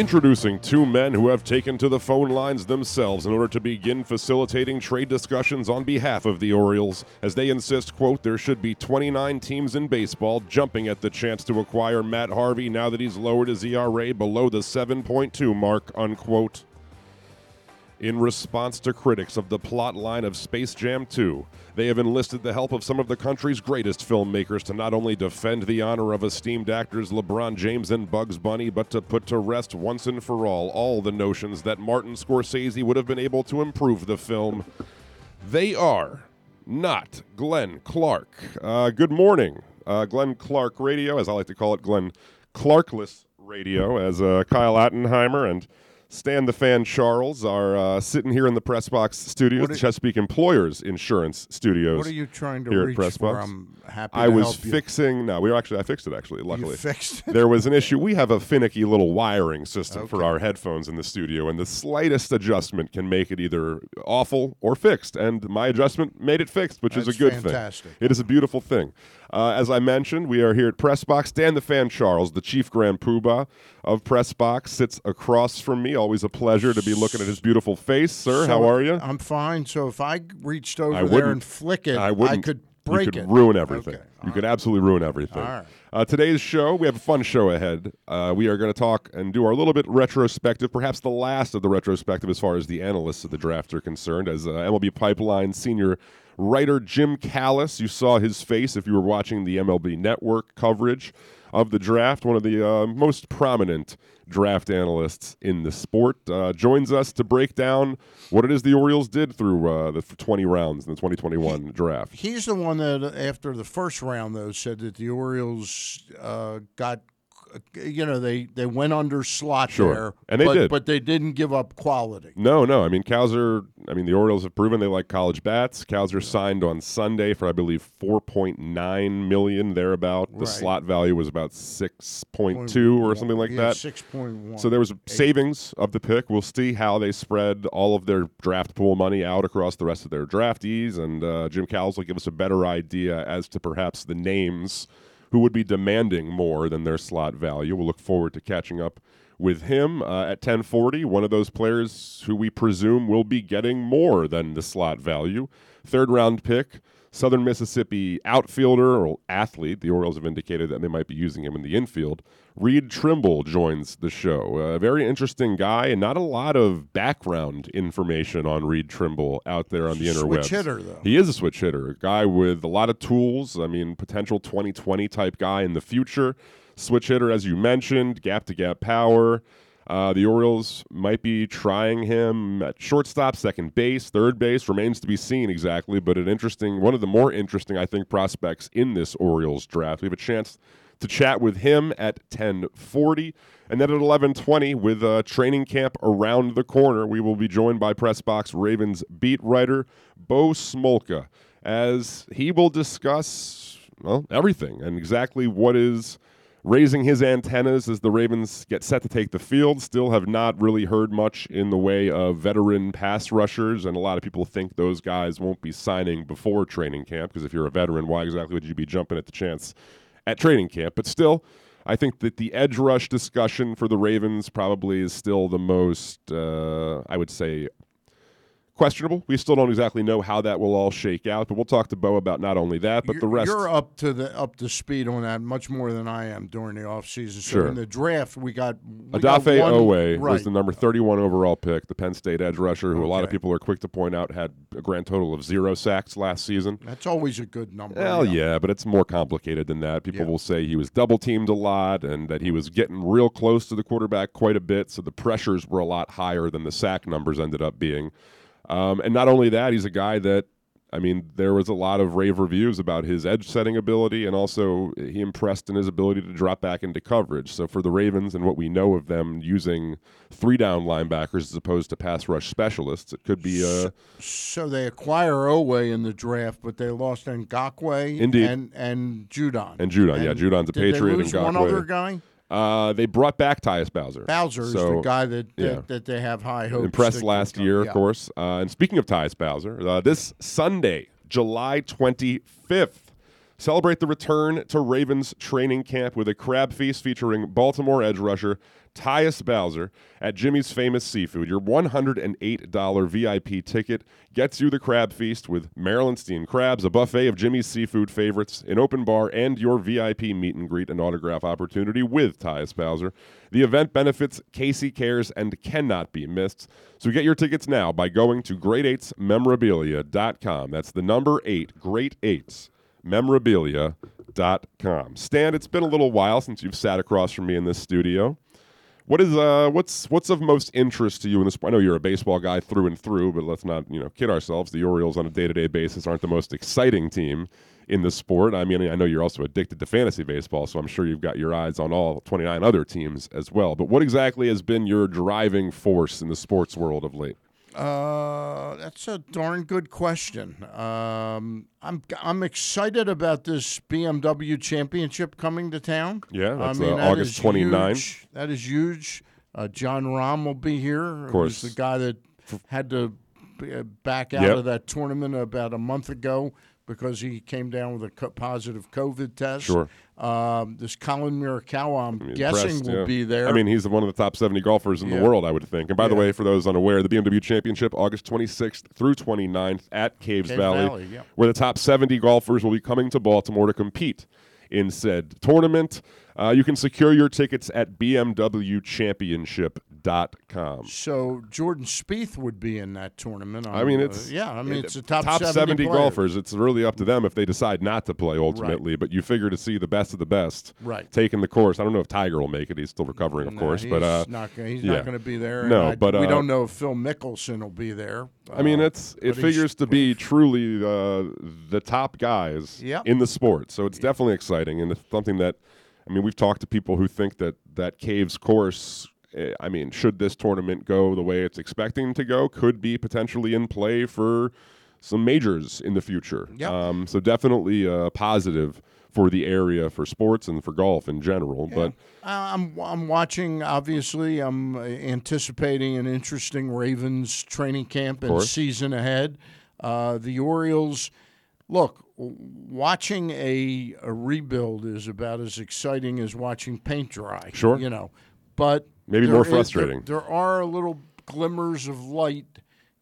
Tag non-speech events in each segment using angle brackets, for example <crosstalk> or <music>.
Introducing two men who have taken to the phone lines themselves in order to begin facilitating trade discussions on behalf of the Orioles, as they insist, quote, there should be 29 teams in baseball jumping at the chance to acquire Matt Harvey now that he's lowered his ERA below the 7.2 mark, unquote. In response to critics of the plot line of Space Jam 2, they have enlisted the help of some of the country's greatest filmmakers to not only defend the honor of esteemed actors LeBron James and Bugs Bunny, but to put to rest once and for all all the notions that Martin Scorsese would have been able to improve the film. They are not Glenn Clark. Uh, good morning, uh, Glenn Clark Radio, as I like to call it, Glenn Clarkless Radio, as uh, Kyle Attenheimer and Stan the Fan Charles are uh, sitting here in the Press Box Studios, the Chesapeake Employers Insurance Studios. What are you trying to here at reach Press for? Box? I'm happy I was help you. fixing. No, we were actually. I fixed it actually. Luckily, You fixed it. there was an issue. We have a finicky little wiring system for our headphones in the studio, and the slightest adjustment can make it either awful or fixed. And my adjustment made it fixed, which is a good fantastic. thing. It is a beautiful thing. Uh, as I mentioned, we are here at Pressbox. Stan the Fan Charles, the chief grand poobah of Pressbox, sits across from me. Always a pleasure to be looking at his beautiful face, sir. How are you? I'm fine. So if I reached over I there and flick it, I wouldn't. could break it. you could it. ruin everything. Okay. You could absolutely ruin everything. Right. Uh, today's show, we have a fun show ahead. Uh, we are going to talk and do our little bit retrospective, perhaps the last of the retrospective as far as the analysts of the draft are concerned. As uh, MLB Pipeline senior writer Jim Callis, you saw his face if you were watching the MLB Network coverage of the draft. One of the uh, most prominent draft analysts in the sport uh, joins us to break down what it is the Orioles did through uh, the 20 rounds in the 2021 draft. He's the one that, after the first round, though, said that the Orioles uh, got, you know, they, they went under slot Sure. there, And they but, did. but they didn't give up quality. No, no. I mean, Cowser. I mean, the Orioles have proven they like college bats. Cowser signed on Sunday for, I believe, four point nine million thereabout. The Right. slot value was about six point two or something like yeah, that. Six point one. So there was savings of the pick. We'll see how they spread all of their draft pool money out across the rest of their draftees, and uh, Jim Callis will give us a better idea as to perhaps the names who would be demanding more than their slot value. We'll look forward to catching up with him uh, at 10:40. One of those players who we presume will be getting more than the slot value. Third round pick. Southern Mississippi outfielder or athlete. The Orioles have indicated that they might be using him in the infield. Reed Trimble joins the show. A very interesting guy, and not a lot of background information on Reed Trimble out there on the interwebs. Switch hitter, though. He is a switch hitter, a guy with a lot of tools. I mean, potential 2020 type guy in the future. Switch hitter, as you mentioned, gap to gap power. Uh, the Orioles might be trying him at shortstop, second base, third base. Remains to be seen exactly, but an interesting, one of the more interesting, I think, prospects in this Orioles draft. We have a chance to chat with him at 10:40, and then at 11:20 with uh, training camp around the corner, we will be joined by Pressbox Ravens beat writer Bo Smolka as he will discuss well everything and exactly what is raising his antennas as the Ravens get set to take the field. Still have not really heard much in the way of veteran pass rushers, and a lot of people think those guys won't be signing before training camp because if you're a veteran, why exactly would you be jumping at the chance at training camp? But still, I think that the edge rush discussion for the Ravens probably is still the most, uh, I would say, questionable. We still don't exactly know how that will all shake out, but we'll talk to Bo about not only that, but the You're- rest. You're up to the up to speed on that much more than I am during the offseason. So Sure. in the draft, we got we got Odafe one- Oweh right. was the number 31 overall pick, the Penn State edge rusher, who a lot of people are quick to point out had a grand total of zero sacks last season. That's always a good number. Well, yeah, but it's more complicated than that. People Yeah. will say he was double teamed a lot and that he was getting real close to the quarterback quite a bit, so the pressures were a lot higher than the sack numbers ended up being. Um, and not only that, he's a guy that, I mean, there was a lot of rave reviews about his edge setting ability, and also he impressed in his ability to drop back into coverage. So for the Ravens and what we know of them using three down linebackers as opposed to pass rush specialists, it could be a. So they acquire Oweh in the draft, but they lost Ngakoue Indeed. and and Judon. And Judon, yeah, Judon's a did Patriot They lose and one Ngakoue. other guy. Uh, they brought back Tyus Bowser. Bowser is So, the guy that that, yeah. that they have high hopes. impressed last year, Yeah. of course. Uh, and speaking of Tyus Bowser, uh, this Sunday, July 25th, Celebrate the return to Ravens training camp with a crab feast featuring Baltimore edge rusher Tyus Bowser at Jimmy's Famous Seafood. Your $108 VIP ticket gets you the crab feast with Maryland steamed crabs, a buffet of Jimmy's seafood favorites, an open bar, and your VIP meet and greet and autograph opportunity with Tyus Bowser. The event benefits Casey Cares and cannot be missed. So get your tickets now by going to great8smemorabilia.com. That's the number eight, Great Eights memorabilia.com. Stan, it's been a little while since you've sat across from me in this studio. What is uh what's what's of most interest to you in this? I know you're a baseball guy through and through, but let's not you know kid ourselves. The Orioles on a day to day basis aren't the most exciting team in the sport. I mean, I know you're also addicted to fantasy baseball, so I'm sure you've got your eyes on all 29 other teams as well. But what exactly has been your driving force in the sports world of late? Uh, that's a darn good question. Um, I'm I'm excited about this BMW Championship coming to town. Yeah, that's I mean, uh, that August is 29th. huge. That is huge. Uh, Jon Rahm will be here. Of course. the guy that had to uh, back out Yep. of that tournament about a month ago because he came down with a co- positive COVID test. Sure. Um, this Collin Morikawa, I'm guessing, Impressed, will yeah. be there. I mean, he's one of the top 70 golfers in Yeah. the world, I would think. And by the way, for those unaware, the BMW Championship, August 26th through 29th at Caves Cave Valley, Valley, yeah. where the top 70 golfers will be coming to Baltimore to compete in said tournament. Uh, you can secure your tickets at bmwchampionship.com. So Jordan Spieth would be in that tournament. I mean, Uh, it's yeah. I mean, it- it's the top, 70, players. golfers. It's really up to them if they decide not to play ultimately. But you figure to see the best of the best Right. taking the course. I don't know if Tiger will make it. He's still recovering, of No, course. he's But uh, not gonna, he's yeah. not going to be there. No, I- but, we uh, don't know if Phil Mickelson will be there. I mean, Uh, it's it figures to be truly uh, the top guys Yep. in the sport. So it's definitely exciting, and it's something that I mean, we've talked to people who think that that Caves course. Eh, I mean, should this tournament go the way it's expecting to go, could be potentially in play for some majors in the future. Yep. Um, so definitely a positive for the area for sports and for golf in general. But Uh, I'm I'm watching. Obviously, I'm uh, anticipating an interesting Ravens training camp and season ahead. Uh, the Orioles, look, watching a, a rebuild is about as exciting as watching paint dry. Sure. you know, but Maybe there more is- there- frustrating. there are little glimmers of light.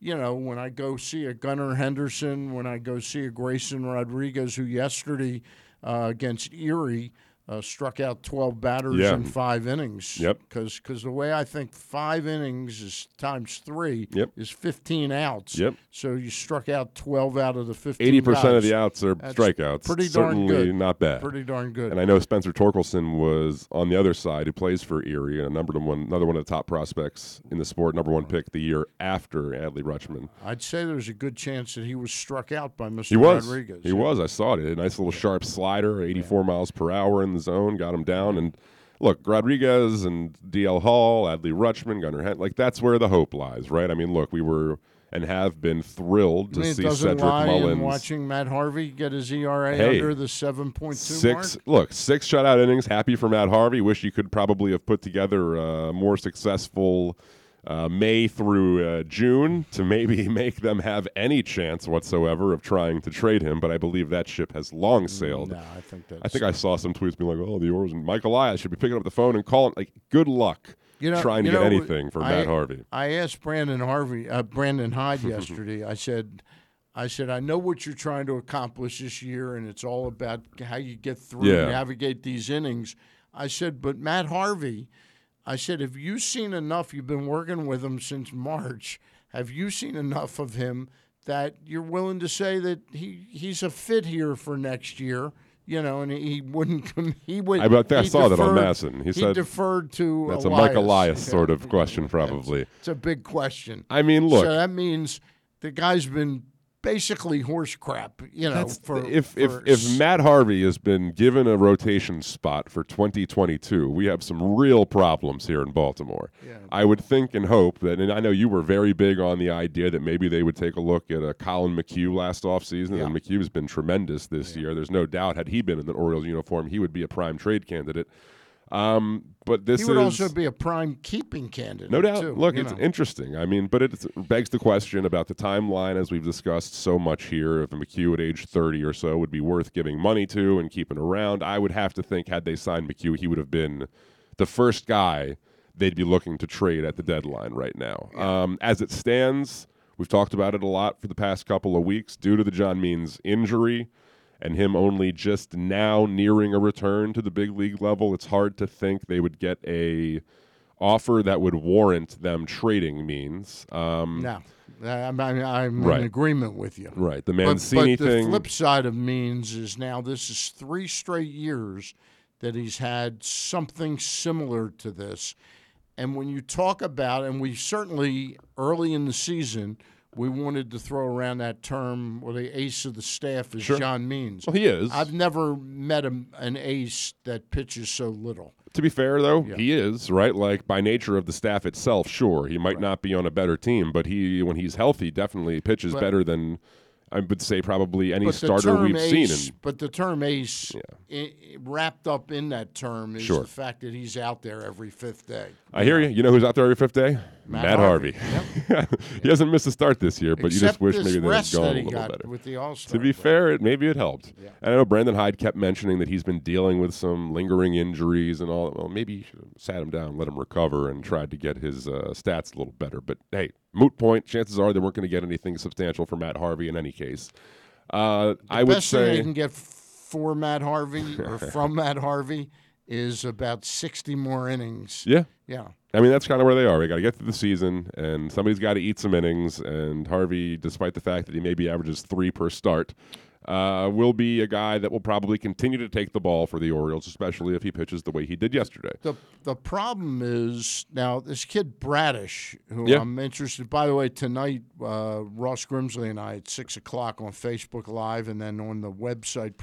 You know, when I go see a Gunnar Henderson, when I go see a Grayson Rodriguez, who yesterday uh, against Erie uh, struck out 12 batters Yeah. in five innings. Yep. Because the way I think five innings is times three Yep. is 15 outs. Yep. So you struck out 12 out of the 15. eighty percent of the outs are That's strikeouts. pretty darn Certainly good. not bad. Pretty darn good. And I know Spencer Torkelson was on the other side, who plays for Erie, and a number one, another one of the top prospects in the sport, number one pick the year after Adley Rutschman. I'd say there's a good chance that he was struck out by Mr. He was. Rodriguez. He was. I saw it. A nice little sharp slider, 84 miles per hour in the zone, got him down. And look, Rodriguez and DL Hall, Adley Rutschman, Gunnar like that's where the hope lies, right? I mean, look, we were and have been thrilled I to mean, see Cedric lie in Mullins. watching Matt Harvey get his ERA Hey, under the 7.2 six mark. look six shutout innings happy for matt harvey wish you could probably have put together a more successful uh, may through uh, june to maybe <laughs> make them have any chance whatsoever of trying to trade him but i believe that ship has long sailed No, I think that's. i think i saw some tweets being like oh the Orioles and michael Elias should be picking up the phone and calling like good luck You know- trying to get know, anything for I- matt harvey I asked Brandon Harvey, uh, Brandon Hyde <laughs> yesterday. I said, I said, I know what you're trying to accomplish this year, and it's all about how you get through, Yeah. and navigate these innings. I said, but Matt Harvey, I said, have you seen enough? You've been working with him since March. Have you seen enough of him that you're willing to say that he he's a fit here for next year? You know, and he wouldn't. <laughs> come- He would. I bet- I he saw that on Masson. He said deferred to. that's a Elias. mike elias Yeah. sort of <laughs> question probably It's a big question. i mean look so that means the guy's been basically horse crap, you know. That's for if if for if s- Matt Harvey has been given a rotation spot for 2022, we have some real problems here in Baltimore. Yeah. I would think and hope that, and I know you were very big on the idea that maybe they would take a look at a Collin McHugh last offseason, Yeah. and McHugh's been tremendous this year. There's no doubt, had he been in the Orioles uniform, he would be a prime trade candidate. Um, but this He would is also be a prime keeping candidate. no doubt. Too, Look, it's know. interesting. I mean, but it begs the question about the timeline, as we've discussed so much here. If McHugh at age 30 or so would be worth giving money to and keeping around, I would have to think had they signed McHugh, he would have been the first guy they'd be looking to trade at the deadline right now. Um, as it stands, we've talked about it a lot for the past couple of weeks due to the John Means injury and him only just now nearing a return to the big league level. It's hard to think they would get a offer that would warrant them trading Means. Um, No, I'm, I'm, I'm Right. in agreement with you. Right, the But, Mancini but the thing. flip side of means is now this is three straight years that he's had something similar to this. And when you talk about, and we certainly early in the season, we wanted to throw around that term, or the ace of the staff is Sure. John Means. well, he is. I've never met a, an ace that pitches so little. to be fair, though, he is right. Like by nature of the staff itself, sure, he might not be on a better team, but he, when he's healthy, definitely pitches But- better than I would say probably any starter we've ace, seen. In, but the term ace, i- i- wrapped up in that term, is Sure. the fact that he's out there every fifth day. I hear you. You know who's out there every fifth day? Matt Harvey. Harvey. <laughs> he hasn't missed a start this year, but you just wish maybe they had gone a little better. with the. To be fair, it maybe it helped. And I know Brandon Hyde kept mentioning that he's been dealing with some lingering injuries and all. Well, maybe you should have sat him down, let him recover, and tried to get his uh, stats a little better. But hey, moot point. Chances are they weren't going to get anything substantial from Matt Harvey in any case. Uh, I would best thing they can get for Matt Harvey or <laughs> from Matt Harvey is about sixty more innings. yeah. Yeah, I mean, that's kind of where they are. We got to get through the season, and somebody's got to eat some innings. And Harvey, despite the fact that he maybe averages three per start, uh, will be a guy that will probably continue to take the ball for the Orioles, especially if he pitches the way he did yesterday. the the problem is now this kid Bradish, who Yeah. I'm interested. By the way, tonight uh, Ross Grimsley and I at six o'clock on Facebook Live, and then on the website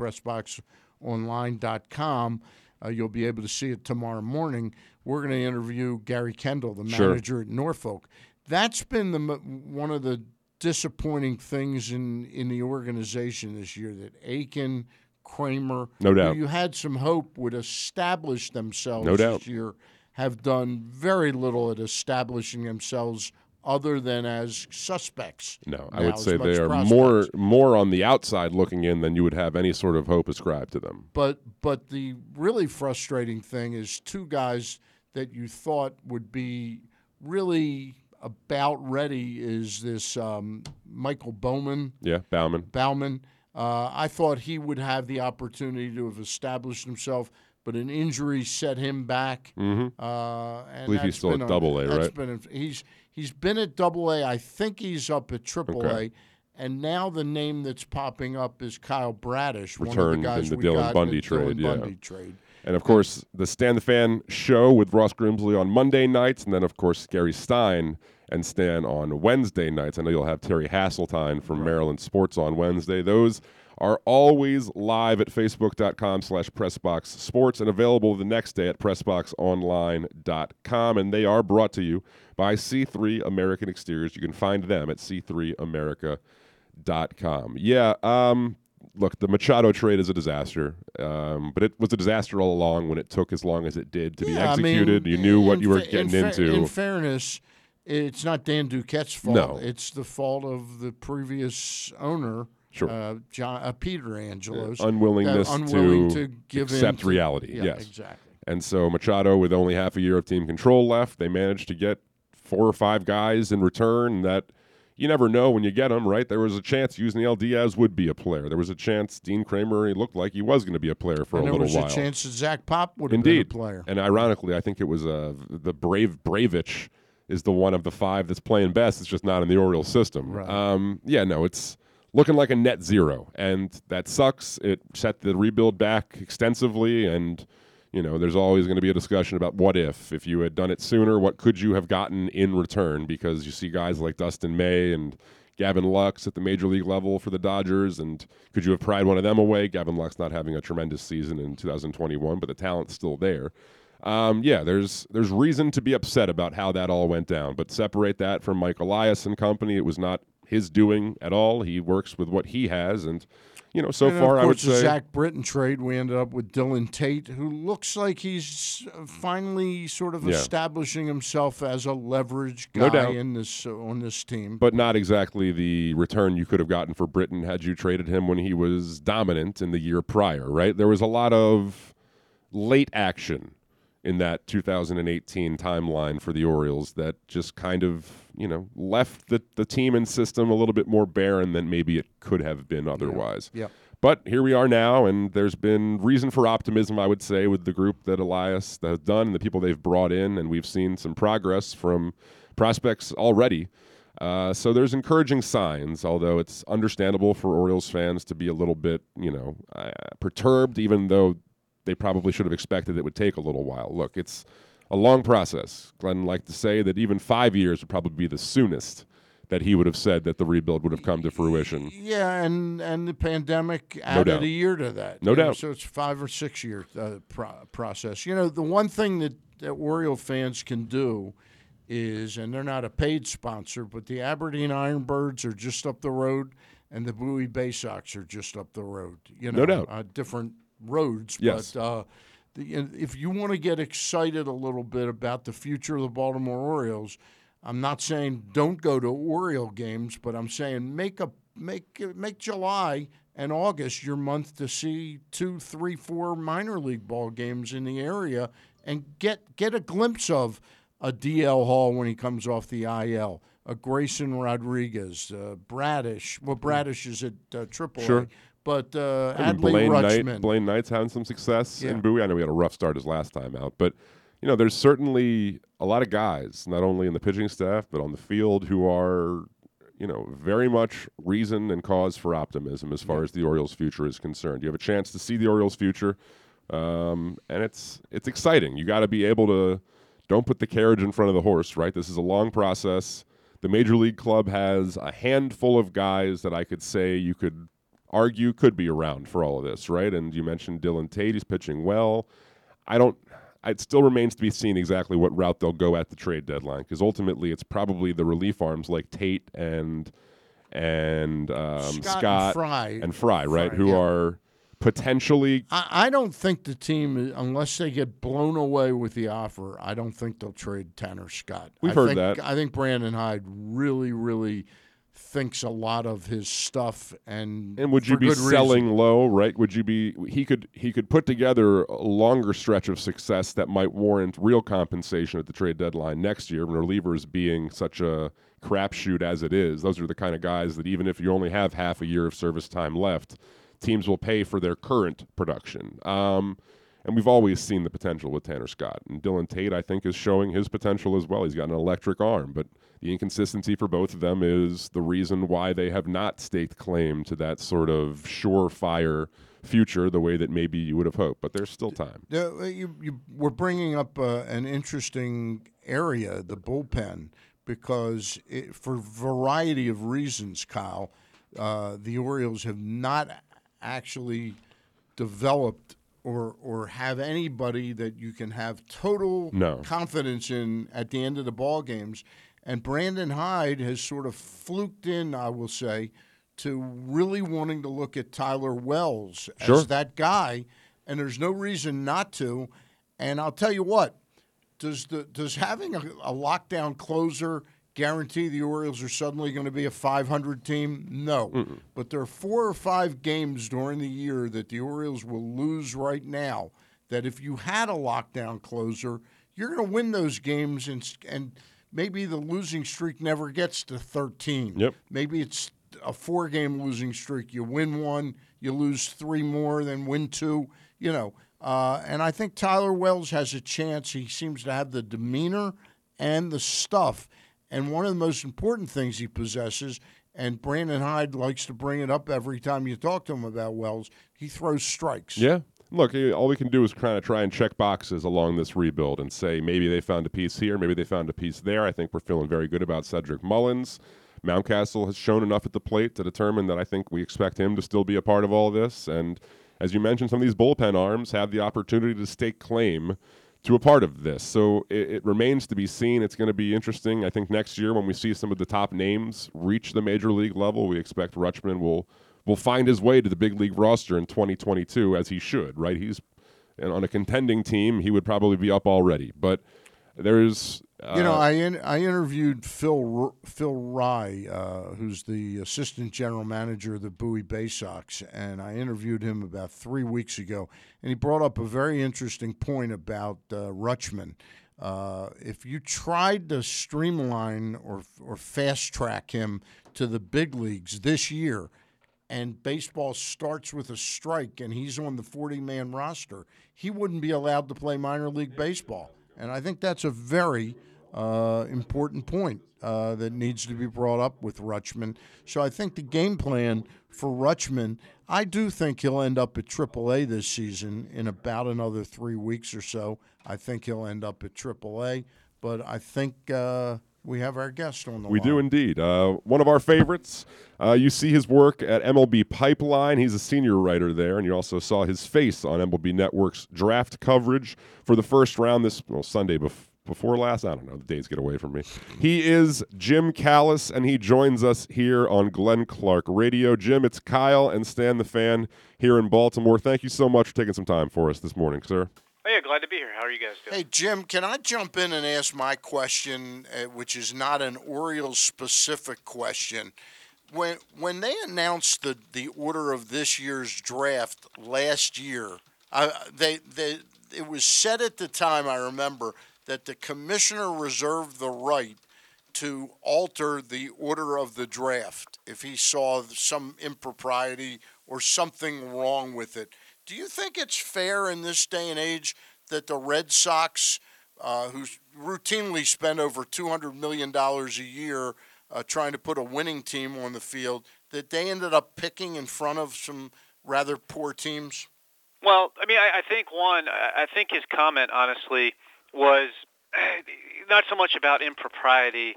PressBoxOnline.com, uh, you'll be able to see it tomorrow morning. We're going to interview Gary Kendall, the Sure. manager at Norfolk. That's been the one of the disappointing things in in the organization this year that Akin. Kremer, No who doubt. you had some hope would establish themselves No doubt. this year, have done very little at establishing themselves other than as suspects. No, I would say they are prospects. more more on the outside looking in than you would have any sort of hope ascribed to them. But but the really frustrating thing is two guys that you thought would be really about ready is this um, Michael Baumann. Yeah, Baumann. Baumann. Uh, I thought he would have the opportunity to have established himself, but an injury set him back. Mm-hmm. Uh, and believe he's still at Double A, that's right? Been he's he's been at Double A. I think he's up at Triple Okay. A. And now the name that's popping up is Kyle Bradish, one of the guys in the we Dylan got Bundy trade, Dylan yeah. Bundy trade. And of course, the Stan the Fan show with Ross Grimsley on Monday nights, and then of course Gary Stein and Stan on Wednesday nights. I know you'll have Terry Hasseltine from Maryland Sports on Wednesday. Those are always live at facebook.com slash pressbox sports and available the next day at pressboxonline.com. And they are brought to you by C3 American Exteriors. You can find them at c3america.com. Yeah, um, look, the Machado trade is a disaster, um, but it was a disaster all along when it took as long as it did to be Yeah, I mean, executed. you knew what you were fa- getting in fa- into. In fairness, it's not Dan Duquette's fault. No. It's the fault of the previous owner, Sure. uh, John uh, Peter Angelos, unwillingness that unwilling to to, give accept to- reality, Yeah, yes. exactly. And so Machado, with only half a year of team control left, they managed to get four or five guys in return that you never know when you get them, right? There was a chance Yusniel Diaz would be a player. There was a chance Dean Kremer, he looked like he was going to be a player for And a there little was while. a chance that Zach Pop would have Indeed. been a player. And ironically, I think it was uh, the Brave Breyvic is the one of the five that's playing best. It's just not in the Orioles system. Right. Um, yeah, no, it's looking like a net zero, and that sucks. It set the rebuild back extensively, and you know, there's always going to be a discussion about what if. If you had done it sooner, what could you have gotten in return? Because you see guys like Dustin May and Gavin Lux at the major league level for the Dodgers, and could you have pried one of them away? Gavin Lux not having a tremendous season in 2021, but the talent's still there. Um, yeah, there's there's reason to be upset about how that all went down, but separate that from Mike Elias and company. It was not his doing at all. He works with what he has, and you know, so And far I would the say Zach Britton trade, we ended up with Dylan Tate, who looks like he's we ended up with Dylan Tate, who looks like he's finally sort of Yeah. establishing himself as a leverage guy No in this uh, on this team. but not exactly the return you could have gotten for Britton had you traded him when he was dominant in the year prior, right? There was a lot of late action in that 2018 timeline for the Orioles that just kind of, you know, left the, the team and system a little bit more barren than maybe it could have been otherwise. yeah. But here we are now, and there's been reason for optimism, I would say, with the group that Elias has done and the people they've brought in, and we've seen some progress from prospects already. Uh, so there's encouraging signs, although it's understandable for Orioles fans to be a little bit, you know, uh, perturbed, even though they probably should have expected it would take a little while. Look, it's a long process. Glenn liked to say that even five years would probably be the soonest that he would have said that the rebuild would have come to fruition. Yeah, and and the pandemic added doubt. a year to that. No you know, doubt. so it's five or six year uh, pro- process. You know, the one thing that that Oriole fans can do is, and they're not a paid sponsor, but the Aberdeen Ironbirds are just up the road, and the Bowie Bay Sox are just up the road. You know, No doubt. Uh, different roads, Yes. but. Uh, the, if you want to get excited a little bit about the future of the Baltimore Orioles, I'm not saying don't go to Oriole games, but I'm saying make a make make July and August your month to see two, three, four minor league ball games in the area and get get a glimpse of a DL Hall when he comes off the IL, a Grayson Rodriguez, uh, Bradish. Well, Bradish is at uh, AAA, Sure. But uh, I mean, Adley Blaine Rutschman. Knight, Blaine Knight's having some success Yeah. in Bowie. I know he had a rough start his last time out, but you know, there's certainly a lot of guys, not only in the pitching staff but on the field, who are, you know, very much reason and cause for optimism as far as the Orioles' future is concerned. You have a chance to see the Orioles' future, um, and it's it's exciting. You got to be able to don't put the carriage in front of the horse, right? This is a long process. The major league club has a handful of guys that I could say you could argue could be around for all of this, right? And you mentioned Dylan Tate; he's pitching well. I don't. It still remains to be seen exactly what route they'll go at the trade deadline, because ultimately it's probably the relief arms like Tate and and um, Scott, Scott, and Fry. and Fry, right? Fry, Who yeah. are potentially I, I don't think the team, unless they get blown away with the offer, I don't think they'll trade Tanner Scott. We've I heard think, that. I think Brandon Hyde really, really thinks a lot of his stuff, and And would you be selling reason. low, right? Would you be he could he could put together a longer stretch of success that might warrant real compensation at the trade deadline next year when relievers being such a crapshoot as it is. Those are the kind of guys that even if you only have half a year of service time left, teams will pay for their current production. Um, and we've always seen the potential with Tanner Scott. And Dylan Tate, I think, is showing his potential as well. He's got an electric arm, but the inconsistency for both of them is the reason why they have not staked claim to that sort of surefire future the way that maybe you would have hoped. But there's still time. Uh, you, you we're bringing up uh, an interesting area, the bullpen, because it, for a variety of reasons, Kyle, uh, the Orioles have not actually developed or or have anybody that you can have total No. confidence in at the end of the ball games. And Brandon Hyde has sort of fluked in, I will say, to really wanting to look at Tyler Wells Sure. as that guy, and there's no reason not to. And I'll tell you what, does the does having a, a lockdown closer guarantee the Orioles are suddenly going to be a 500 team? No. But there are four or five games during the year that the Orioles will lose right now. That if you had a lockdown closer, you're going to win those games, and and maybe the losing streak never gets to 13. Yep. Maybe it's a four game losing streak. You win one, you lose three more, then win two, you know. Uh, and I think Tyler Wells has a chance. He seems to have the demeanor and the stuff. And one of the most important things he possesses, and Brandon Hyde likes to bring it up every time you talk to him about Wells, he throws strikes. Yeah. Look, all we can do is kind of try and check boxes along this rebuild and say maybe they found a piece here, maybe they found a piece there. I think we're feeling very good about Cedric Mullins. Mountcastle has shown enough at the plate to determine that I think we expect him to still be a part of all this. And as you mentioned, some of these bullpen arms have the opportunity to stake claim to a part of this. So it, it remains to be seen. It's going to be interesting. I think next year when we see some of the top names reach the major league level, we expect Rutschman will will find his way to the big league roster in 2022 as he should, right? He's and on a contending team, he would probably be up already. But there's uh, you know, I in, I interviewed Phil Phil Wrye, uh, who's the assistant general manager of the Bowie Bay Sox, and I interviewed him about three weeks ago, and he brought up a very interesting point about uh, Rutschman. Uh, if you tried to streamline or or fast track him to the big leagues this year, and baseball starts with a strike, and he's on the forty man roster, he wouldn't be allowed to play minor league baseball and I think that's a very uh, important point uh, that needs to be brought up with Rutschman. So I think the game plan for Rutschman, I do think he'll end up at AAA this season in about another three weeks or so. I think he'll end up at AAA, but I think. Uh, we have our guest on the line. we line. do indeed. Uh, one of our favorites. Uh, you see his work at MLB Pipeline. He's a senior writer there, and you also saw his face on MLB Network's draft coverage for the first round this well, Sunday bef- before last. I don't know. The days get away from me. He is Jim Callis, and he joins us here on Glenn Clark Radio. Jim, it's Kyle and Stan the Fan here in Baltimore. Thank you so much for taking some time for us this morning, sir. Oh, yeah, glad to be here. How are you guys doing? Hey, Jim, can I jump in and ask my question, uh, which is not an Orioles specific question? When when they announced the, the order of this year's draft last year, uh, they they it was said at the time. I remember that the commissioner reserved the right to alter the order of the draft if he saw some impropriety or something wrong with it. Do you think it's fair in this day and age that the Red Sox, uh, who routinely spend over $200 million a year uh, trying to put a winning team on the field, that they ended up picking in front of some rather poor teams? Well, I mean, I, I think one, I think his comment, honestly, was not so much about impropriety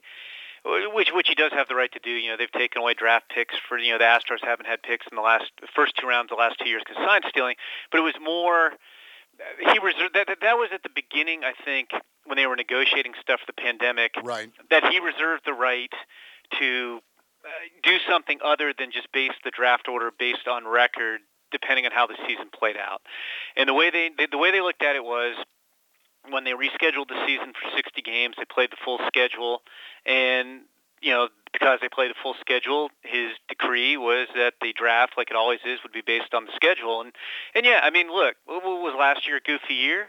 which which he does have the right to do. You know, they've taken away draft picks for you know the Astros haven't had picks in the last the first two rounds the last two years because sign stealing. But it was more he reserved that, that that was at the beginning. I think when they were negotiating stuff for the pandemic, right? That he reserved the right to uh, do something other than just base the draft order based on record, depending on how the season played out. And the way they, they the way they looked at it was when they rescheduled the season for 60 games, they played the full schedule, and you know because they played the full schedule, his decree was that the draft, like it always is, would be based on the schedule. And and yeah, I mean, look, what was last year a goofy year?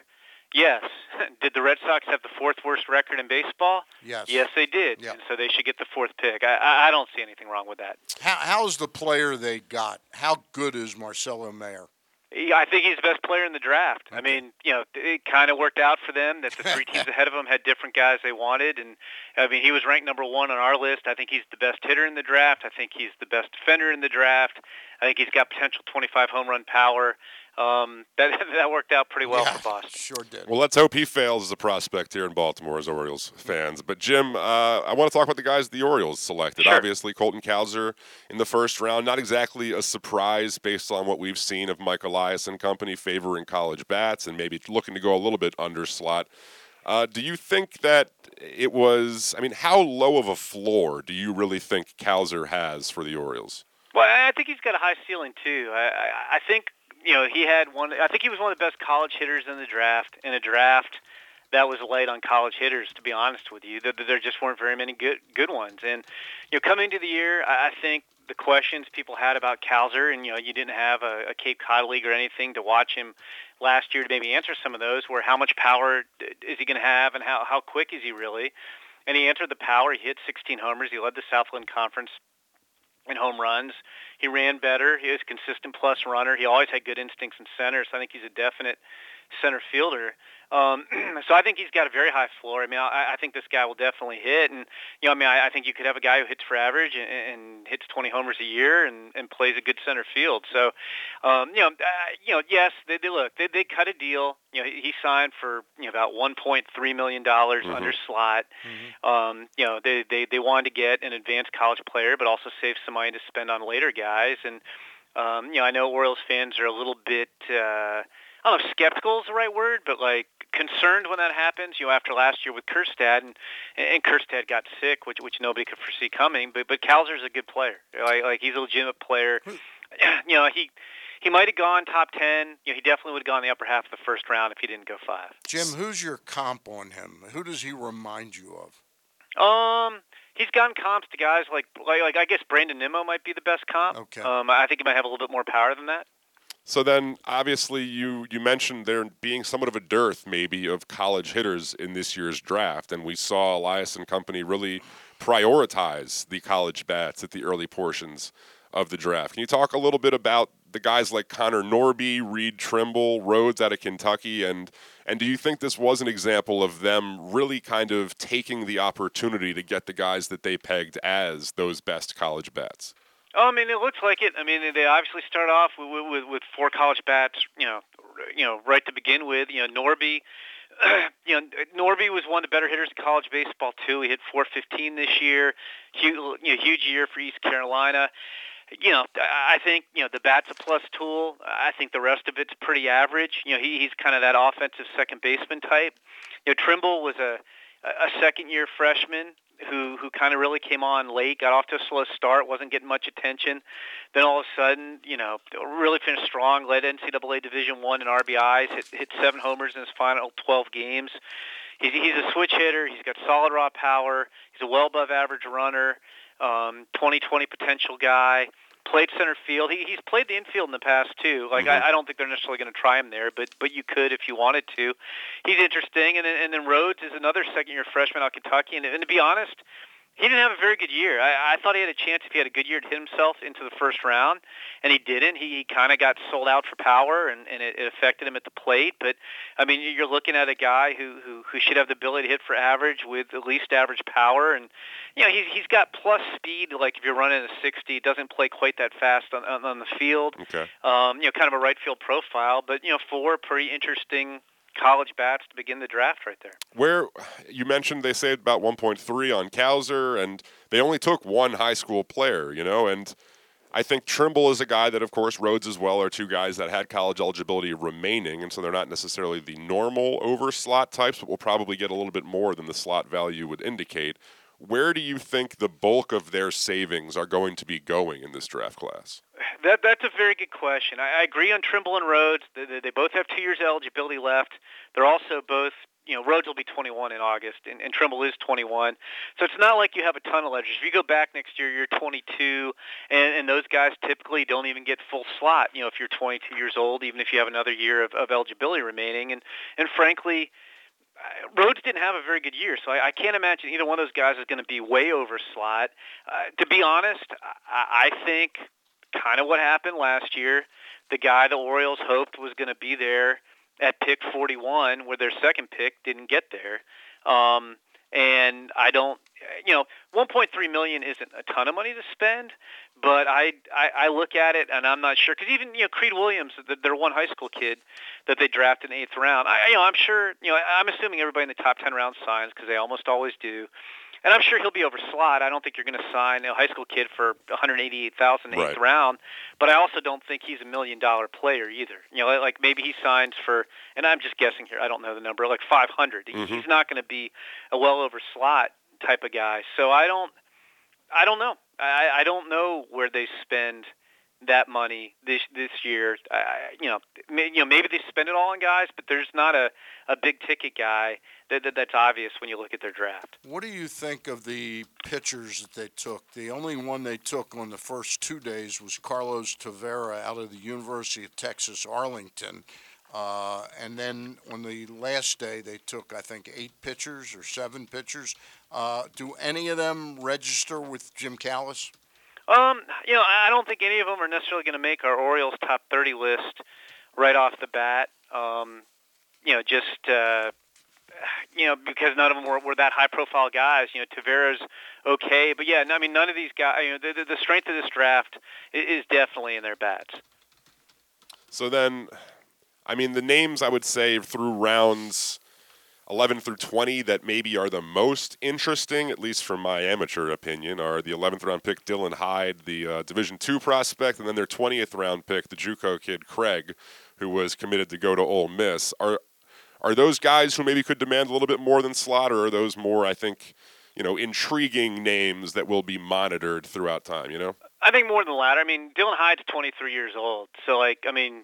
Yes. <laughs> did the Red Sox have the fourth worst record in baseball? Yes. Yes, they did. Yep. And so they should get the fourth pick. I, I don't see anything wrong with that. How, how's the player they got? How good is Marcelo Mayer? I think he's the best player in the draft. Okay. I mean, you know, it kind of worked out for them that the three teams <laughs> ahead of him had different guys they wanted, and I mean, he was ranked number one on our list. I think he's the best hitter in the draft. I think he's the best defender in the draft. I think he's got potential 25 home run power um, <laughs> that that worked out pretty well yeah, for Boston. Sure did. Well, let's hope he fails as a prospect here in Baltimore as Orioles fans. But Jim, uh, I want to talk about the guys the Orioles selected. Sure. Obviously, Colton Cowser in the first round. Not exactly a surprise based on what we've seen of Mike Elias and company favoring college bats and maybe looking to go a little bit under slot. Uh, do you think that it was? I mean, how low of a floor do you really think Cowser has for the Orioles? Well, I think he's got a high ceiling too. I, I, I think you know, he had one. I think he was one of the best college hitters in the draft. In a draft that was late on college hitters, to be honest with you, there, there just weren't very many good good ones. And you know, coming into the year, I think the questions people had about Cowser, and you know, you didn't have a, a Cape Cod league or anything to watch him last year to maybe answer some of those. Were how much power is he going to have, and how how quick is he really? And he entered the power. He hit 16 homers. He led the Southland Conference in home runs. He ran better. He was a consistent plus runner. He always had good instincts in center, so I think he's a definite center fielder. Um, <clears throat> so I think he's got a very high floor. I mean, I, I think this guy will definitely hit, and you know, I mean, I, I think you could have a guy who hits for average and, and hits 20 homers a year and, and plays a good center field. So, um, you know, uh, you know, yes, they, they look, they, they cut a deal. You know, he, he signed for you know about 1.3 million dollars mm-hmm. under slot. Mm-hmm. Um, you know, they, they they wanted to get an advanced college player, but also save some money to spend on later guys. And um, you know, I know Orioles fans are a little bit. Uh, I don't know if skeptical is the right word, but like concerned when that happens. You know, after last year with Kjerstad, and and got sick, which which nobody could foresee coming. But but Cowser's a good player. Like like he's a legitimate player. <clears throat> you know, he he might have gone top ten. You know, he definitely would have gone the upper half of the first round if he didn't go five. Jim, who's your comp on him? Who does he remind you of? Um, he's gotten comps to guys like like, like I guess Brandon Nimmo might be the best comp. Okay. Um, I think he might have a little bit more power than that. So then, obviously, you you mentioned there being somewhat of a dearth, maybe, of college hitters in this year's draft, and we saw Elias and company really prioritize the college bats at the early portions of the draft. Can you talk a little bit about the guys like Connor Norby, Reed Trimble, Rhodes out of Kentucky, and and do you think this was an example of them really kind of taking the opportunity to get the guys that they pegged as those best college bats? Oh, I mean, it looks like it. I mean, they obviously start off with, with, with four college bats, you know, you know, right to begin with. You know, Norby, <clears throat> you know, Norby was one of the better hitters in college baseball too. He hit 415 this year. Huge, you know, huge year for East Carolina. You know, I think you know the bat's a plus tool. I think the rest of it's pretty average. You know, he, he's kind of that offensive second baseman type. You know, Trimble was a a second year freshman who who kind of really came on late, got off to a slow start, wasn't getting much attention. Then all of a sudden, you know, really finished strong, led NCAA Division One in RBIs, hit hit seven homers in his final 12 games. He's he's a switch hitter. He's got solid raw power. He's a well above average runner. Um, 2020 potential guy played center field. He, he's played the infield in the past too. Like mm-hmm. I, I don't think they're necessarily going to try him there, but but you could if you wanted to. He's interesting, and then, and then Rhodes is another second year freshman out of Kentucky. And, and to be honest, he didn't have a very good year. I, I thought he had a chance if he had a good year to hit himself into the first round, and he didn't. He, he kind of got sold out for power, and, and it, it affected him at the plate. But I mean, you're looking at a guy who, who who should have the ability to hit for average with at least average power, and you know he's he's got plus speed. Like if you're running a 60, it doesn't play quite that fast on on, on the field. Okay. Um, you know, kind of a right field profile, but you know, four pretty interesting college bats to begin the draft right there. Where you mentioned they saved about 1.3 on Cowser, and they only took one high school player, you know, and I think Trimble is a guy that, of course, Rhodes as well are two guys that had college eligibility remaining, and so they're not necessarily the normal over slot types, but will probably get a little bit more than the slot value would indicate. Where do you think the bulk of their savings are going to be going in this draft class? That that's a very good question. I, I agree on Trimble and Rhodes. They, they, they both have two years of eligibility left. They're also both you know, Rhodes will be 21 in August, and, and Trimble is 21. So it's not like you have a ton of leverage. If you go back next year, you're 22, and, and those guys typically don't even get full slot. You know, if you're 22 years old, even if you have another year of, of eligibility remaining, and and frankly, Rhodes didn't have a very good year, so I, I can't imagine either one of those guys is going to be way over slot. Uh, to be honest, I, I think kind of what happened last year. The guy the Orioles hoped was going to be there at pick 41, where their second pick didn't get there. Um, and I don't, you know, 1.3 million isn't a ton of money to spend, but I, I, I look at it and I'm not sure because even you know Creed Williams, the, their one high school kid that they drafted in the eighth round. I, you know, I'm sure, you know, I'm assuming everybody in the top 10 rounds signs because they almost always do and I'm sure he'll be over slot. I don't think you're going to sign a high school kid for 188,000 eighth right. round, but I also don't think he's a million dollar player either. You know, like maybe he signs for, and I'm just guessing here. I don't know the number, like 500. Mm-hmm. He's not going to be a well over slot type of guy. So I don't, I don't know. I, I don't know where they spend that money this this year. I, you know, may, you know, maybe they spend it all on guys, but there's not a a big ticket guy that, that, that's obvious when you look at their draft. What do you think of the pitchers that they took? The only one they took on the first two days was Carlos Tavera out of the University of Texas Arlington. Uh, and then on the last day, they took, I think, eight pitchers or seven pitchers. Uh, do any of them register with Jim Callis? Um, you know, I don't think any of them are necessarily going to make our Orioles top 30 list right off the bat. Um, you know, just uh, you know because none of them were, were that high profile guys. You know, Tavera's okay, but yeah, I mean, none of these guys. You know, the, the strength of this draft is definitely in their bats. So then, I mean, the names I would say through rounds 11 through 20 that maybe are the most interesting, at least from my amateur opinion, are the 11th round pick Dylan Heid, the uh, Division two prospect, and then their 20th round pick, the JUCO kid Craig, who was committed to go to Ole Miss. Are are those guys who maybe could demand a little bit more than or are those more? I think you know, intriguing names that will be monitored throughout time. You know. I think more than the latter. I mean, Dylan Heid's 23 years old, so like, I mean,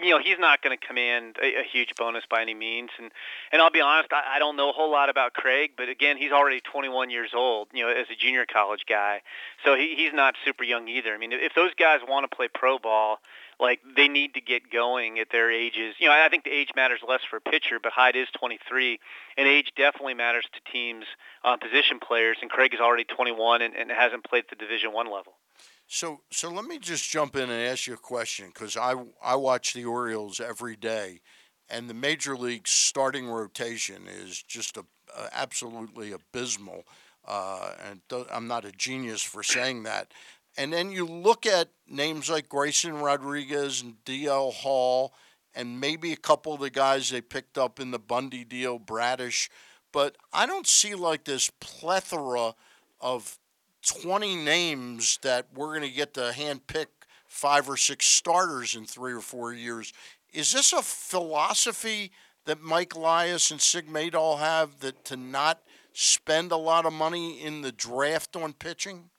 you know he's not going to command a, a huge bonus by any means. And and I'll be honest I, I don't know a whole lot about Craig but again he's already 21 years old you know as a junior college guy. So he he's not super young either. I mean if those guys want to play pro ball like they need to get going at their ages. You know I think the age matters less for a pitcher but Heid is 23 and age definitely matters to teams uh, position players. And Craig is already 21 and, and hasn't played at the division 1 level so, so let me just jump in and ask you a question because I I watch the Orioles every day, and the major league starting rotation is just a, a absolutely abysmal. Uh, and I'm not a genius for saying that. And then you look at names like Grayson Rodriguez and DL Hall, and maybe a couple of the guys they picked up in the Bundy deal, Bradish. But I don't see like this plethora of 20 names that we're going to get to hand pick five or six starters in three or four years. Is this a philosophy that Mike Elias and Sig Mejdal have that to not spend a lot of money in the draft on pitching?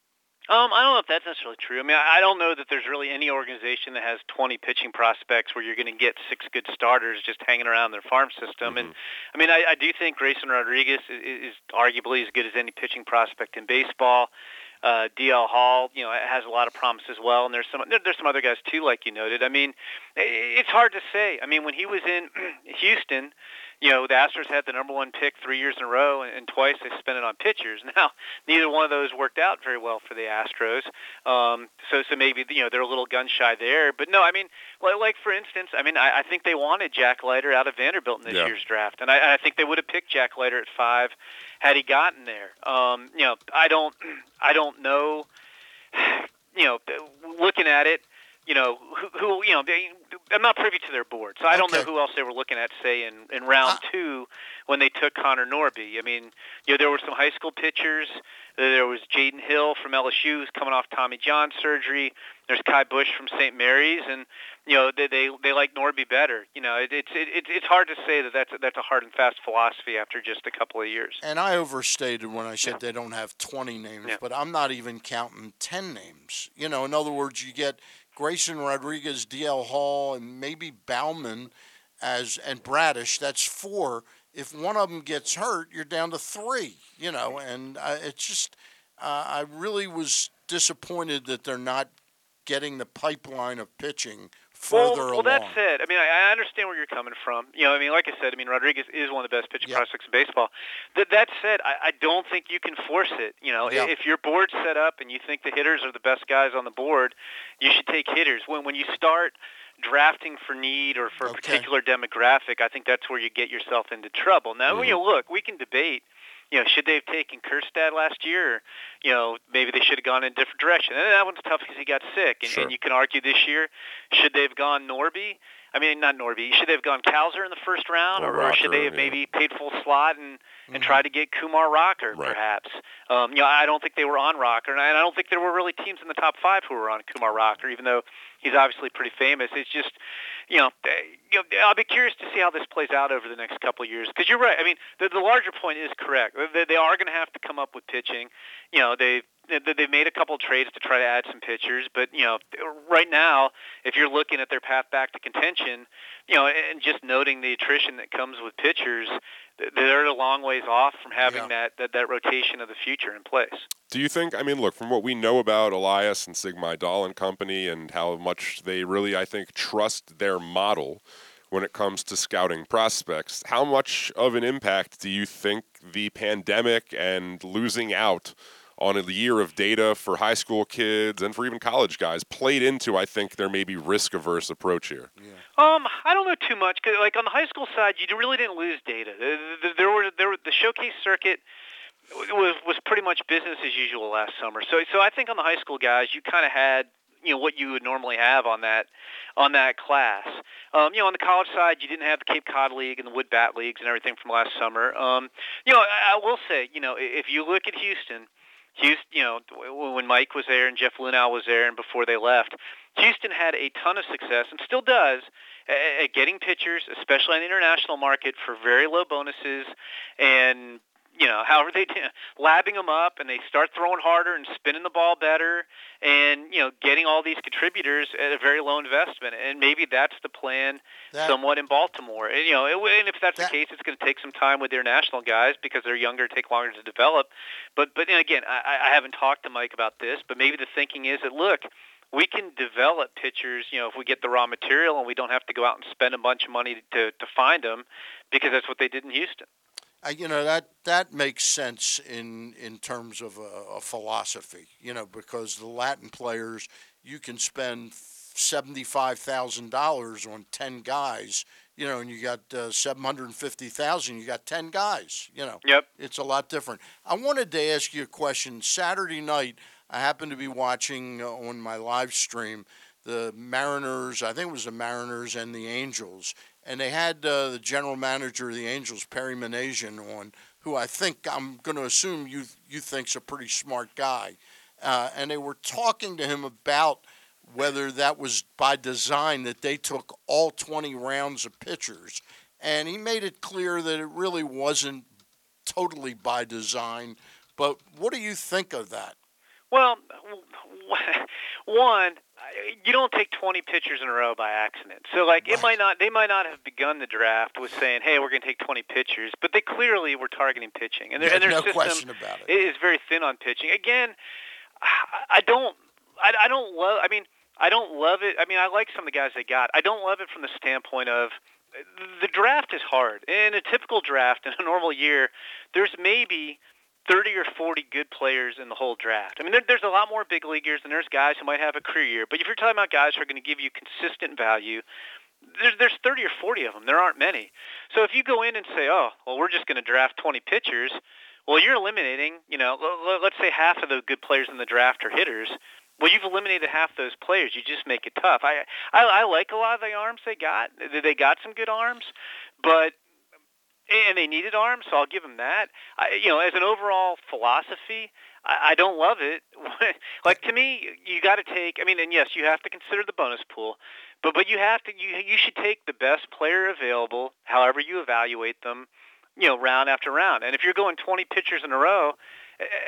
Um, I don't know if that's necessarily true. I mean, I don't know that there's really any organization that has 20 pitching prospects where you're going to get six good starters just hanging around their farm system. Mm-hmm. And I mean, I, I do think Grayson Rodriguez is, is arguably as good as any pitching prospect in baseball. Uh, DL Hall, you know, has a lot of promise as well, and there's some there's some other guys too, like you noted. I mean, it's hard to say. I mean, when he was in <clears throat> Houston, you know, the Astros had the number one pick three years in a row, and, and twice they spent it on pitchers. <laughs> Now, neither one of those worked out very well for the Astros. Um, so, so maybe you know they're a little gun shy there. But no, I mean, like, like for instance, I mean, I, I think they wanted Jack Leiter out of Vanderbilt in this yeah. year's draft, and I, I think they would have picked Jack Leiter at five had he gotten there. Um, you know, I don't, <clears throat> I don't know. <sighs> You know, looking at it, you know, who, who you know, they, I'm not privy to their board, so I don't okay. know who else they were looking at, say in in round uh, two when they took Connor Norby. I mean, you know, there were some high school pitchers. There was Jaden Hill from LSU, who's coming off Tommy John surgery. There's Ky Bush from St. Mary's, and you know they they, they like Norby better. You know, it, it's it, it's hard to say that that's a, that's a hard and fast philosophy after just a couple of years. And I overstated when I said yeah. they don't have 20 names, yeah. but I'm not even counting 10 names. You know, in other words, you get Grayson Rodriguez, DL Hall, and maybe Baumann as and Bradish. That's four. If one of them gets hurt, you're down to three. You know, and uh, it's just uh, I really was disappointed that they're not getting the pipeline of pitching further well, well, that's it. I mean, I, I understand where you're coming from. You know, I mean, like I said, I mean, Rodriguez is one of the best pitching prospects in baseball. That that said, I, I don't think you can force it. You know, if your board's set up and you think the hitters are the best guys on the board, you should take hitters. When when you start drafting for need or for okay. a particular demographic, I think that's where you get yourself into trouble. Now, mm-hmm. you know, look, we can debate you know, should they have taken Kjerstad last year? Or, you know, maybe they should have gone in a different direction. And that one's tough because he got sick. And, sure. and you can argue this year, should they have gone Norby? I mean, not Norby. Should they have gone Cowser in the first round, or, or, Rocker, should they have yeah. maybe paid full slot and and mm-hmm. tried to get Kumar Rocker, right. perhaps? Um, you know, I don't think they were on Rocker, and I, and I don't think there were really teams in the top five who were on Kumar Rocker, even though he's obviously pretty famous. It's just, you know, you know, I'll be curious to see how this plays out over the next couple of years. Because you're right. I mean, the, the larger point is correct. They, they are going to have to come up with pitching. You know, they they've made a couple of trades to try to add some pitchers, but you know, right now, if you're looking at their path back to contention, you know, and just noting the attrition that comes with pitchers, they're a long ways off from having yeah. that, that that rotation of the future in place. Do you think? I mean, look from what we know about Elias and Sig Mejdal and company, and how much they really, I think, trust their model when it comes to scouting prospects. How much of an impact do you think the pandemic and losing out on a year of data for high school kids and for even college guys played into, I think, their maybe risk averse approach here? Yeah. Um, I don't know too much. Cause, like on the high school side, you really didn't lose data. There were there were the showcase circuit was was pretty much business as usual last summer. So so I think on the high school guys, you kind of had you know what you would normally have on that on that class. Um, you know, on the college side, you didn't have the Cape Cod League and the Wood Bat leagues and everything from last summer. Um, you know, I, I will say, you know, if you look at Houston, Houston, you know, when Mike was there and Jeff Luhnow was there and before they left, Houston had a ton of success and still does at getting pitchers, especially on the international market, for very low bonuses and you know however they do, labbing them up, and they start throwing harder and spinning the ball better, and you know, getting all these contributors at a very low investment. And maybe that's the plan, that, somewhat in Baltimore. And you know, it, and if that's that, the case, it's going to take some time with their national guys because they're younger, take longer to develop. But but and again, I, I haven't talked to Mike about this, but maybe the thinking is that look we can develop pitchers, you know, if we get the raw material and we don't have to go out and spend a bunch of money to, to find them because that's what they did in Houston. Uh, you know that that makes sense in in terms of a, a, philosophy. You know, because the Latin players, you can spend seventy five thousand dollars on ten guys. You know, and you got uh, seven hundred and fifty thousand. You got ten guys. You know, yep, it's a lot different. I wanted to ask you a question. Saturday night, I happened to be watching uh, on my live stream the Mariners. I think it was the Mariners and the Angels, and they had uh, the general manager of the Angels, Perry Minasian, on, who I think I'm going to assume you you think's a pretty smart guy, uh, and they were talking to him about whether that was by design that they took all 20 rounds of pitchers, and he made it clear that it really wasn't totally by design. But what do you think of that? Well, <laughs> one, you don't take 20 pitchers in a row by accident. So like it might not they might not have begun the draft with saying, "Hey, we're going to take 20 pitchers," but they clearly were targeting pitching. And their, and their no system is very thin on pitching. Again, I don't I, I don't love I mean, I don't love it. I mean, I like some of the guys they got. I don't love it from the standpoint of the draft is hard. In a typical draft in a normal year, there's maybe 30 or 40 good players in the whole draft. I mean, there, there's a lot more big leaguers, and there's guys who might have a career year. But if you're talking about guys who are going to give you consistent value, there's, there's 30 or 40 of them. There aren't many. So if you go in and say, oh, well, we're just going to draft 20 pitchers, well, you're eliminating, you know, let's say half of the good players in the draft are hitters. Well, you've eliminated half those players. You just make it tough. I, I I like a lot of the arms they got. They got some good arms, but and they needed arms, so I'll give them that. I, you know, as an overall philosophy, I, I don't love it. <laughs> like to me, you got to take. I mean, and yes, you have to consider the bonus pool, but but you have to. You you should take the best player available, however you evaluate them. You know, round after round. And if you're going 20 pitchers in a row,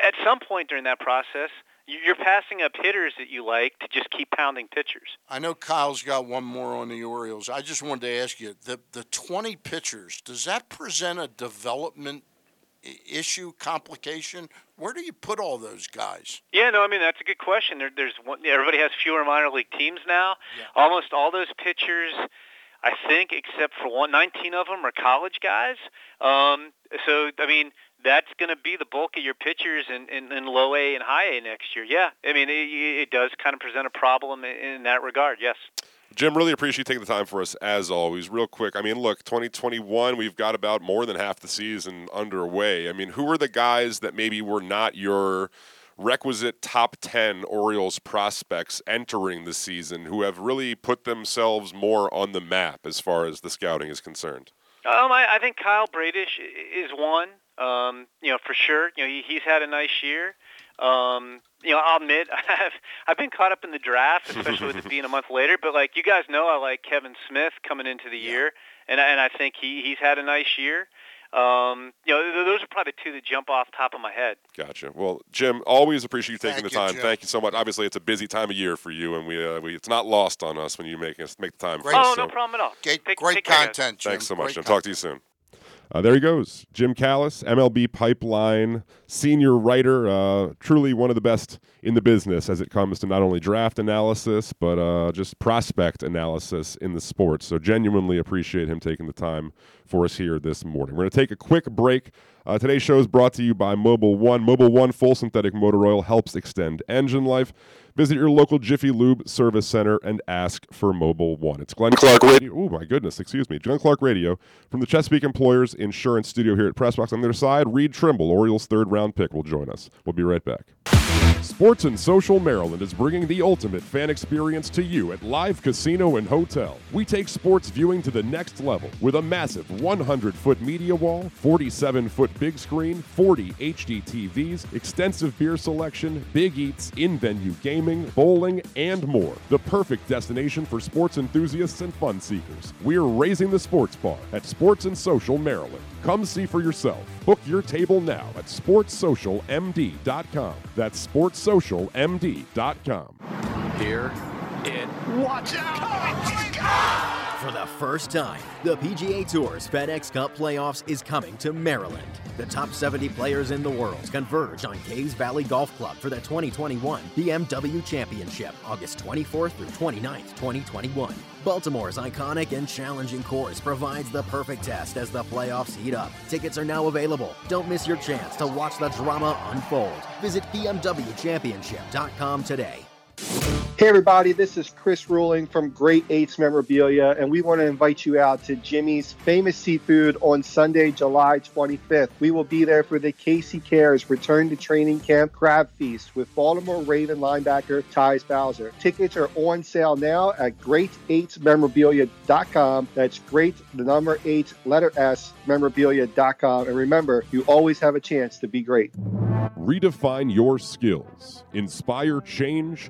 at some point during that process, you're passing up hitters that you like to just keep pounding pitchers. I know Kyle's got one more on the Orioles. I just wanted to ask you the the 20 pitchers. Does that present a development issue complication? Where do you put all those guys? Yeah, no, I mean that's a good question. There, there's one, everybody has fewer minor league teams now. Yeah. Almost all those pitchers. I think, except for one, 19 of them are college guys. Um, so, I mean, that's going to be the bulk of your pitchers in, in, in low A and high A next year. Yeah, I mean, it, it does kind of present a problem in, in that regard. Yes. Jim, really appreciate you taking the time for us as always. Real quick, I mean, look, 2021, we've got about more than half the season underway. I mean, who are the guys that maybe were not your requisite top 10 Orioles prospects entering the season who have really put themselves more on the map as far as the scouting is concerned? Um, I, I think Kyle Bradish is one. Um, you know, for sure. You know, he, he's had a nice year. Um, you know, I'll admit <laughs> I've I've been caught up in the draft, especially with it being a month later. But like you guys know, I like Kevin Smith coming into the yeah. year, and and I think he he's had a nice year. Um, you know, those are probably two that jump off top of my head. Gotcha. Well, Jim, always appreciate you taking Thank the time. You, Thank you so much. Obviously, it's a busy time of year for you, and we, uh, we it's not lost on us when you make us make the time. Great. For oh, us, no problem at all. Great, take, great take content, Jim. Thanks so much, Great Jim. Content. Talk to you soon. Uh, there he goes, Jim Callis, MLB Pipeline senior writer. Uh, truly one of the best in the business as it comes to not only draft analysis but uh, just prospect analysis in the sport. So genuinely appreciate him taking the time for us here this morning. We're going to take a quick break. Uh, today's show is brought to you by Mobil One. Mobil One full synthetic motor oil helps extend engine life. Visit your local Jiffy Lube service center and ask for Mobil One. It's Glenn Clark Radio. Oh my goodness, excuse me, Glenn Clark Radio from the Chesapeake Employers Insurance Studio here at Pressbox. On their side, Reed Trimble, Orioles' third round pick, will join us. We'll be right back. Sports and Social Maryland is bringing the ultimate fan experience to you at Live Casino and Hotel. We take sports viewing to the next level with a massive 100 foot media wall, 47 foot big screen, 40 HD TVs, extensive beer selection, big eats, in venue gaming, bowling, and more. The perfect destination for sports enthusiasts and fun seekers. We're raising the sports bar at Sports and Social Maryland. Come see for yourself. Book your table now at sportssocialmd.com. That's sportssocialmd.com. Here it. Watch out! For the first time, the PGA Tour's FedEx Cup Playoffs is coming to Maryland. The top 70 players in the world converge on Caves Valley Golf Club for the 2021 BMW Championship, August 24th through 29th, 2021. Baltimore's iconic and challenging course provides the perfect test as the playoffs heat up. Tickets are now available. Don't miss your chance to watch the drama unfold. Visit BMWChampionship.com today. Hey, everybody, this is Chris Ruling from Great Eights Memorabilia, and we want to invite you out to Jimmy's Famous Seafood on Sunday, July 25th. We will be there for the Casey Cares Return to Training Camp Crab Feast with Baltimore Raven linebacker Tyus Bowser. Tickets are on sale now at great8memorabilia.com. That's great, the number eight, letter S, memorabilia.com. And remember, you always have a chance to be great. Redefine your skills, inspire change,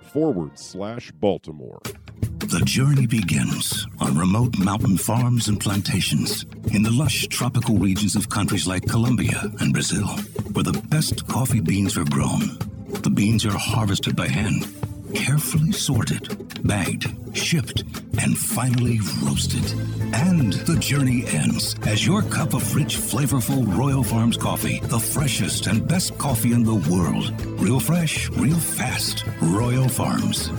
forward slash Baltimore. The journey begins on remote mountain farms and plantations in the lush tropical regions of countries like Colombia and Brazil, where the best coffee beans are grown. The beans are harvested by hand, carefully sorted, bagged, shipped, and finally roasted. And the journey ends as your cup of rich, flavorful Royal Farms coffee, the freshest and best coffee in the world. Real fresh, real fast. Royal Farms.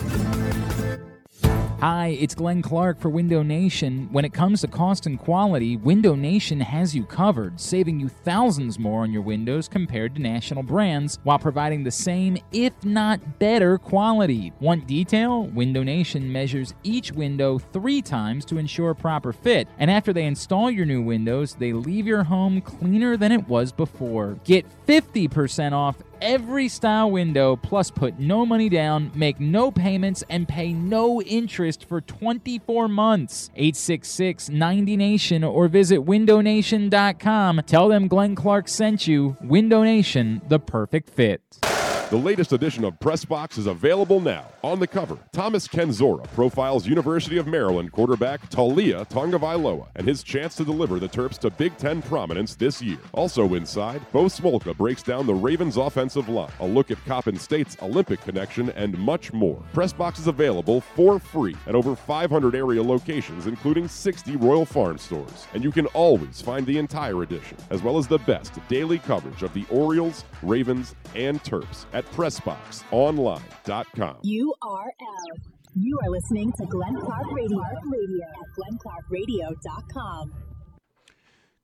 Hi, it's Glenn Clark for Window Nation. When it comes to cost and quality, Window Nation has you covered, saving you thousands more on your windows compared to national brands while providing the same, if not better, quality. Want detail? Window Nation measures each window three times to ensure proper fit, and after they install your new windows, they leave your home cleaner than it was before. Get 50% off every style window, plus put no money down, make no payments, and pay no interest for 24 months. 866 90 Nation or visit windownation.com. Tell them Glenn Clark sent you. Window Nation, the perfect fit. The latest edition of Press Box is available now. On the cover, Thomas Kendziora profiles University of Maryland quarterback Taulia Tagovailoa and his chance to deliver the Terps to Big Ten prominence this year. Also inside, Bo Smolka breaks down the Ravens' offensive line, a look at Coppin State's Olympic connection, and much more. Press Box is available for free at over 500 area locations, including 60 Royal Farm stores. And you can always find the entire edition, as well as the best daily coverage of the Orioles, Ravens, and Terps at PressBoxOnline.com. URL. You are listening to Glenn Clark Radio, Radio at glennclarkradio.com.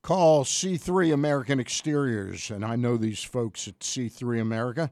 Call C3 American Exteriors, and I know these folks at C3 America,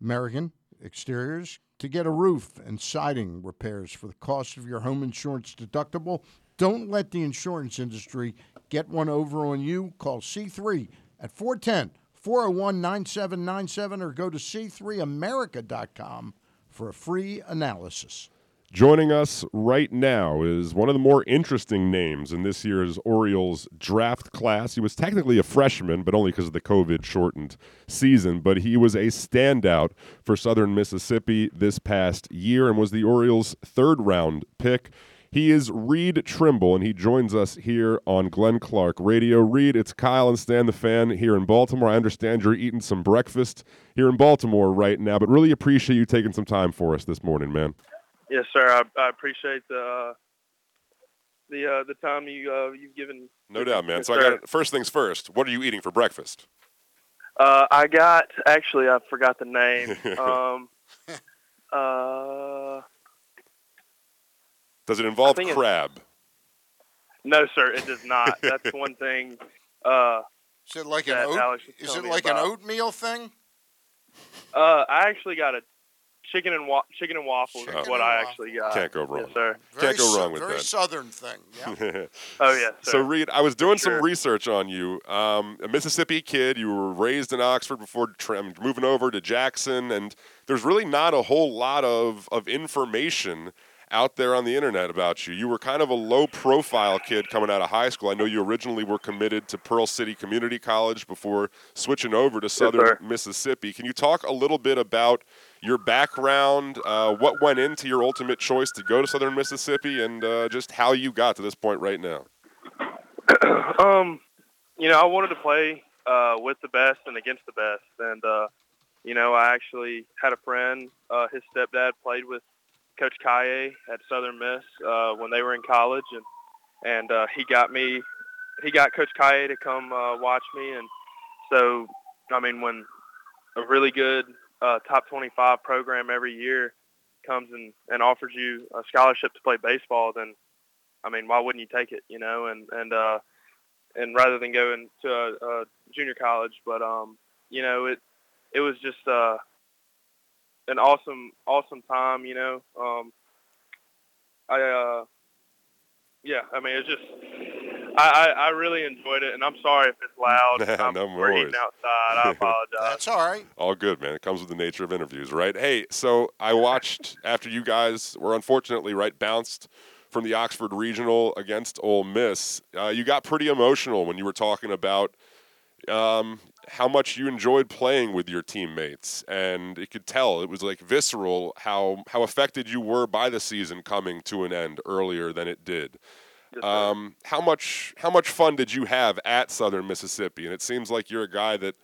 American Exteriors, to get a roof and siding repairs for the cost of your home insurance deductible. Don't let the insurance industry get one over on you. Call C3 at 410 401 9797 or go to c3america.com for a free analysis. Joining us right now is one of the more interesting names in this year's Orioles draft class. He was technically a freshman, but only because of the COVID shortened season. But he was a standout for Southern Mississippi this past year and was the Orioles' third round pick. He is Reed Trimble, and he joins us here on Glenn Clark Radio. Reed, it's Kyle and Stan the fan here in Baltimore. I understand you're eating some breakfast here in Baltimore right now, but really appreciate you taking some time for us this morning, man. Yes, sir. I, I appreciate the uh, the uh, the time you uh, you've given. No doubt, man. So I got first things first. What are you eating for breakfast? Uh, I got actually I forgot the name. <laughs> um, uh, Does it involve crab? No, sir, it does not. That's one <laughs> thing. Uh, Is it like an oat? Is it me like an oatmeal thing? Uh, I actually got a chicken and wa- chicken and waffles. Chicken is what I waffles. actually got. Can't go wrong. Yes, sir. Very Can't go sou- wrong with very that. southern thing. Yeah. <laughs> Oh yes, sir. So Reed, I was doing some research on you. Um, a Mississippi kid, you were raised in Oxford before tra- moving over to Jackson, and there's really not a whole lot of of information out there on the internet about you. You were kind of a low profile kid coming out of high school. I know you originally were committed to Pearl City Community College before switching over to Southern sir. Mississippi. Can you talk a little bit about your background, uh, what went into your ultimate choice to go to Southern Mississippi, and uh, just how you got to this point right now? <clears throat> um, you know, I wanted to play uh, with the best and against the best, and uh, you know, I actually had a friend. Uh, his stepdad played with Coach Kaye at Southern Miss uh, when they were in college, and and uh, he got me. He got Coach Kaye to come uh, watch me, and so I mean, when a really good uh, top 25 program every year comes and, and offers you a scholarship to play baseball, then I mean, why wouldn't you take it? You know, and and uh, and rather than going to a, a junior college, but um, you know, it it was just uh, an awesome awesome time. You know, um, I uh, yeah, I mean, it's just. I, I, I really enjoyed it, and I'm sorry if it's loud. <laughs> I'm, No we're eating worries. outside. I <laughs> apologize. That's all right. All good, man. It comes with the nature of interviews, right? Hey, so I watched <laughs> after you guys were unfortunately right bounced from the Oxford Regional against Ole Miss. Uh, you got pretty emotional when you were talking about um, how much you enjoyed playing with your teammates, and it could tell it was like visceral how how affected you were by the season coming to an end earlier than it did. Um, how much how much fun did you have at Southern Mississippi? And it seems like you're a guy that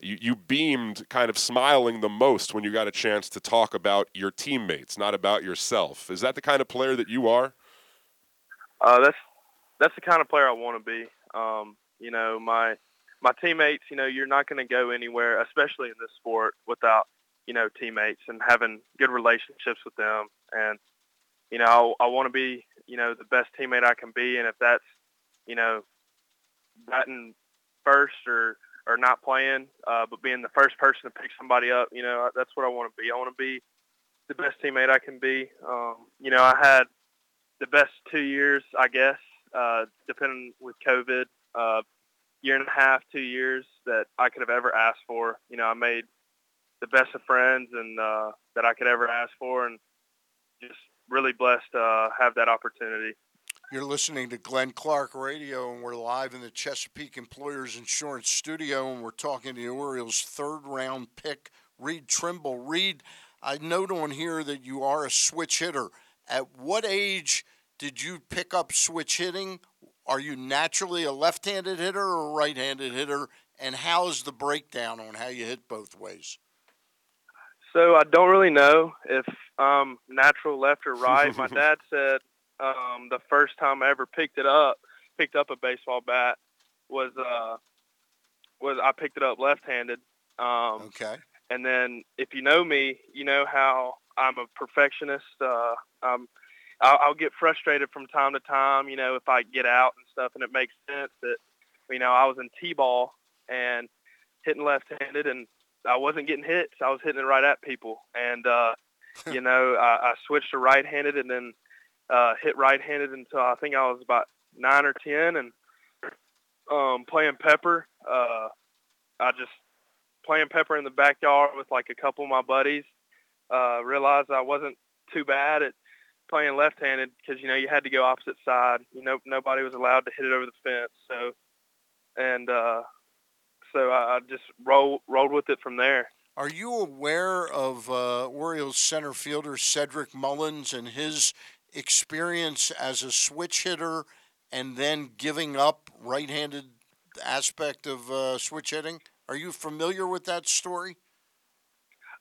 you, you beamed kind of smiling the most when you got a chance to talk about your teammates, not about yourself. Is that the kind of player that you are? Uh, that's that's the kind of player I want to be. Um, you know, my my teammates. You know, you're not going to go anywhere, especially in this sport, without you know teammates and having good relationships with them. And you know, I, I want to be you know the best teammate I can be, and if that's you know batting first or or not playing, uh, but being the first person to pick somebody up, you know, that's what I want to be. I want to be the best teammate I can be. Um, you know, I had the best two years, I guess, uh, depending with COVID, uh, year and a half, two years that I could have ever asked for. You know, I made the best of friends and uh, that I could ever ask for, and just really blessed to uh, have that opportunity. You're listening to Glenn Clark Radio, and we're live in the Chesapeake Employers Insurance Studio, and we're talking to the Orioles' third round pick, Reed Trimble. Reed, I note on here that you are a switch hitter. At what age did you pick up switch hitting? Are you naturally a left handed hitter or a right handed hitter? And how is the breakdown on how you hit both ways? So I don't really know if um, natural left or right. My <laughs> dad said um, the first time I ever picked it up, picked up a baseball bat, was uh, was I picked it up left-handed. Um, Okay. and then if you know me, you know how I'm a perfectionist. Uh, um, I'll, I'll get frustrated from time to time, you know, if I get out and stuff, and it makes sense that, you know, I was in t-ball and hitting left-handed, and I wasn't getting hits. I was hitting it right at people, and uh, <laughs> you know, I, I switched to right-handed, and then uh, hit right-handed until I think I was about nine or ten, and um, playing pepper. Uh, I just playing pepper in the backyard with like a couple of my buddies. Uh, realized I wasn't too bad at playing left-handed because you know you had to go opposite side. You know nobody was allowed to hit it over the fence. So and uh, so I, I just roll rolled with it from there. Are you aware of uh, Orioles center fielder Cedric Mullins and his experience as a switch hitter and then giving up right-handed aspect of uh, switch hitting? Are you familiar with that story?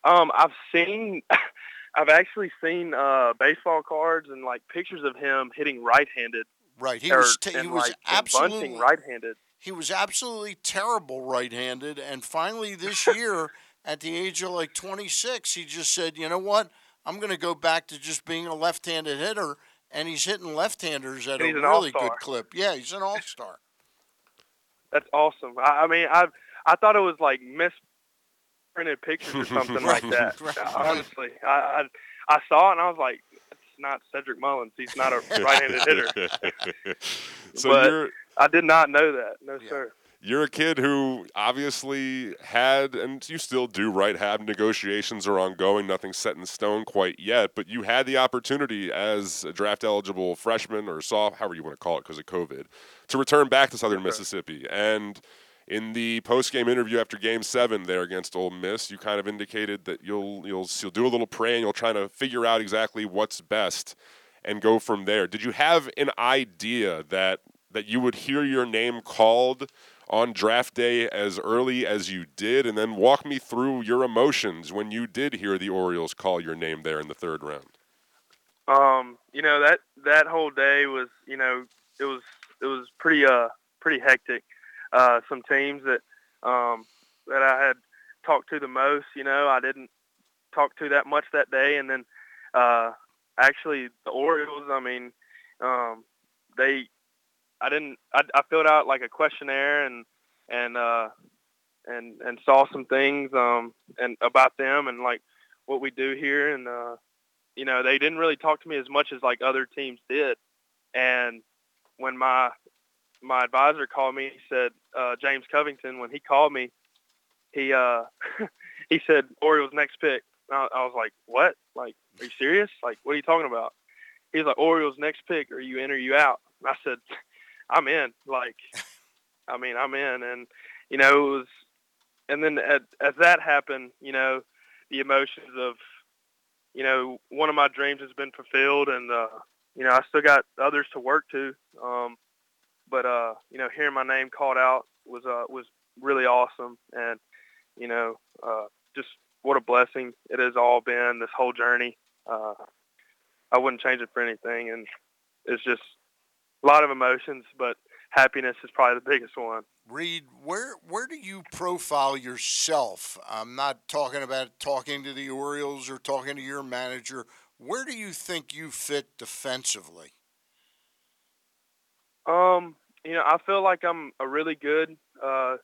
Um, I've seen, <laughs> I've actually seen uh, baseball cards and like pictures of him hitting right-handed. Right, he or- was t- he and, was like, absolutely right-handed. He was absolutely terrible right-handed, and finally this year, <laughs> at the age of like 26, he just said, "You know what? I'm going to go back to just being a left-handed hitter." and he's hitting left-handers at And a really all-star. good clip. Yeah, he's an all-star. <laughs> That's awesome. I, I mean, I I thought it was like misprinted pictures or <laughs> something like that. Right. Honestly, I, I I saw it and I was like, it's not Cedric Mullins. He's not a <laughs> right-handed hitter. so But- you're I did not know that. No, sir. you're a kid who obviously had, and you still do, right? Have negotiations are ongoing. Nothing's set in stone quite yet, but you had the opportunity as a draft eligible freshman or soft, however you want to call it, because of COVID, to return back to Southern Mississippi. And in the post game interview after Game Seven there against Ole Miss, you kind of indicated that you'll you'll you'll do a little praying, you'll try to figure out exactly what's best and go from there. Did you have an idea that that you would hear your name called on draft day as early as you did, and then walk me through your emotions when you did hear the Orioles call your name there in the third round? Um, you know that that whole day was, you know, it was it was pretty uh pretty hectic. Uh, some teams that um that I had talked to the most, you know, I didn't talk to that much that day, and then uh, actually the Orioles. I mean, um, they I didn't I, I filled out like a questionnaire and and uh, and and saw some things um and about them and like what we do here and uh you know, they didn't really talk to me as much as like other teams did. And when my my advisor called me, he said uh, James Covington. When he called me, he uh, <laughs> he said Orioles next pick. I, I was like, what? Like, are you serious? Like, what are you talking about? He's like, Orioles next pick. Are you in or you out? And I said, <laughs> I'm in. Like, I mean, I'm in. And you know, it was. And then as, as that happened, you know, the emotions of you know, one of my dreams has been fulfilled, and uh, you know, I still got others to work to. Um, but uh, you know, hearing my name called out was uh, was really awesome, and you know, uh, just what a blessing it has all been this whole journey. Uh, I wouldn't change it for anything, and it's just a lot of emotions, but happiness is probably the biggest one. Reed, where where do you profile yourself? I'm not talking about talking to the Orioles or talking to your manager. Where do you think you fit defensively? Um, you know, I feel like I'm a really good uh,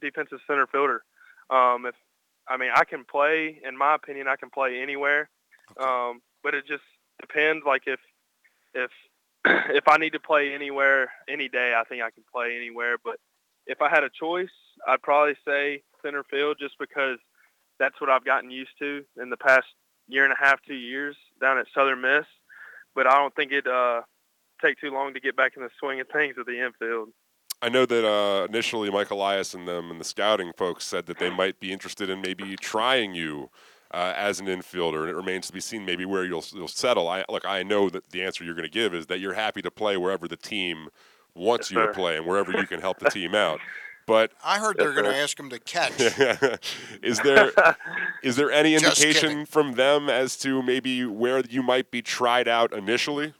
defensive center fielder. Um, if I mean, I can play. In my opinion, I can play anywhere. Um, but it just depends. Like if if <clears throat> if I need to play anywhere any day, I think I can play anywhere. But if I had a choice, I'd probably say center field, just because that's what I've gotten used to in the past year and a half, two years down at Southern Miss. But I don't think it uh, take too long to get back in the swing of things at the infield. I know that uh, initially Mike Elias and them and the scouting folks said that they might be interested in maybe trying you uh, as an infielder, and it remains to be seen maybe where you'll you'll settle. I look, I know that the answer you're going to give is that you're happy to play wherever the team wants Yes, you to play and wherever you can help the <laughs> team out. But I heard they're going to ask him to catch. <laughs> is there is there any indication from them as to maybe where you might be tried out initially?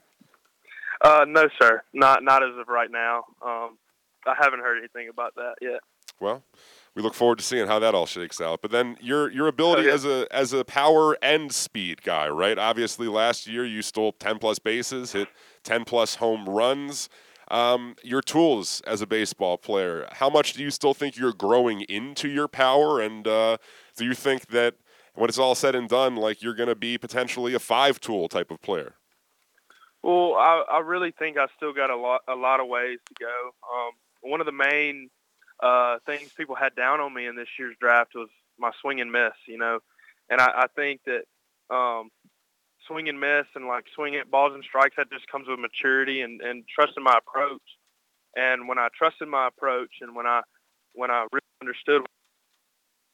Uh, no, sir, not not as of right now. Um, I haven't heard anything about that yet. Well, we look forward to seeing how that all shakes out. But then your your ability Okay. as a as a power and speed guy, right? Obviously, last year you stole ten plus bases, hit ten plus home runs. Um, your tools as a baseball player, how much do you still think you're growing into your power? And uh, do you think that when it's all said and done, like you're going to be potentially a five tool type of player? Well, I, I really think I still got a lot a lot of ways to go. Um, one of the main uh, things people had down on me in this year's draft was my swing and miss. You know, and I, I think that um, swing and miss and like swinging at balls and strikes that just comes with maturity and, and trusting my approach. And when I trusted my approach and when I when I really understood,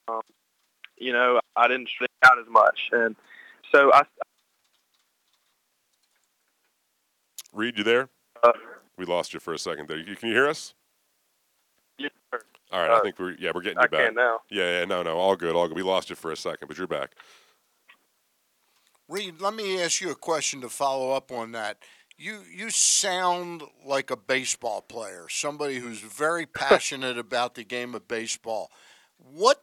um, you know, I didn't strike out as much. And so I, Reed, you there? Uh, we lost you for a second there. You- Can you hear us? Yeah, sir. All right, I Uh, think we're yeah we're getting I you back can now. Yeah, yeah, no, no, all good, all good. We lost you for a second, but you're back. Reed, let me ask you a question to follow up on that. You you sound like a baseball player, somebody who's very <laughs> passionate about the game of baseball. What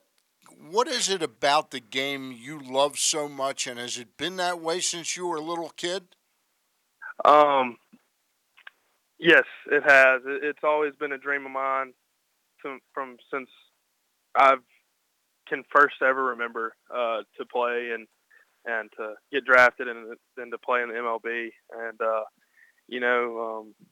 what is it about the game you love so much, and has it been that way since you were a little kid? Um, yes, it has. It's always been a dream of mine from, from since I've can first ever remember uh, to play and and to get drafted and then to play in the MLB. And uh, you know, um,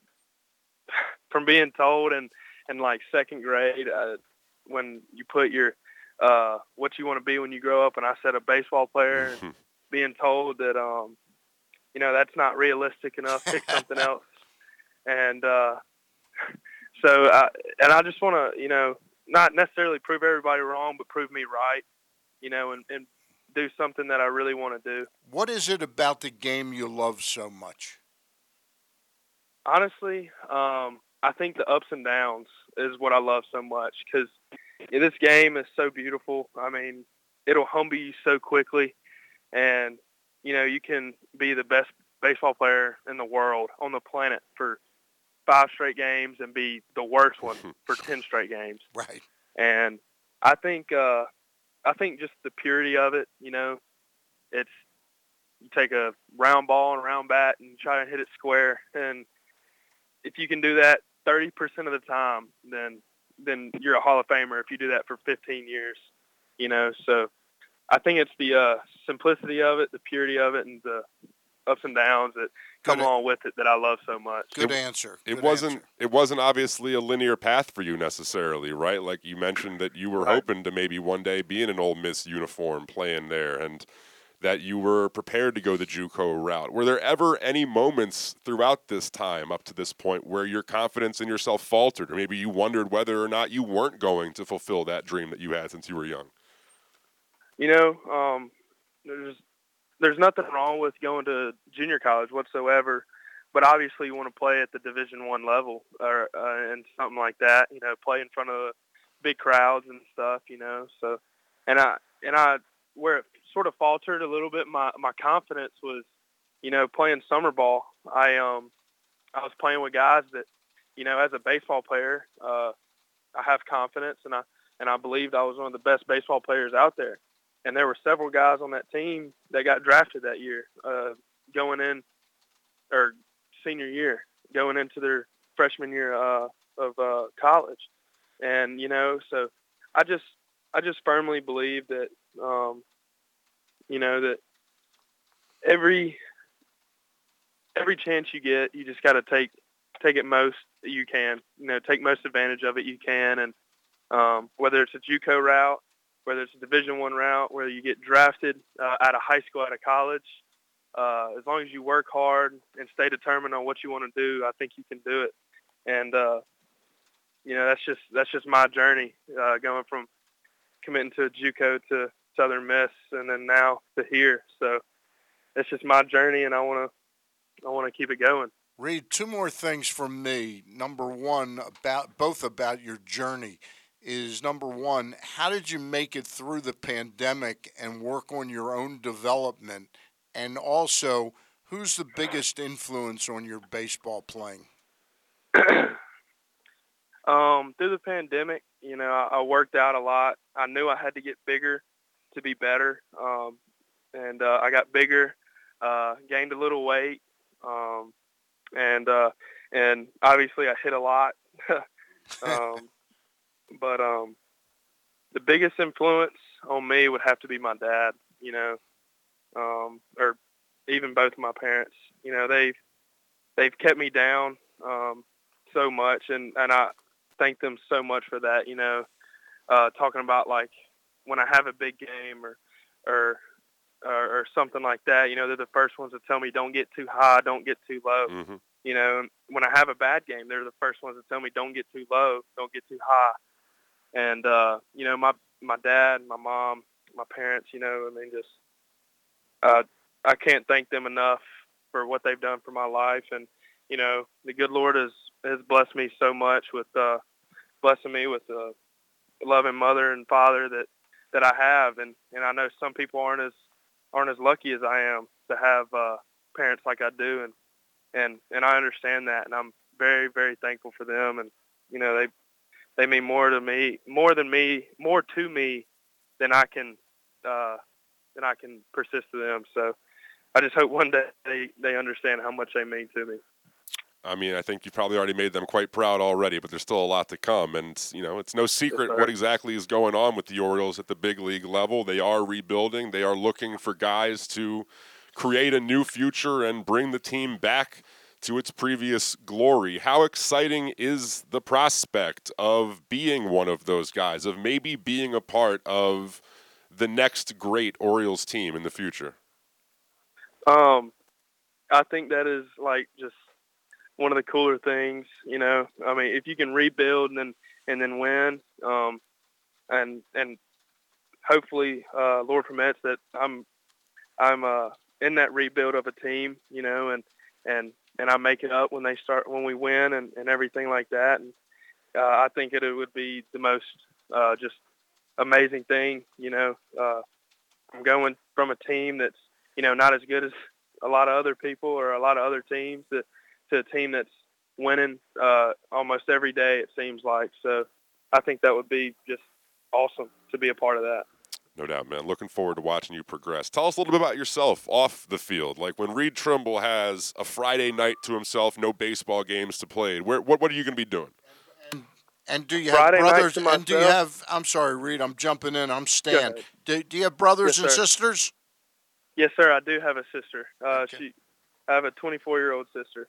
<sighs> from being told in in like second grade uh, when you put your uh, what you want to be when you grow up, and I said a baseball player, and <laughs> being told that um, you know that's not realistic enough, pick something <laughs> else. And uh, so, I, and I just want to, you know, not necessarily prove everybody wrong, but prove me right, you know, and, and do something that I really want to do. What is it about the game you love so much? Honestly, um, I think the ups and downs is what I love so much because this game is so beautiful. I mean, it'll humble you so quickly, and you know you can be the best baseball player in the world on the planet for five straight games and be the worst one <laughs> for ten straight games. Right. And I think uh, I think just the purity of it. You know, it's you take a round ball and a round bat and try and hit it square, and if you can do that 30% of the time, then then you're a Hall of Famer if you do that for 15 years. You know, so I think it's the uh, simplicity of it, the purity of it, and the ups and downs that come Good. along with it that I love so much. Good answer. It wasn't. answer. It wasn't obviously a linear path for you necessarily, right? Like you mentioned that you were Right. hoping to maybe one day be in an Ole Miss uniform playing there, and that you were prepared to go the JUCO route. Were there ever any moments throughout this time up to this point where your confidence in yourself faltered, or maybe you wondered whether or not you weren't going to fulfill that dream that you had since you were young? You know, um, there's there's nothing wrong with going to junior college whatsoever, but obviously you want to play at the Division One level or uh, and something like that. You know, play in front of big crowds and stuff. You know, so and I and I where it sort of faltered a little bit. My my confidence was, you know, playing summer ball. I um I was playing with guys that, you know, as a baseball player, uh, I have confidence and I and I believed I was one of the best baseball players out there and there were several guys on that team that got drafted that year, uh, going in or senior year, going into their freshman year uh, of uh, college, and you know, so I just I just firmly believe that um, you know that every every chance you get, you just got to take take it most you can. You know, take most advantage of it you can, and um, whether it's a JUCO route whether it's a Division One route, whether you get drafted uh, out of high school, out of college, uh, as long as you work hard and stay determined on what you want to do, I think you can do it. And uh, you know, that's just that's just my journey uh, going from committing to JUCO to Southern Miss, and then now to here. So it's just my journey, and I want to I want to keep it going. Reed, two more things from me. Number one, about both about your journey is number one, how did you make it through the pandemic and work on your own development? And also, who's the biggest influence on your baseball playing? <clears throat> um, through the pandemic, you know, I, I worked out a lot. I knew I had to get bigger to be better, um, and uh, I got bigger, uh, gained a little weight, um, and uh, and obviously I hit a lot. <laughs> um, but um, the biggest influence on me would have to be my dad. You know, um, or even both of my parents. You know, they've they've kept me down um, so much, and and I thank them so much for that. You know, uh, talking about like when I have a big game or or or, or something like that. You know, they're the first ones to tell me don't get too high, don't get too low. Mm-hmm. You know, when I have a bad game, they're the first ones to tell me don't get too low, don't get too high. And uh, you know, my my dad, my mom, my parents, you know, I mean, just uh, I can't thank them enough for what they've done for my life. And you know, the good Lord has has blessed me so much with uh, blessing me with a loving mother and father that that I have. And and I know some people aren't as aren't as lucky as I am to have uh, parents like I do. And and and I understand that, and I'm very very thankful for them. And you know, they they mean more to me, more than me, more to me than I can uh, than I can persist to them. So I just hope one day they they understand how much they mean to me. I mean, I think you probably already made them quite proud already, but there's still a lot to come. And, you know, it's no secret what exactly is going on with the Orioles at the big league level. They are rebuilding, they are looking for guys to create a new future and bring the team back to its previous glory. How exciting is the prospect of being one of those guys, of maybe being a part of the next great Orioles team in the future? Um, I think that is like just one of the cooler things, you know. I mean, if you can rebuild and then and then win, um, and and hopefully, uh, Lord permits that I'm I'm uh, in that rebuild of a team, you know, and and and I make it up when they start when we win and, and everything like that. And uh, I think it, it would be the most uh, just amazing thing, you know. Uh, I'm going from a team that's you know not as good as a lot of other people or a lot of other teams to to a team that's winning uh, almost every day. It seems like so. I think that would be just awesome to be a part of that. No doubt, man. Looking forward to watching you progress. Tell us a little bit about yourself off the field. Like when Reed Trimble has a Friday night to himself, no baseball games to play. Where, what, what are you going to be doing? And, and do you Friday have night brothers? And do you have? I'm sorry, Reed. I'm jumping in. I'm Stan. ahead. Do, do you have brothers Yes, and sir. sisters? Yes, sir. I do have a sister. Uh, Okay. She, I have a 24 year old sister.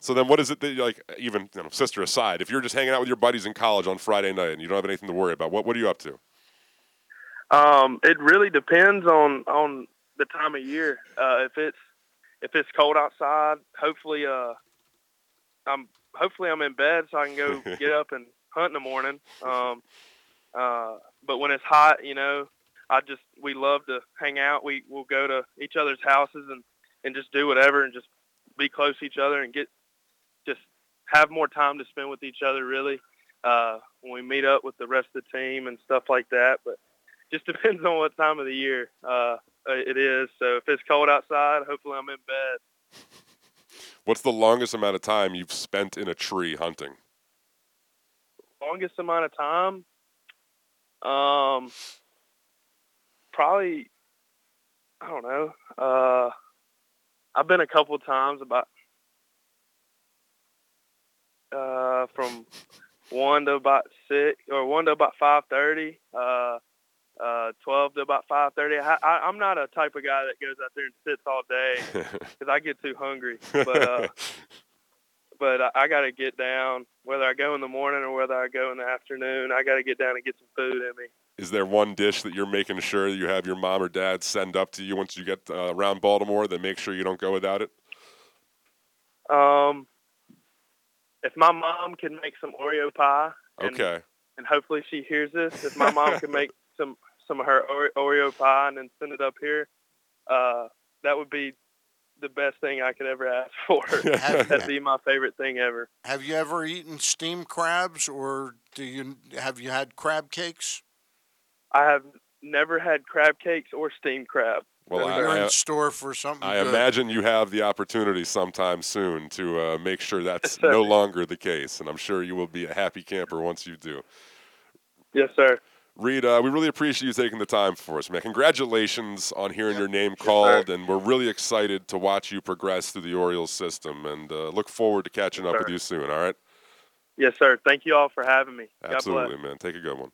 So then, what is it that you like? Even you know, sister aside, if you're just hanging out with your buddies in college on Friday night and you don't have anything to worry about, what what are you up to? Um, it really depends on on the time of year. Uh, if it's if it's cold outside, hopefully, uh, I'm hopefully I'm in bed so I can go <laughs> get up and hunt in the morning. Um, uh, but when it's hot, you know, I just we love to hang out. We we'll go to each other's houses and and just do whatever and just be close to each other and get just have more time to spend with each other. Really, uh, when we meet up with the rest of the team and stuff like that. But just depends on what time of the year uh, it is. So if it's cold outside, hopefully I'm in bed. What's the longest amount of time you've spent in a tree hunting? Longest amount of time, um, probably I don't know. Uh, I've been a couple times about uh, from one to about six or one to about five thirty. Uh, uh, 12 to about 5.30. I, I, I'm not a type of guy that goes out there and sits all day <laughs> because I get too hungry. But uh, <laughs> but I, I got to get down, whether I go in the morning or whether I go in the afternoon. I got to get down and get some food in me. Is there one dish that you're making sure you have your mom or dad send up to you once you get uh, around Baltimore that make sure you don't go without it? Um, if my mom can make some Oreo pie, and, Okay. and hopefully she hears this, if my mom can make some some of her Oreo pie and then send it up here, uh, that would be the best thing I could ever ask <laughs> for. <laughs> That'd be my favorite thing ever. Have you ever eaten steamed crabs, or do you have you had crab cakes? I have never had crab cakes or steamed crab. Well, Or I, you're I, in store for something. I good. imagine you have the opportunity sometime soon to uh, make sure that's Yes, <laughs> no longer the case, and I'm sure you will be a happy camper once you do. Yes, sir. Reed, uh, we really appreciate you taking the time for us, man. Congratulations on hearing your name called, and we're really excited to watch you progress through the Orioles system, and uh, look forward to catching up sir. with you soon. All right? Yes, sir. Thank you all for having me. God Absolutely, bless. man. Take a good one.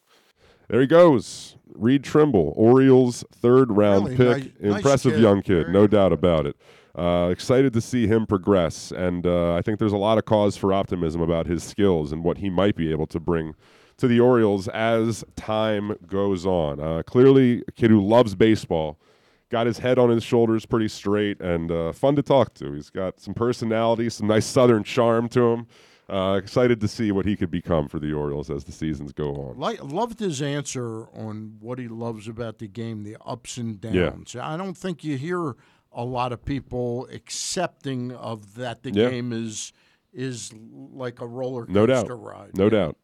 There he goes. Reed Trimble, Orioles third round Really pick. nice- nice Impressive kid. young kid, Very no doubt about it. Uh, excited to see him progress, and uh, I think there's a lot of cause for optimism about his skills and what he might be able to bring to the Orioles as time goes on. Uh, clearly, a kid who loves baseball, got his head on his shoulders pretty straight, and uh, fun to talk to. He's got some personality, some nice Southern charm to him. Uh, excited to see what he could become for the Orioles as the seasons go on. Like, loved his answer on what he loves about the game, the ups and Yeah. downs. I don't think you hear a lot of people accepting of that the Yeah. game is is like a roller coaster No doubt. ride. No doubt.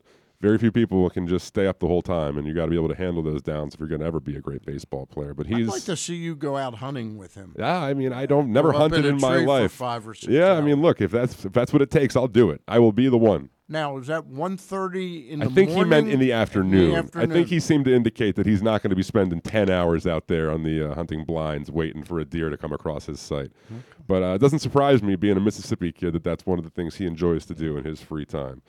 Very few people can just stay up the whole time, and you got to be able to handle those downs if you're going to ever be a great baseball player. But he's I'd like to see you go out hunting with him. yeah, I mean, I don't never Go up hunted in a in my tree for life. five or six yeah, I hours. mean, look, if that's if that's what it takes, I'll do it. I will be the one. Now, is that 1.30 in the morning? I think he meant in the afternoon. I afternoon. think he seemed to indicate that he's not going to be spending 10 hours out there on the uh, hunting blinds waiting for a deer to come across his sight. But uh, it doesn't surprise me, being a Mississippi kid, that that's one of the things he enjoys to do in his free time.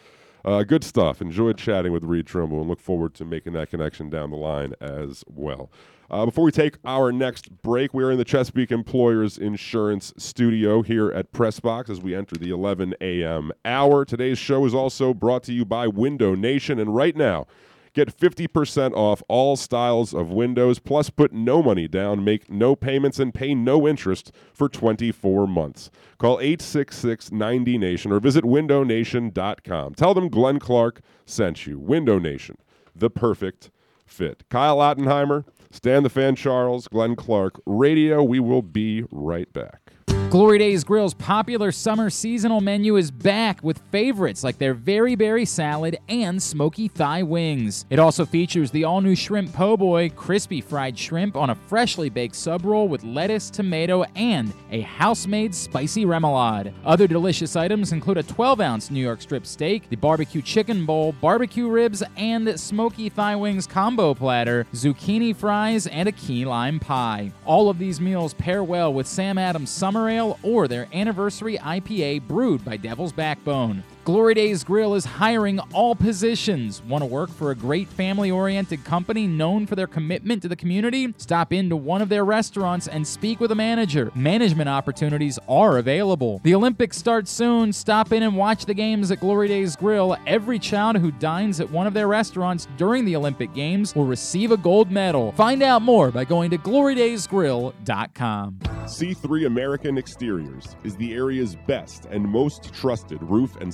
Uh, good stuff. Enjoyed chatting with Reed Trimble and look forward to making that connection down the line as well. Uh, before we take our next break, we are in the Chesapeake Employers Insurance Studio here at Pressbox as we enter the 11 a.m. hour. Today's show is also brought to you by Window Nation, and right now, Get 50% off all styles of windows, plus put no money down, make no payments, and pay no interest for 24 months. Call 866 90 Nation or visit windownation.com. Tell them Glenn Clark sent you. Window Nation, the perfect fit. Kyle Ottenheimer, Stan the Fan Charles, Glenn Clark, Radio. We will be right back. Glory Days Grill's popular summer seasonal menu is back with favorites like their Very Berry Salad and Smoky Thigh Wings. It also features the all new Shrimp Po' Boy, crispy fried shrimp on a freshly baked sub roll with lettuce, tomato, and a house made spicy remoulade. Other delicious items include a 12 ounce New York strip steak, the barbecue chicken bowl, barbecue ribs, and Smoky Thigh Wings combo platter, zucchini fries, and a key lime pie. All of these meals pair well with Sam Adams Summer Ale or their anniversary IPA brewed by Devil's Backbone. Glory Days Grill is hiring all positions. Want to work for a great family oriented company known for their commitment to the community? Stop into one of their restaurants and speak with a manager. Management opportunities are available. The Olympics start soon. Stop in and watch the games at Glory Days Grill. Every child who dines at one of their restaurants during the Olympic Games will receive a gold medal. Find out more by going to glorydaysgrill.com. C3 American Exteriors is the area's best and most trusted roof and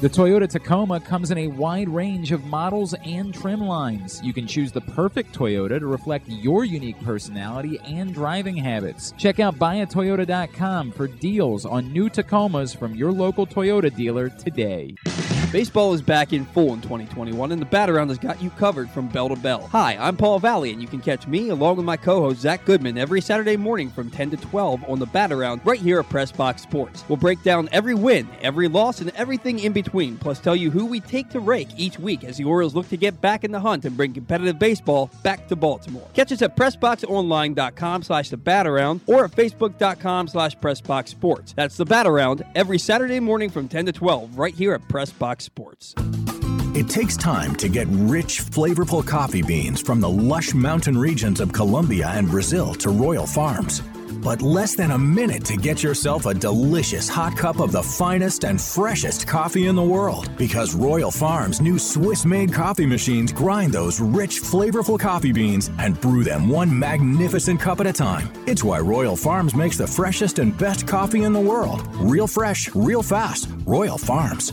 The Toyota Tacoma comes in a wide range of models and trim lines. You can choose the perfect Toyota to reflect your unique personality and driving habits. Check out buyatoyota.com for deals on new Tacomas from your local Toyota dealer today. Baseball is back in full in 2021, and the Bat Around has got you covered from bell to bell. Hi, I'm Paul Valley, and you can catch me along with my co-host Zach Goodman every Saturday morning from 10 to 12 on the Bat Around right here at Press Box Sports. We'll break down every win, every loss, and everything in between, plus tell you who we take to rake each week as the Orioles look to get back in the hunt and bring competitive baseball back to Baltimore. Catch us at PressBoxOnline.com slash the Bat Around or at Facebook.com slash PressBoxSports. That's the Bat Around every Saturday morning from 10 to 12 right here at Press Box It takes time to get rich, flavorful coffee beans from the lush mountain regions of Colombia and Brazil to Royal Farms. But less than a minute to get yourself a delicious hot cup of the finest and freshest coffee in the world. Because Royal Farms' new Swiss made coffee machines grind those rich, flavorful coffee beans and brew them one magnificent cup at a time. It's why Royal Farms makes the freshest and best coffee in the world. Real fresh, real fast. Royal Farms.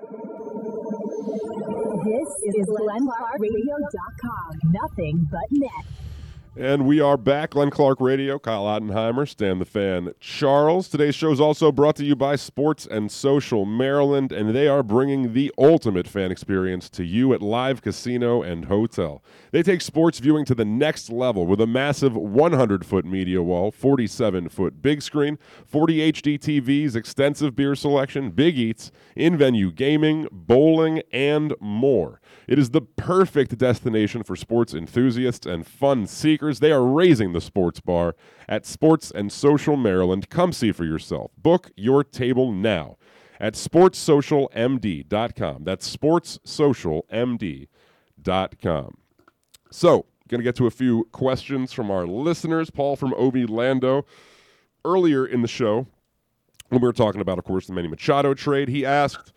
This is GlennClarkRadio.com. Nothing but net. And we are back. Glenn Clark Radio, Kyle Ottenheimer, Stan the Fan, Charles. Today's show is also brought to you by Sports and Social Maryland, and they are bringing the ultimate fan experience to you at Live Casino and Hotel. They take sports viewing to the next level with a massive 100 foot media wall, 47 foot big screen, 40 HD TVs, extensive beer selection, big eats, in venue gaming, bowling, and more. It is the perfect destination for sports enthusiasts and fun seekers. They are raising the sports bar at Sports and Social Maryland. Come see for yourself. Book your table now at sportssocialmd.com. That's sportssocialmd.com. So, going to get to a few questions from our listeners. Paul from OB Lando. Earlier in the show, when we were talking about, of course, the Manny Machado trade, he asked,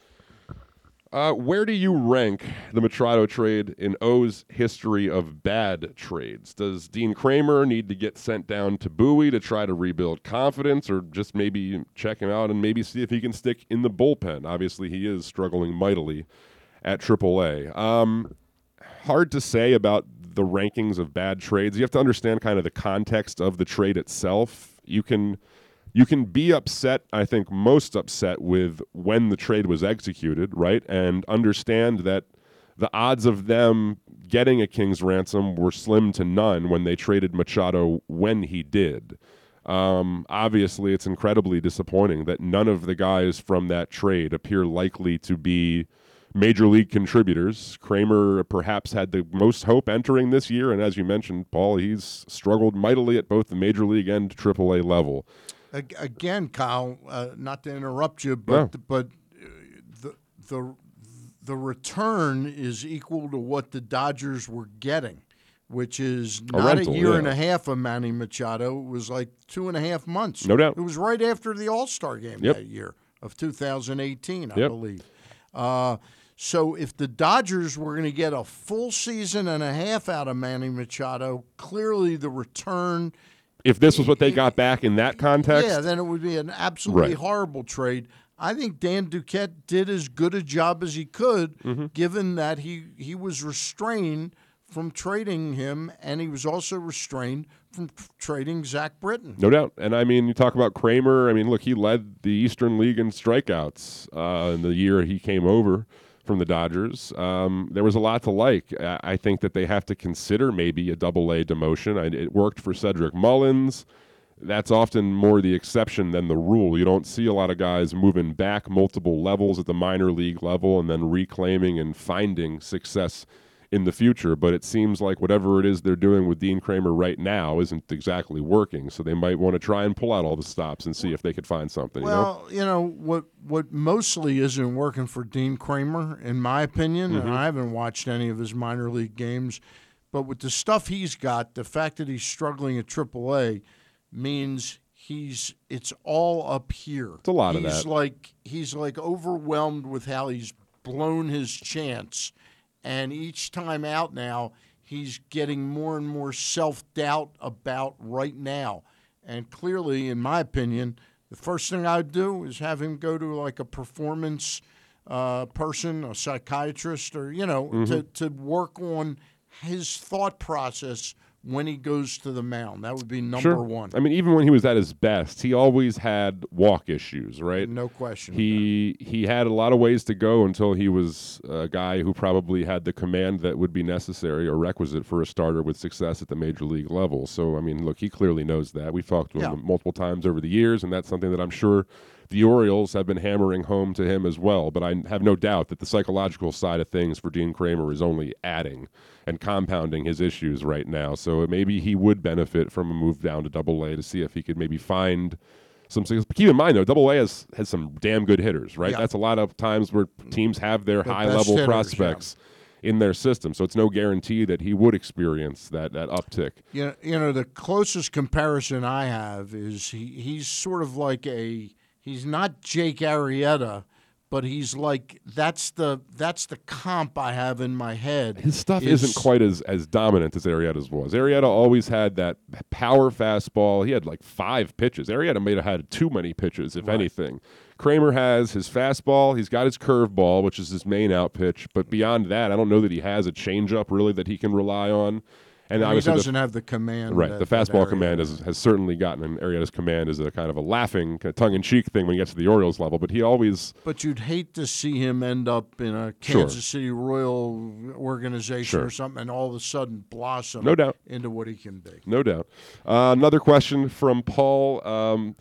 uh, where do you rank the Machado trade in O's history of bad trades? Does Dean Kremer need to get sent down to Bowie to try to rebuild confidence, or just maybe check him out and maybe see if he can stick in the bullpen? Obviously, he is struggling mightily at AAA. Um, hard to say about the rankings of bad trades. You have to understand kind of the context of the trade itself. You can you can be upset, I think most upset with when the trade was executed, right? And understand that the odds of them getting a king's ransom were slim to none when they traded Machado when he did. Um, obviously, it's incredibly disappointing that none of the guys from that trade appear likely to be major league contributors. Kremer perhaps had the most hope entering this year, and as you mentioned, Paul, he's struggled mightily at both the major league and AAA level. Ag- Again, Kyle, uh, not to interrupt you, but but uh, the the the return is equal to what the Dodgers were getting, which is A not rental, a year yeah. and a half of Manny Machado. It was like two and a half months. No doubt. It was right after the All Star game Yep. that year of 2018, I Yep. believe. Uh, so if the Dodgers were going to get a full season and a half out of Manny Machado, clearly the return If this was what they got back in that context, yeah, then it would be an absolutely Right. horrible trade. I think Dan Duquette did as good a job as he could, Mm-hmm. given that he, he was restrained from trading him, and he was also restrained from trading Zach Britton. No doubt. And I mean, you talk about Kremer. I mean, look, he led the Eastern League in strikeouts uh, in the year he came over from the Dodgers. Um, there was a lot to like. I think that they have to consider maybe a double A demotion. I, it worked for Cedric Mullins. That's often more the exception than the rule. You don't see a lot of guys moving back multiple levels at the minor league level and then reclaiming and finding success in the future, but it seems like whatever it is they're doing with Dean Kremer right now isn't exactly working. So they might want to try and pull out all the stops and see if they could find something. you know? Well, you know what what mostly isn't working for Dean Kremer, in my opinion, Mhm. and I haven't watched any of his minor league games, but with the stuff he's got, the fact that he's struggling at AAA means he's it's all up here. It's a lot of that. he's like he's like overwhelmed with how he's blown his chance, and each time out now he's getting more and more self doubt about right now. And clearly, in my opinion, the first thing I'd do is have him go to like a performance uh, person, a psychiatrist, or you know, to, Mhm. to work on his thought process when he goes to the mound. That would be number Sure. one. I mean, even when he was at his best, he always had walk issues, right? No question. He he had a lot of ways to go until he was a guy who probably had the command that would be necessary or requisite for a starter with success at the major league level. So, I mean, look, he clearly knows that. We've talked to him Yeah. multiple times over the years, and that's something that I'm sure the Orioles have been hammering home to him as well. But I have no doubt that the psychological side of things for Dean Kremer is only adding and compounding his issues right now. So maybe he would benefit from a move down to Double A to see if he could maybe find some. success. Keep in mind though, Double A has has some damn good hitters, right? Yeah. That's a lot of times where teams have their The high level hitters, prospects. In their system, so it's no guarantee that he would experience that that uptick. You know, you know, the closest comparison I have is he, he's sort of like a he's not Jake Arrieta, but he's like that's the that's the comp I have in my head. His stuff is- isn't quite as, as dominant as Arrieta's was. Arrieta always had that power fastball. He had like five pitches. Arrieta may have had too many pitches, if anything. Kremer has his fastball. He's got his curveball, which is his main out pitch. But beyond that, I don't know that he has a changeup really that he can rely on. And And he obviously the- doesn't have the command. Right, that- the fastball command has, has certainly gotten in Arrieta's command is a kind of a laughing, kind of tongue-in-cheek thing when he gets to the Orioles level. But he always But you'd hate to see him end up in a Sure. Kansas City Royal organization Sure. or something, and all of a sudden blossom No doubt. into what he can be. No doubt. Uh, another question from Paul. Um,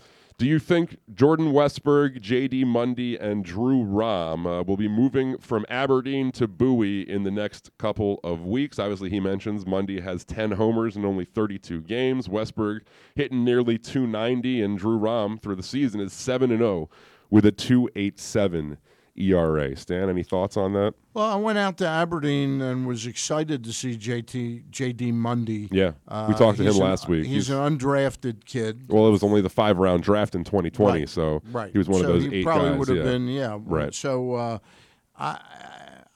do you think Jordan Westburg, J.D. Mundy, and Drew Rom uh, will be moving from Aberdeen to Bowie in the next couple of weeks? Obviously, he mentions Mundy has 10 homers in only 32 games. Westburg hitting nearly 290, and Drew Rom through the season is 7 and 0 with a 2.87 ERA. Stan, any thoughts on that? Well, I went out to Aberdeen and was excited to see JT JD Mundy. Yeah, we talked to him an- last week. He's, He's- an undrafted kid. Well, it was only the five round draft in 2020, Right. so right. he was one so of those he eight probably guys. would have yeah. been, yeah. Right. So uh, I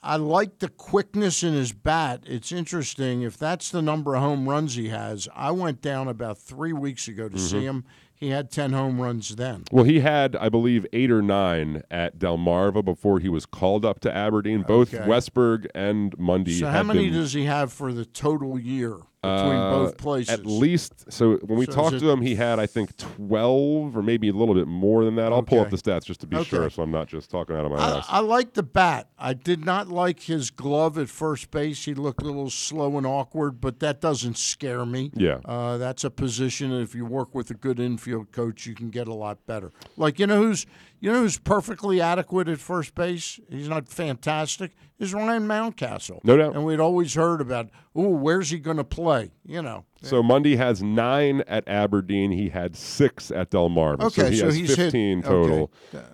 I like the quickness in his bat. It's interesting if that's the number of home runs he has. I went down about three weeks ago to see Mhm. him. He had ten home runs then. Well, he had, I believe, eight or nine at Delmarva before he was called up to Aberdeen. Both Okay. Westburg and Mundy. So how many been, does he have for the total year between uh, both places? At least, so when we So talked it- to him, he had, I think, 12 or maybe a little bit more than that. I'll pull up the stats just to be Okay. sure so I'm not just talking out of my I, ass. I like the bat. I did not like his glove at first base. He looked a little slow and awkward, but that doesn't scare me. Yeah. uh, that's a position. If you work with a good infield coach, you can get a lot better. Like you know who's you know who's perfectly adequate at first base. He's not fantastic. Is Ryan Mountcastle. No doubt. And we'd always heard about, oh, where's he going to play? You know. So Mundy has nine at Aberdeen. He had six at Delmarva. so Okay, he so has he's hit- 15 okay. total.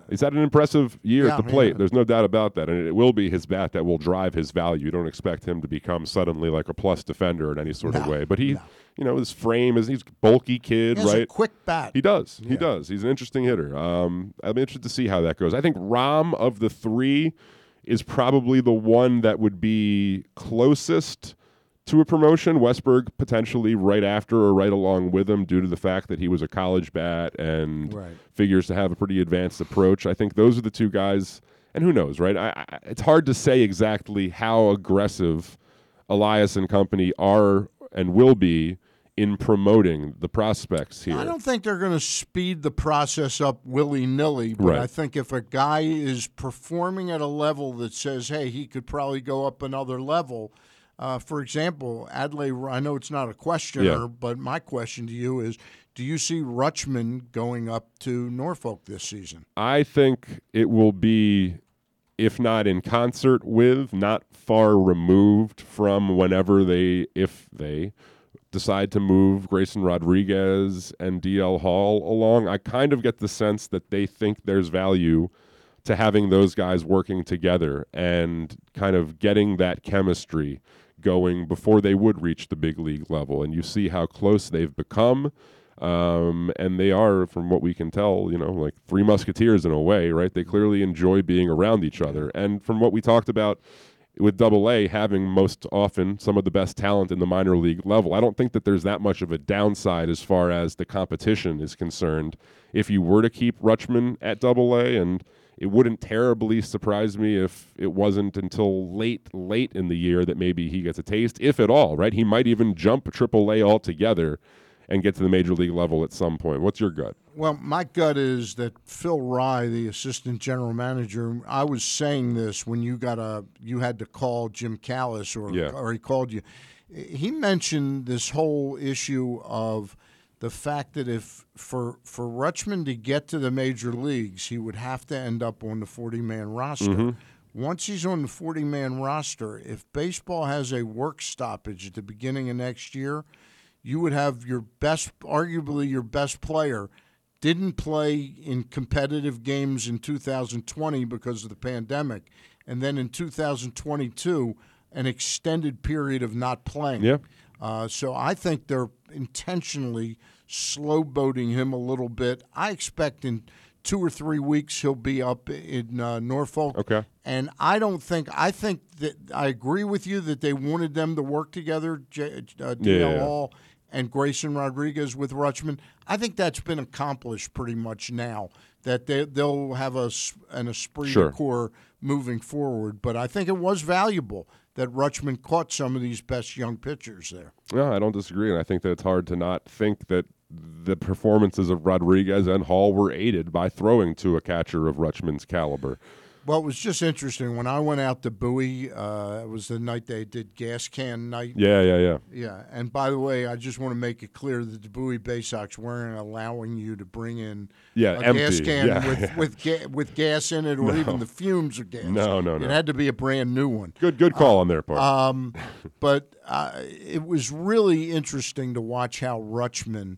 He's had an impressive year Yeah, at the plate. yeah. There's no doubt about that. And it will be his bat that will drive his value. You don't expect him to become suddenly like a plus defender in any sort of way. But he, you know, his frame is he's a bulky kid, He has a right? quick bat. He does. He does. He's an interesting hitter. Um, I'm interested to see how that goes. I think Rom of the three is probably the one that would be closest to a promotion. Westburg potentially right after or right along with him due to the fact that he was a college bat and Right. figures to have a pretty advanced approach. I think those are the two guys. And who knows, right? I, I, it's hard to say exactly how aggressive Elias and company are and will be in promoting the prospects here. I don't think they're going to speed the process up willy nilly, but Right. I think if a guy is performing at a level that says, hey, he could probably go up another level. Uh, for example, Adley, I know it's not a questioner, Yeah. but my question to you is do you see Rutschman going up to Norfolk this season? I think it will be, if not in concert with, not far removed from whenever they, if they decide to move Grayson Rodriguez and DL Hall along. I kind of get the sense that they think there's value to having those guys working together and kind of getting that chemistry going before they would reach the big league level. And you see how close they've become. Um, and they are, from what we can tell, you know, like three musketeers in a way, right? They clearly enjoy being around each other. And from what we talked about with Double A having most often some of the best talent in the minor league level, I don't think that there's that much of a downside as far as the competition is concerned. If you were to keep Rutschman at Double A, and it wouldn't terribly surprise me if it wasn't until late, late in the year that maybe he gets a taste, if at all, right? He might even jump Triple A altogether and get to the major league level at some point. What's your gut? Well, my gut is that Phil Wrye, the assistant general manager, I was saying this when you got a you had to call Jim Callis or Yeah. or he called you. He mentioned this whole issue of the fact that if for for Rutschman to get to the major leagues, he would have to end up on the 40 man roster. Mhm. Once he's on the 40 man roster, if baseball has a work stoppage at the beginning of next year, you would have your best, arguably your best player, didn't play in competitive games in 2020 because of the pandemic, and then in 2022, an extended period of not playing. Yeah. Uh, so I think they're intentionally slow boating him a little bit. I expect in two or three weeks he'll be up in uh, Norfolk. Okay. And I don't think I think that I agree with you that they wanted them to work together, J, uh, DL Yeah. Hall and Grayson Rodriguez with Rutschman. I think that's been accomplished pretty much now. That they they'll have a an esprit Sure. de corps moving forward. But I think it was valuable that Rutschman caught some of these best young pitchers there. Yeah, I don't disagree, and I think that it's hard to not think that the performances of Rodriguez and Hall were aided by throwing to a catcher of Rutschman's caliber. Well, it was just interesting when I went out to Bowie. Uh, it was the night they did gas can night. Yeah, yeah, yeah. Yeah, and by the way, I just want to make it clear that the Bowie Bay Sox weren't allowing you to bring in Yeah, a gas can yeah. with with, ga- with gas in it or <laughs> No. even the fumes of gas. No, no, no. It had to be a brand new one. Good, good call on their part. Um, <laughs> but uh, it was really interesting to watch how Rutschman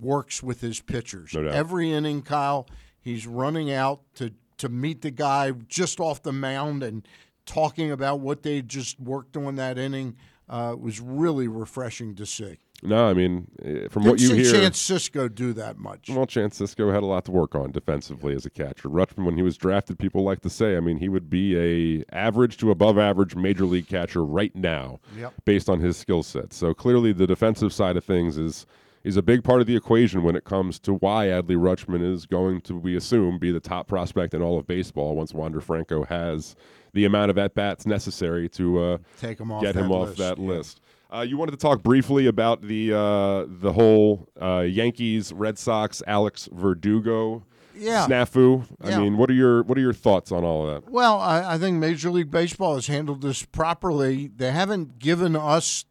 works with his pitchers. No. Every inning, Kyle, He's running out to to meet the guy just off the mound and talking about what they just worked on that inning. Uh, was really refreshing to see. No, I mean, eh, from Didn't what you hear, Chance Sisco do that much. Well, Chance Sisco had a lot to work on defensively as a catcher. Rutschman, when he was drafted, people like to say, I mean, he would be a average to above average major league catcher right now, Yep. based on his skill set. So clearly, the defensive side of things is is a big part of the equation when it comes to why Adley Rutschman is going to, we assume, be the top prospect in all of baseball once Wander Franco has the amount of at bats necessary to uh, Take him off get him that off list, that yeah. list. Uh, you wanted to talk briefly about the uh, the whole uh, Yankees Red Sox Alex Verdugo Yeah. snafu. I Yeah. mean, what are your what are your thoughts on all of that? Well, I, I think Major League Baseball has handled this properly. They haven't given us,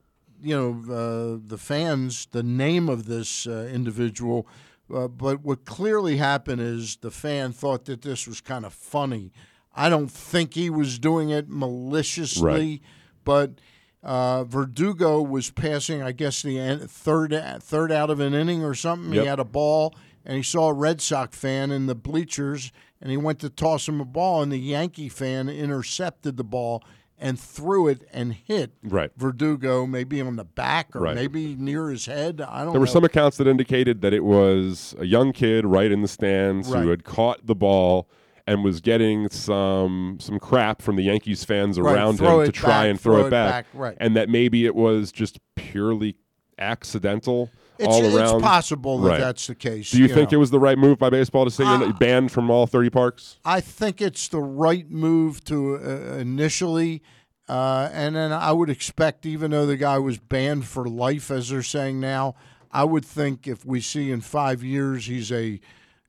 you know, uh, the fans the name of this uh, individual, uh, but what clearly happened is the fan thought that this was kind of funny. I don't think he was doing it maliciously, Right. but uh, Verdugo was passing, I guess, the third third out of an inning or something. Yep. He had a ball, and he saw a Red Sox fan in the bleachers, and he went to toss him a ball, and the Yankee fan intercepted the ball and threw it and hit Right. Verdugo, maybe on the back or Right. maybe near his head. I don't There were some accounts that indicated that it was a young kid right in the stands Right. who had caught the ball and was getting some some crap from the Yankees fans around throw him to try back, and throw, throw it it back, back, right. and that maybe it was just purely accidental It's- all it's around. possible that Right. that's the case, Do you, you think know. it was the right move by baseball to say you're Uh, banned from all 30 parks? I think it's the right move to uh, initially, uh, and then I would expect, even though the guy was banned for life, as they're saying now, I would think if we see in five years he's a,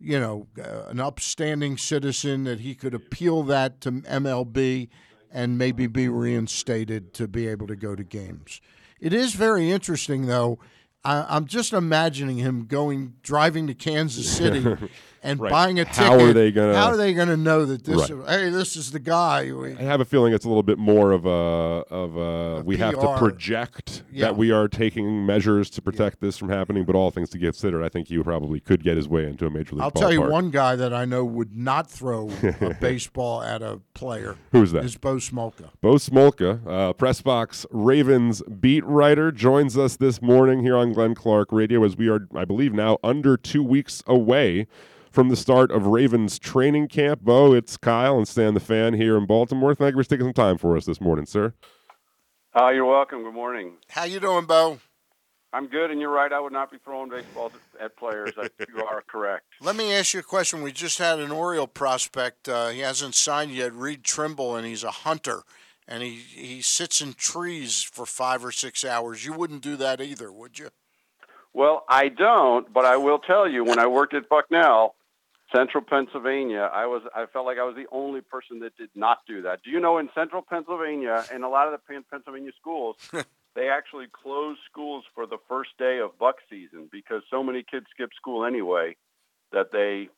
you know, uh, an upstanding citizen that he could appeal that to MLB and maybe be reinstated to be able to go to games. It is very interesting, though. I, I'm just imagining him going driving to Kansas City <laughs> and Right. buying a ticket. How are they gonna- How are they going to know that this? Right. Hey, this is the guy. We, I have a feeling it's a little bit more of a of a we have to project Yeah. that we are taking measures to protect this from happening. But all things to consider, I think he probably could get his way into a major league. I'll tell you one guy that I know would not throw <laughs> a baseball at a player. Who's that? Is Bo Smolka. Bo Smolka, uh, Pressbox Ravens beat writer, joins us this morning here on Glenn Clark Radio as we are, I believe, now under two weeks away from the start of Ravens training camp. Bo, it's Kyle and Stan the Fan here in Baltimore. Thank you for taking some time for us this morning, sir. Uh, you're welcome. Good morning. How you doing, Bo? I'm good, and you're right. I would not be throwing baseballs at, at players. I, you are correct. <laughs> Let me ask you a question. We just had an Oriole prospect. Uh, he hasn't signed yet. Reed Trimble, and he's a hunter, and he he sits in trees for five or six hours. You wouldn't do that either, would you? Well, I don't, but I will tell you. When I worked at Bucknell, Central Pennsylvania, I was I felt like I was the only person that did not do that. Do you know in Central Pennsylvania and a lot of the Pennsylvania schools, <laughs> they actually close schools for the first day of buck season because so many kids skip school anyway that they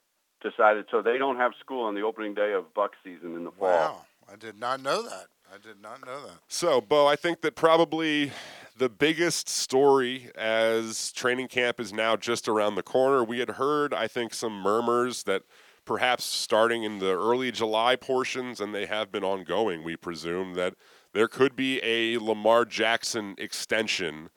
decided so they don't have school on the opening day of buck season in the fall. Wow, I did not know that. I did not know that. So, Bo, I think that probably the biggest story as training camp is now just around the corner. We had heard, I think, some murmurs that perhaps starting in the early July portions, and they have been ongoing, we presume, that there could be a Lamar Jackson extension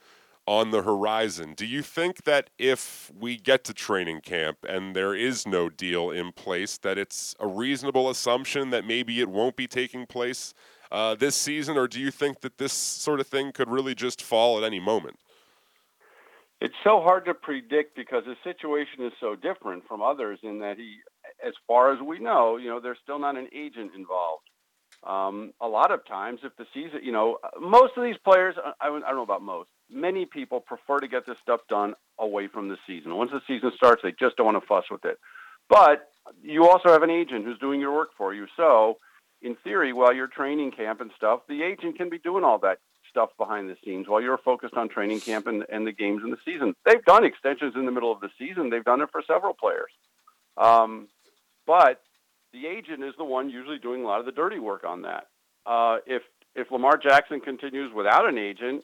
on the horizon. Do you think that if we get to training camp and there is no deal in place, that it's a reasonable assumption that maybe it won't be taking place uh, this season, or do you think that this sort of thing could really just fall at any moment? It's so hard to predict because his situation is so different from others in that he, as far as we know, you know, there's still not an agent involved. Um, a lot of times, if the season, you know, most of these players, I, I don't know about most, many people prefer to get this stuff done away from the season. Once the season starts, they just don't want to fuss with it. But you also have an agent who's doing your work for you. So, in theory, while you're training camp and stuff, the agent can be doing all that stuff behind the scenes while you're focused on training camp and, and the games in the season. They've done extensions in the middle of the season. They've done it for several players. Um, but the agent is the one usually doing a lot of the dirty work on that. Uh, if if Lamar Jackson continues without an agent,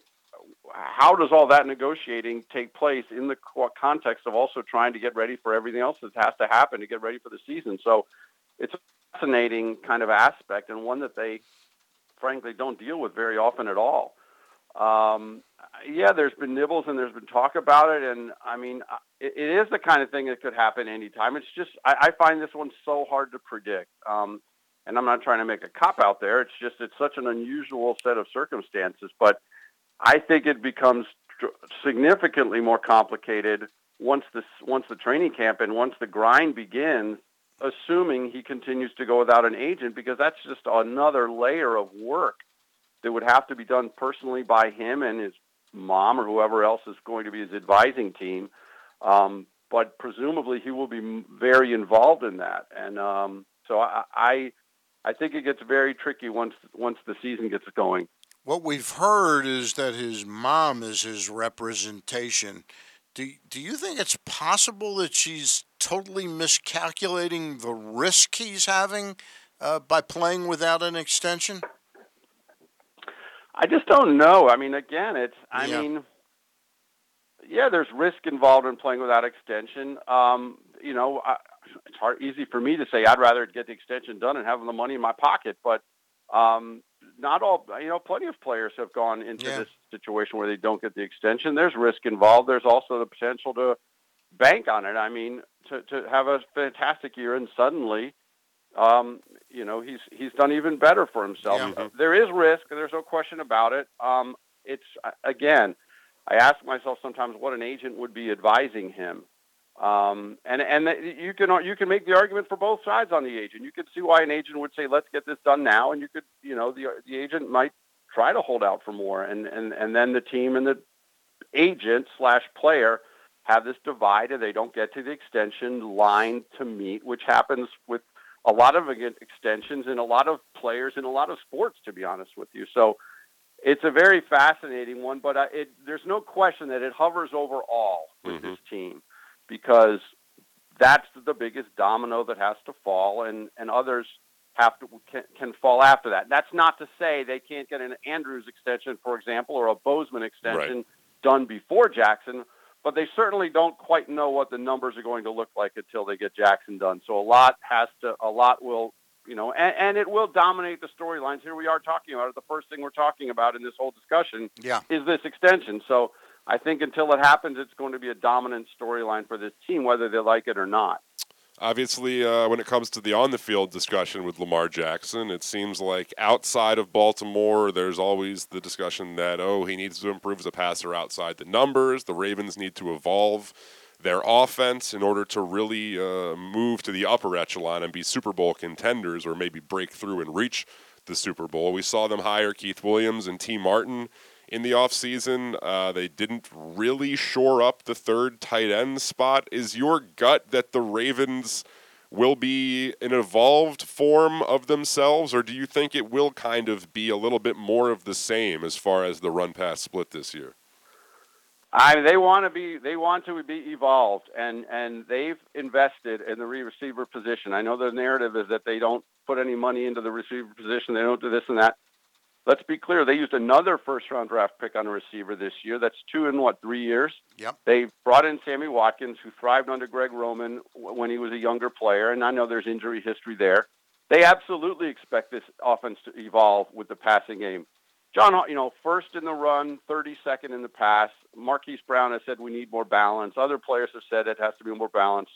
how does all that negotiating take place in the context of also trying to get ready for everything else that has to happen to get ready for the season? So it's fascinating kind of aspect and one that they frankly don't deal with very often at all. Um, yeah, there's been nibbles and there's been talk about it, and I mean, it, it is the kind of thing that could happen anytime. It's just I, I find this one so hard to predict. Um, and I'm not trying to make a cop out there. It's just it's such an unusual set of circumstances, but I think it becomes significantly more complicated once the once the training camp and once the grind begins. Assuming he continues to go without an agent, because that's just another layer of work that would have to be done personally by him and his mom or whoever else is going to be his advising team. Um, but presumably he will be very involved in that, and um, so I, I I think it gets very tricky once once the season gets going. What we've heard is that his mom is his representation. Do, do you think it's possible that she's totally miscalculating the risk he's having uh, by playing without an extension? I just don't know. I mean, again, it's, I Yeah. mean, yeah, there's risk involved in playing without extension. Um, you know, I, it's hard, easy for me to say I'd rather get the extension done and have the money in my pocket, but um, not all. You know, plenty of players have gone into Yeah. this situation where they don't get the extension. There's risk involved. There's also the potential to bank on it. I mean, to to have a fantastic year and suddenly, um, you know, he's he's done even better for himself. Yeah. There is risk. There's no question about it. Um, it's again, I ask myself sometimes what an agent would be advising him. Um, and and you can you can make the argument for both sides on the agent. You could see why an agent would say, "Let's get this done now," and you could, you know, the the agent might try to hold out for more, and and and then the team and the agent slash player have this divide, and they don't get to the extension line to meet, which happens with a lot of extensions and a lot of players in a lot of sports, to be honest with you. So it's a very fascinating one, but uh, it, there's no question that it hovers over all with this team because that's the biggest domino that has to fall, and, and others have to can, can fall after that. That's not to say they can't get an Andrews extension, for example, or a Bozeman extension done before Jackson, but they certainly don't quite know what the numbers are going to look like until they get Jackson done. So a lot has to, a lot will, you know, and, and it will dominate the storylines. Here we are talking about it. The first thing we're talking about in this whole discussion Yeah. is this extension. So I think until it happens, it's going to be a dominant storyline for this team, whether they like it or not. Obviously, uh, when it comes to the on the field discussion with Lamar Jackson, it seems like outside of Baltimore, there's always the discussion that, oh, he needs to improve as a passer outside the numbers. The Ravens need to evolve their offense in order to really uh, move to the upper echelon and be Super Bowl contenders or maybe break through and reach the Super Bowl. We saw them hire Keith Williams and Tee Martin in the offseason. Uh, they didn't really shore up the third tight end spot. Is your gut that the Ravens will be an evolved form of themselves, or do you think it will kind of be a little bit more of the same as far as the run pass split this year? I they want to be they want to be evolved and and they've invested in the receiver position. I know the narrative is that they don't put any money into the receiver position. They don't do this and that. Let's be clear. They used another first round draft pick on a receiver this year. That's two in what three years. Yep. They brought in Sammy Watkins, who thrived under Greg Roman when he was a younger player, and I know there's injury history there. They absolutely expect this offense to evolve with the passing game. John, you know, first in the run, 32nd in the pass. Marquise Brown has said we need more balance. Other players have said it has to be more balanced.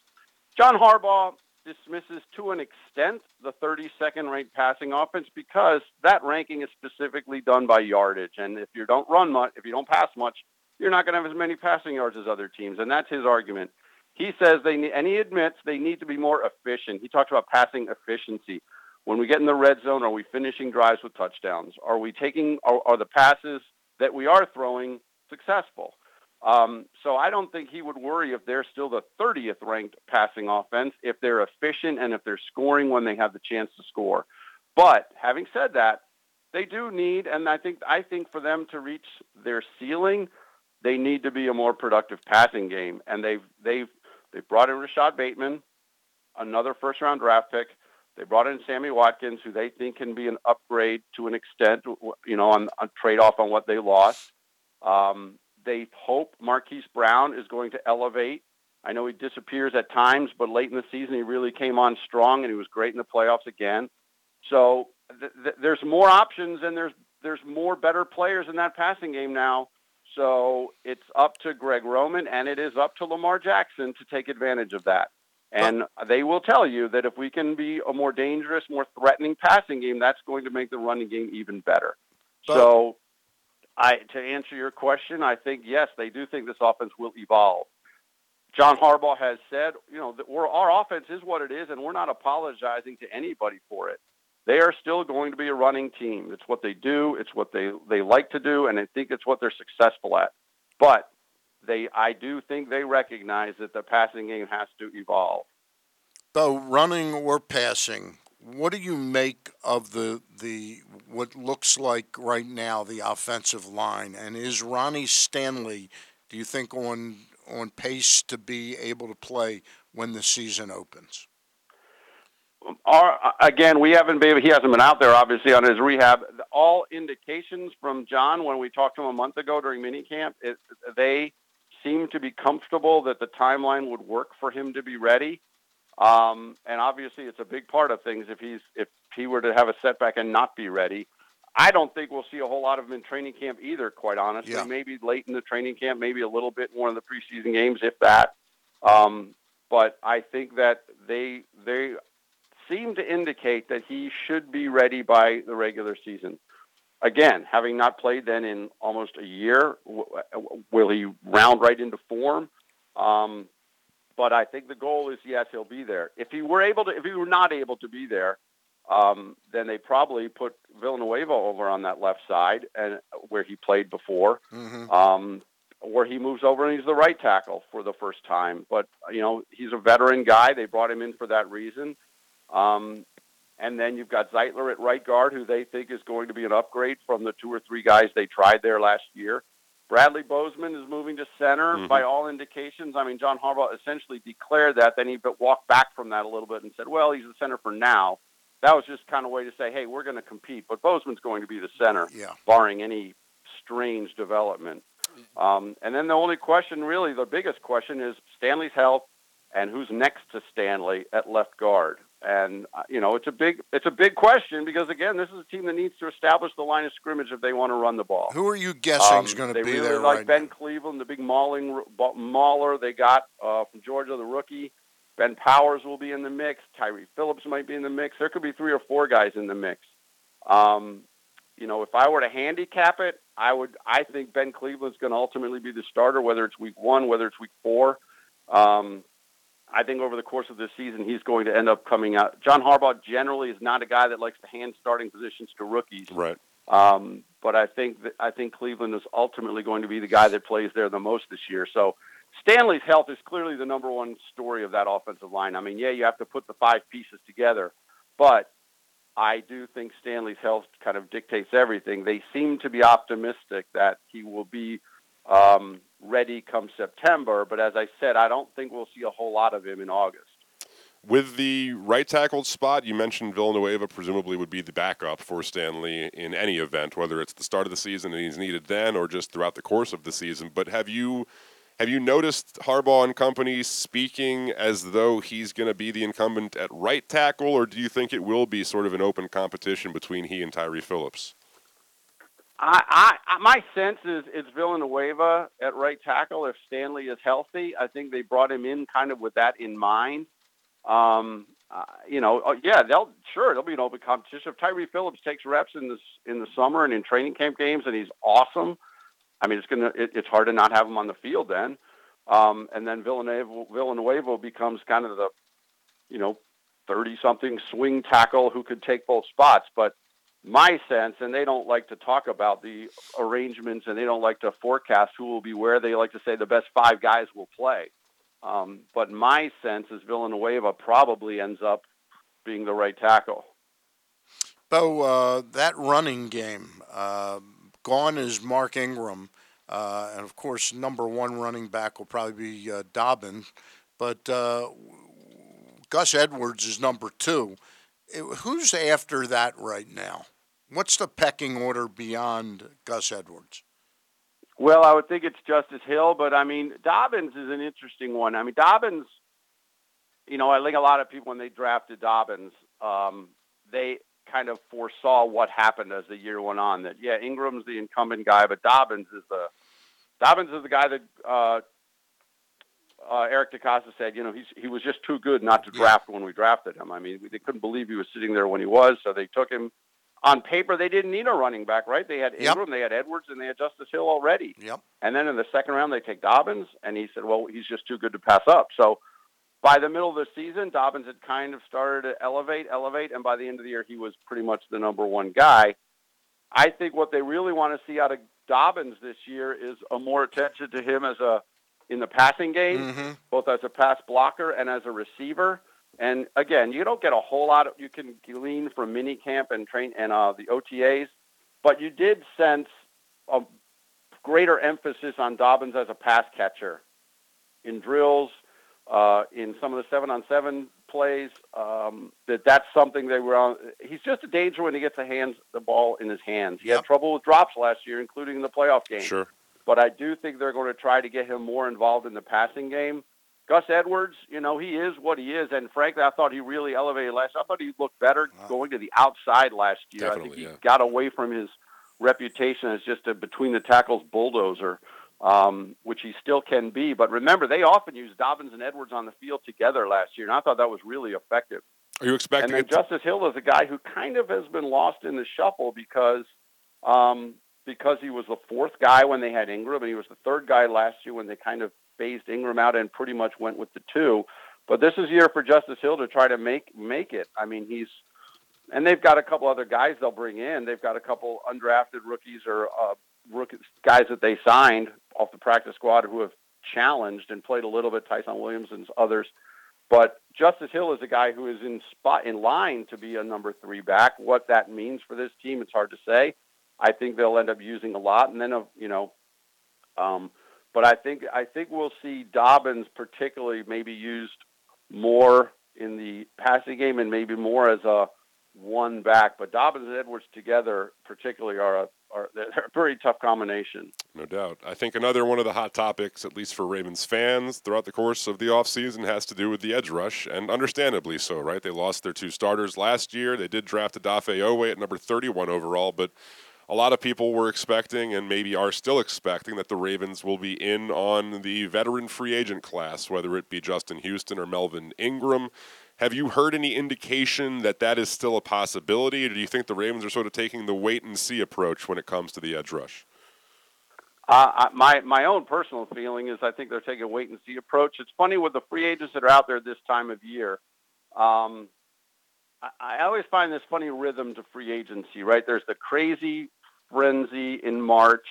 John Harbaugh dismisses to an extent the 32nd ranked passing offense because that ranking is specifically done by yardage. And if you don't run much, if you don't pass much, you're not going to have as many passing yards as other teams. And that's his argument. He says they need, and he admits they need to be more efficient. He talks about passing efficiency. When we get in the red zone, are we finishing drives with touchdowns? Are we taking, are, are the passes that we are throwing successful? Um, so I don't think he would worry if they're still the 30th ranked passing offense, if they're efficient and if they're scoring when they have the chance to score. But having said that, they do need, and I think I think for them to reach their ceiling, they need to be a more productive passing game. And they've they've they brought in Rashod Bateman, another first round draft pick. They brought in Sammy Watkins, who they think can be an upgrade to an extent, you know, on, on trade off on what they lost. Um, they hope Marquise Brown is going to elevate. I know he disappears at times, but late in the season he really came on strong and he was great in the playoffs again. So th- th- there's more options and there's there's more better players in that passing game now. So it's up to Greg Roman and it is up to Lamar Jackson to take advantage of that. And they will tell you that if we can be a more dangerous, more threatening passing game, that's going to make the running game even better. so I to answer your question, I think yes, they do think this offense will evolve. John Harbaugh has said, you know, that our offense is what it is, and we're not apologizing to anybody for it. They are still going to be a running team. It's what they do. It's what they, they like to do, and I think it's what they're successful at. But they, I do think they recognize that the passing game has to evolve. Bo, running or passing, what do you make of the the what looks like right now the offensive line? And is Ronnie Stanley, do you think on on pace to be able to play when the season opens? Our, again, we haven't been. He hasn't been out there, obviously, on his rehab. All indications from John when we talked to him a month ago during minicamp, it, they seem to be comfortable that the timeline would work for him to be ready. Um, and obviously, it's a big part of things if he's if he were to have a setback and not be ready. I don't think we'll see a whole lot of him in training camp either. Quite honestly, Yeah. maybe late in the training camp, maybe a little bit in one of the preseason games, if that. Um, but I think that they they seem to indicate that he should be ready by the regular season. Again, having not played then in almost a year, w- w- will he round right into form? Um, but I think the goal is yes, he'll be there. If he were able to, if he were not able to be there, um, then they probably put Villanueva over on that left side and where he played before, Mm-hmm. um, where he moves over and he's the right tackle for the first time. But you know he's a veteran guy. They brought him in for that reason. Um, and then you've got Zeitler at right guard, who they think is going to be an upgrade from the two or three guys they tried there last year. Bradley Bozeman is moving to center Mhm. by all indications. I mean, John Harbaugh essentially declared that. Then he but walked back from that a little bit and said, well, he's the center for now. That was just kind of a way to say, hey, we're going to compete. But Bozeman's going to be the center, Yeah. barring any strange development. Um, and then the only question, really, the biggest question is Stanley's health and who's next to Stanley at left guard. And uh, you know, it's a big it's a big question because again, this is a team that needs to establish the line of scrimmage if they want to run the ball. Who are you guessing is Um, going to be really there like right Ben Cleveland, the big mauling mauler they got uh, from Georgia, the rookie. Ben Powers will be in the mix. Tyre Phillips might be in the mix. There could be three or four guys in the mix. Um, you know, if I were to handicap it, I would. I think Ben Cleveland's going to ultimately be the starter, whether it's week one, whether it's week four. Um, I think over the course of this season, he's going to end up coming out. John Harbaugh generally is not a guy that likes to hand starting positions to rookies. Right. Um, but I think that, I think Cleveland is ultimately going to be the guy that plays there the most this year. So Stanley's health is clearly the number one story of that offensive line. I mean, yeah, you have to put the five pieces together, but I do think Stanley's health kind of dictates everything. They seem to be optimistic that he will be um, ready come September, but as I said, I don't think we'll see a whole lot of him in August. With the right tackle spot, you mentioned Villanueva presumably would be the backup for Stanley in any event, whether it's the start of the season and he's needed then or just throughout the course of the season. But have you have you noticed Harbaugh and company speaking as though he's going to be the incumbent at right tackle, or do you think it will be sort of an open competition between he and Tyre Phillips? I, I, my sense is it's Villanueva at right tackle if Stanley is healthy. I think they brought him in kind of with that in mind. Um, uh, you know, uh, yeah, they'll sure there'll be an open competition. If Tyre Phillips takes reps in this in the summer and in training camp games, and he's awesome. I mean, it's gonna it, it's hard to not have him on the field then. Um, and then Villanueva Villanueva becomes kind of the, you know, thirty something swing tackle who could take both spots, but my sense, and they don't like to talk about the arrangements and they don't like to forecast who will be where. They like to say the best five guys will play. Um, but my sense is Villanueva probably ends up being the right tackle. Bo, uh, that running game, uh, gone is Mark Ingram. Uh, and of course, number one running back will probably be uh, Dobbin. But uh, Gus Edwards is number two. Who's after that right now? What's the pecking order beyond Gus Edwards? Well, I would think it's Justice Hill, but I mean Dobbins is an interesting one. I mean Dobbins, you know, I think a lot of people when they drafted Dobbins, um, they kind of foresaw what happened as the year went on. That yeah, Ingram's the incumbent guy, but Dobbins is the Dobbins is the guy that uh, uh, Eric DeCosta said. You know, he's he was just too good not to draft when we drafted him. I mean, they couldn't believe he was sitting there when he was, so they took him. On paper, they didn't need a running back, right? They had Yep. Ingram, they had Edwards, and they had Justice Hill already. Yep. And then in the second round, they take Dobbins, and he said, well, he's just too good to pass up. So by the middle of the season, Dobbins had kind of started to elevate, elevate, and by the end of the year, he was pretty much the number one guy. I think what they really want to see out of Dobbins this year is a more attention to him as a in the passing game, both as a pass blocker and as a receiver. And again, you don't get a whole lot of you can glean from mini camp and train and uh, the OTAs, but you did sense a greater emphasis on Dobbins as a pass catcher in drills, uh, in some of the seven on seven plays. Um, that that's something they were on. He's just a danger when he gets the hands the ball in his hands. He had trouble with drops last year, including in the playoff game. Sure. But I do think they're going to try to get him more involved in the passing game. Gus Edwards, you know, he is what he is, and frankly, I thought he really elevated last. I thought he looked better going to the outside last year. I think Definitely, he yeah. got away from his reputation as just a between the tackles bulldozer, um, which he still can be. But remember, they often used Dobbins and Edwards on the field together last year, and I thought that was really effective. Are you expecting And then Justice Hill is a guy who kind of has been lost in the shuffle because um, because he was the fourth guy when they had Ingram, and he was the third guy last year when they kind of phased Ingram out and pretty much went with the two. But this is year for Justice Hill to try to make make it. I mean, he's and they've got a couple other guys they'll bring in. They've got a couple undrafted rookies or uh, rookies, guys that they signed off the practice squad who have challenged and played a little bit. Tyson Williams and others. But Justice Hill is a guy who is in spot in line to be a number three back. What that means for this team, it's hard to say. I think they'll end up using a lot, and then uh, you know, um, but I think I think we'll see Dobbins particularly maybe used more in the passing game and maybe more as a one back. But Dobbins and Edwards together, particularly, are a are <laughs> they're a very tough combination. No doubt. I think another one of the hot topics, at least for Ravens fans, throughout the course of the offseason has to do with the edge rush, and understandably so, right? They lost their two starters last year. They did draft Odafe Oweh at number 31 overall, but a lot of people were expecting and maybe are still expecting that the Ravens will be in on the veteran free agent class, whether it be Justin Houston or Melvin Ingram. Have you heard any indication that that is still a possibility, or do you think the Ravens are sort of taking the wait and see approach when it comes to the edge rush? Uh, my my own personal feeling is I think they're taking a wait and see approach. It's funny with the free agents that are out there this time of year. Um, I, I always find this funny rhythm to free agency. Right there's the crazy frenzy in March,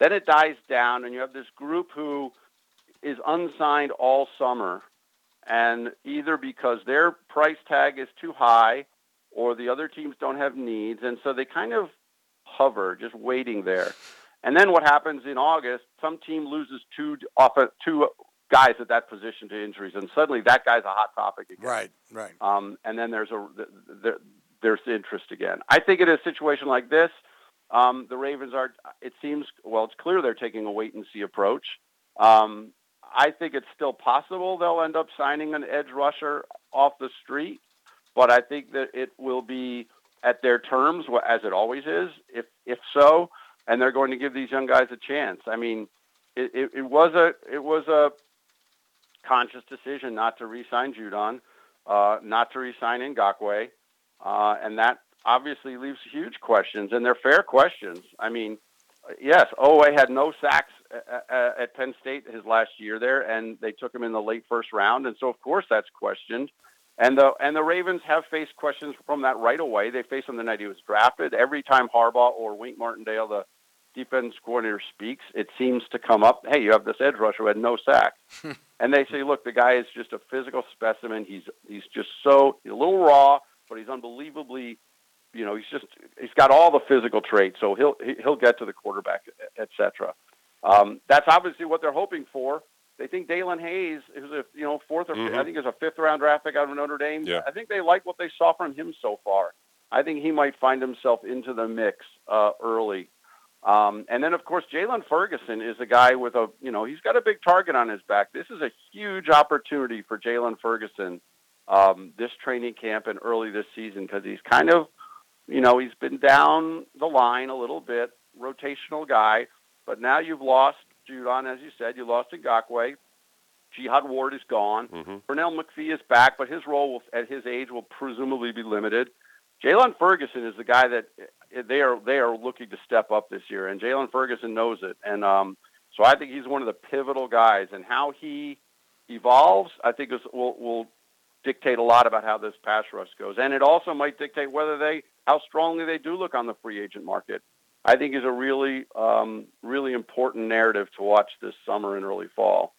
then it dies down, and you have this group who is unsigned all summer, and either because their price tag is too high, or the other teams don't have needs, and so they kind of hover, just waiting there. And then what happens in August? Some team loses two off two guys at that position to injuries, and suddenly that guy's a hot topic again. Right, right. Um, and then there's a there, there's interest again. I think in a situation like this, um, the Ravens are. It seems well. It's clear they're taking a wait and see approach. Um, I think it's still possible they'll end up signing an edge rusher off the street, but I think that it will be at their terms, as it always is. If if so, and they're going to give these young guys a chance. I mean, it, it, it was a it was a conscious decision not to re-sign Judon, uh, not to re-sign Ngakoue, uh, and that obviously leaves huge questions, and they're fair questions. I mean, yes, Oweh had no sacks uh, uh, at Penn State his last year there, and they took him in the late first round, and so of course that's questioned. And the and the Ravens have faced questions from that right away. They faced him the night he was drafted. Every time Harbaugh or Wink Martindale, the defense coordinator, speaks, it seems to come up. Hey, you have this edge rusher who had no sacks, <laughs> and they say, look, the guy is just a physical specimen. He's he's just so he's a little raw, but he's unbelievably, you know, he's just he's got all the physical traits. So he'll he- he'll get to the quarterback, etc. Um, that's obviously what they're hoping for. They think Daelin Hayes, who's a you know fourth or Mhm. I think is a fifth round draft pick out of Notre Dame. Yeah. I think they like what they saw from him so far. I think he might find himself into the mix uh, early. Um, and then, of course, Jaylon Ferguson is a guy with a, you know, he's got a big target on his back. This is a huge opportunity for Jaylon Ferguson um, this training camp and early this season because he's kind of, you know, he's been down the line a little bit, rotational guy. But now you've lost Judon, as you said. You lost Ngakoue. Jihad Ward is gone. Mm-hmm. Pernell McPhee is back, but his role will, at his age will presumably be limited. Jaylon Ferguson is the guy that they are they are looking to step up this year, and Jaylon Ferguson knows it. And um, so I think he's one of the pivotal guys, and how he evolves, I think, is, will will dictate a lot about how this pass rush goes, and it also might dictate whether they how strongly they do look on the free agent market. I think is a really um, really important narrative to watch this summer and early fall.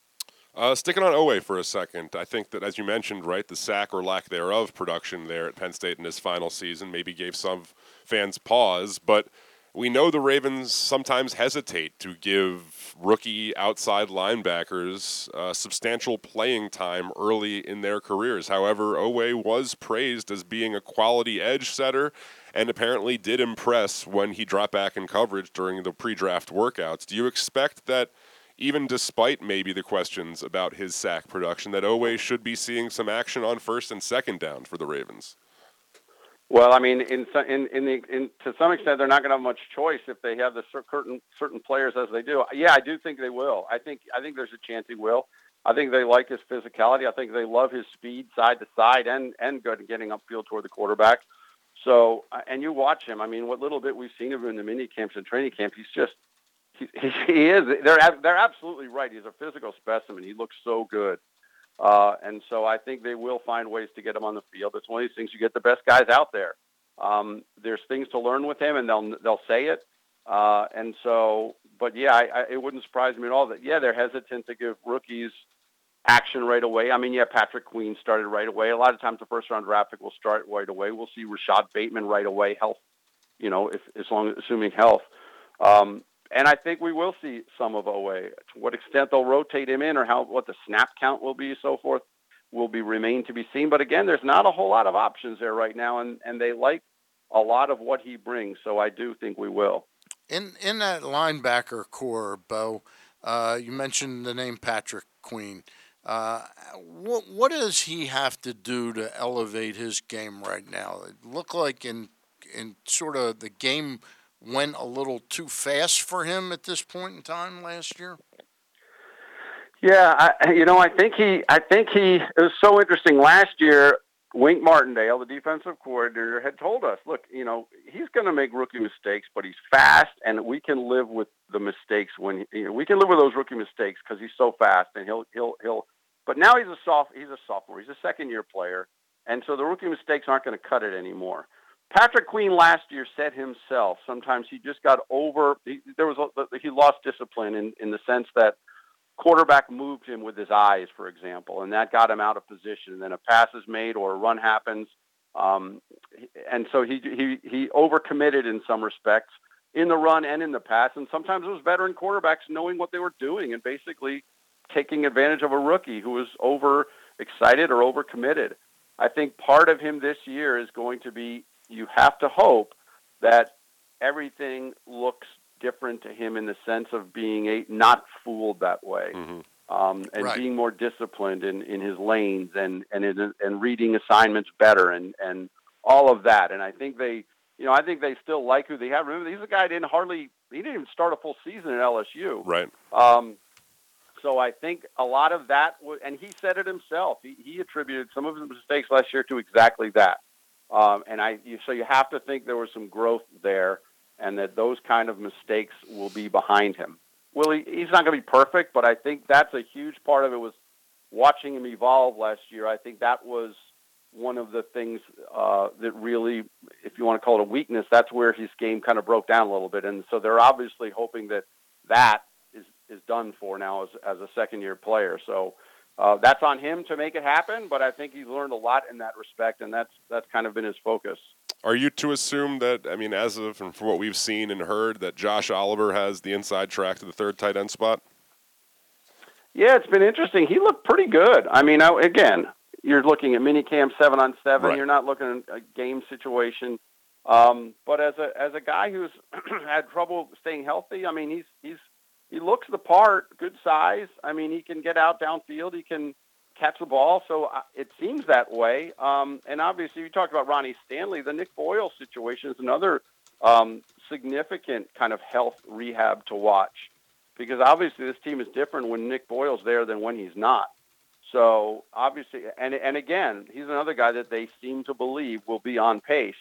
Uh, sticking on Oweh for a second, I think that as you mentioned, right, the sack or lack thereof production there at Penn State in his final season maybe gave some fans pause, but we know the Ravens sometimes hesitate to give rookie outside linebackers uh, substantial playing time early in their careers. However, Oweh was praised as being a quality edge setter and apparently did impress when he dropped back in coverage during the pre draft workouts. Do you expect that? even despite maybe the questions about his sack production, that Oweh should be seeing some action on first and second down for the Ravens. Well, I mean, in in in, the, in to some extent, they're not going to have much choice if they have the certain certain players as they do. Yeah, I do think they will. I think I think there's a chance he will. I think they like his physicality. I think they love his speed side to side and and good getting upfield toward the quarterback. So, uh, and you watch him. I mean, what little bit we've seen of him in the mini camps and training camp, he's just he, he is. They're they're absolutely right. He's a physical specimen. He looks so good, uh, and so I think they will find ways to get him on the field. It's one of these things. You get the best guys out there. Um, there's things to learn with him, and they'll they'll say it. Uh, and so, but yeah, I, I, it wouldn't surprise me at all that yeah they're hesitant to give rookies action right away. I mean, yeah, Patrick Queen started right away. A lot of times the first round draft pick will start right away. We'll see Rashod Bateman right away. Health, you know, if as long as assuming health. Um, and I think we will see some of Oweh. To what extent they'll rotate him in or how what the snap count will be, so forth, will be remain to be seen. But again, there's not a whole lot of options there right now, and and they like a lot of what he brings. So I do think we will. In in that linebacker core, Bo, uh, you mentioned the name Patrick Queen. Uh, what what does he have to do to elevate his game right now? It looked like in in sort of the game went a little too fast for him at this point in time last year? Yeah, I, you know, I think he, I think he. It was so interesting last year. Wink Martindale, the defensive coordinator, had told us, look, you know, he's going to make rookie mistakes, but he's fast, and we can live with the mistakes when you know, we can live with those rookie mistakes because he's so fast, and he'll he'll he'll. But now he's a soft, he's a sophomore, he's a second year player, and so the rookie mistakes aren't going to cut it anymore. Patrick Queen last year said himself sometimes he just got over. He, there was a, he lost discipline in in the sense that quarterback moved him with his eyes, for example, and that got him out of position. And then a pass is made or a run happens, um, and so he he he overcommitted in some respects in the run and in the pass. And sometimes it was veteran quarterbacks knowing what they were doing and basically taking advantage of a rookie who was over excited or overcommitted. I think part of him this year is going to be you have to hope that everything looks different to him in the sense of being a not fooled that way. Mm-hmm. Um, and Right. being more disciplined in, in his lanes and and in, and reading assignments better and and all of that. And I think they, you know, I think they still like who they have. Remember, he's a guy who didn't hardly he didn't even start a full season at LSU. Right. Um, so I think a lot of that, w- and he said it himself. He, he attributed some of his mistakes last year to exactly that. Um, and I, you, so you have to think there was some growth there, and that those kind of mistakes will be behind him. Well, he, he's not going to be perfect, but I think that's a huge part of it. Was watching him evolve last year. I think that was one of the things uh, that really, if you want to call it a weakness, that's where his game kind of broke down a little bit. And so they're obviously hoping that that is is done for now as as a second year player. So uh, that's on him to make it happen. But I think he's learned a lot in that respect, and that's that's kind of been his focus. Are you to assume that, I mean, as of from what we've seen and heard, that Josh Oliver has the inside track to the third tight end spot? Yeah, it's been interesting. He looked pretty good. I mean, I, again, you're looking at mini camp seven on seven. Right. You're not looking at a game situation. Um, but as a as a guy who's <clears throat> had trouble staying healthy, I mean, he's he's he looks the part, good size. I mean, he can get out downfield. He can catch the ball. So uh, it seems that way. Um, and obviously, you talked about Ronnie Stanley. The Nick Boyle situation is another um, significant kind of health rehab to watch because obviously this team is different when Nick Boyle's there than when he's not. So obviously, and and again, he's another guy that they seem to believe will be on pace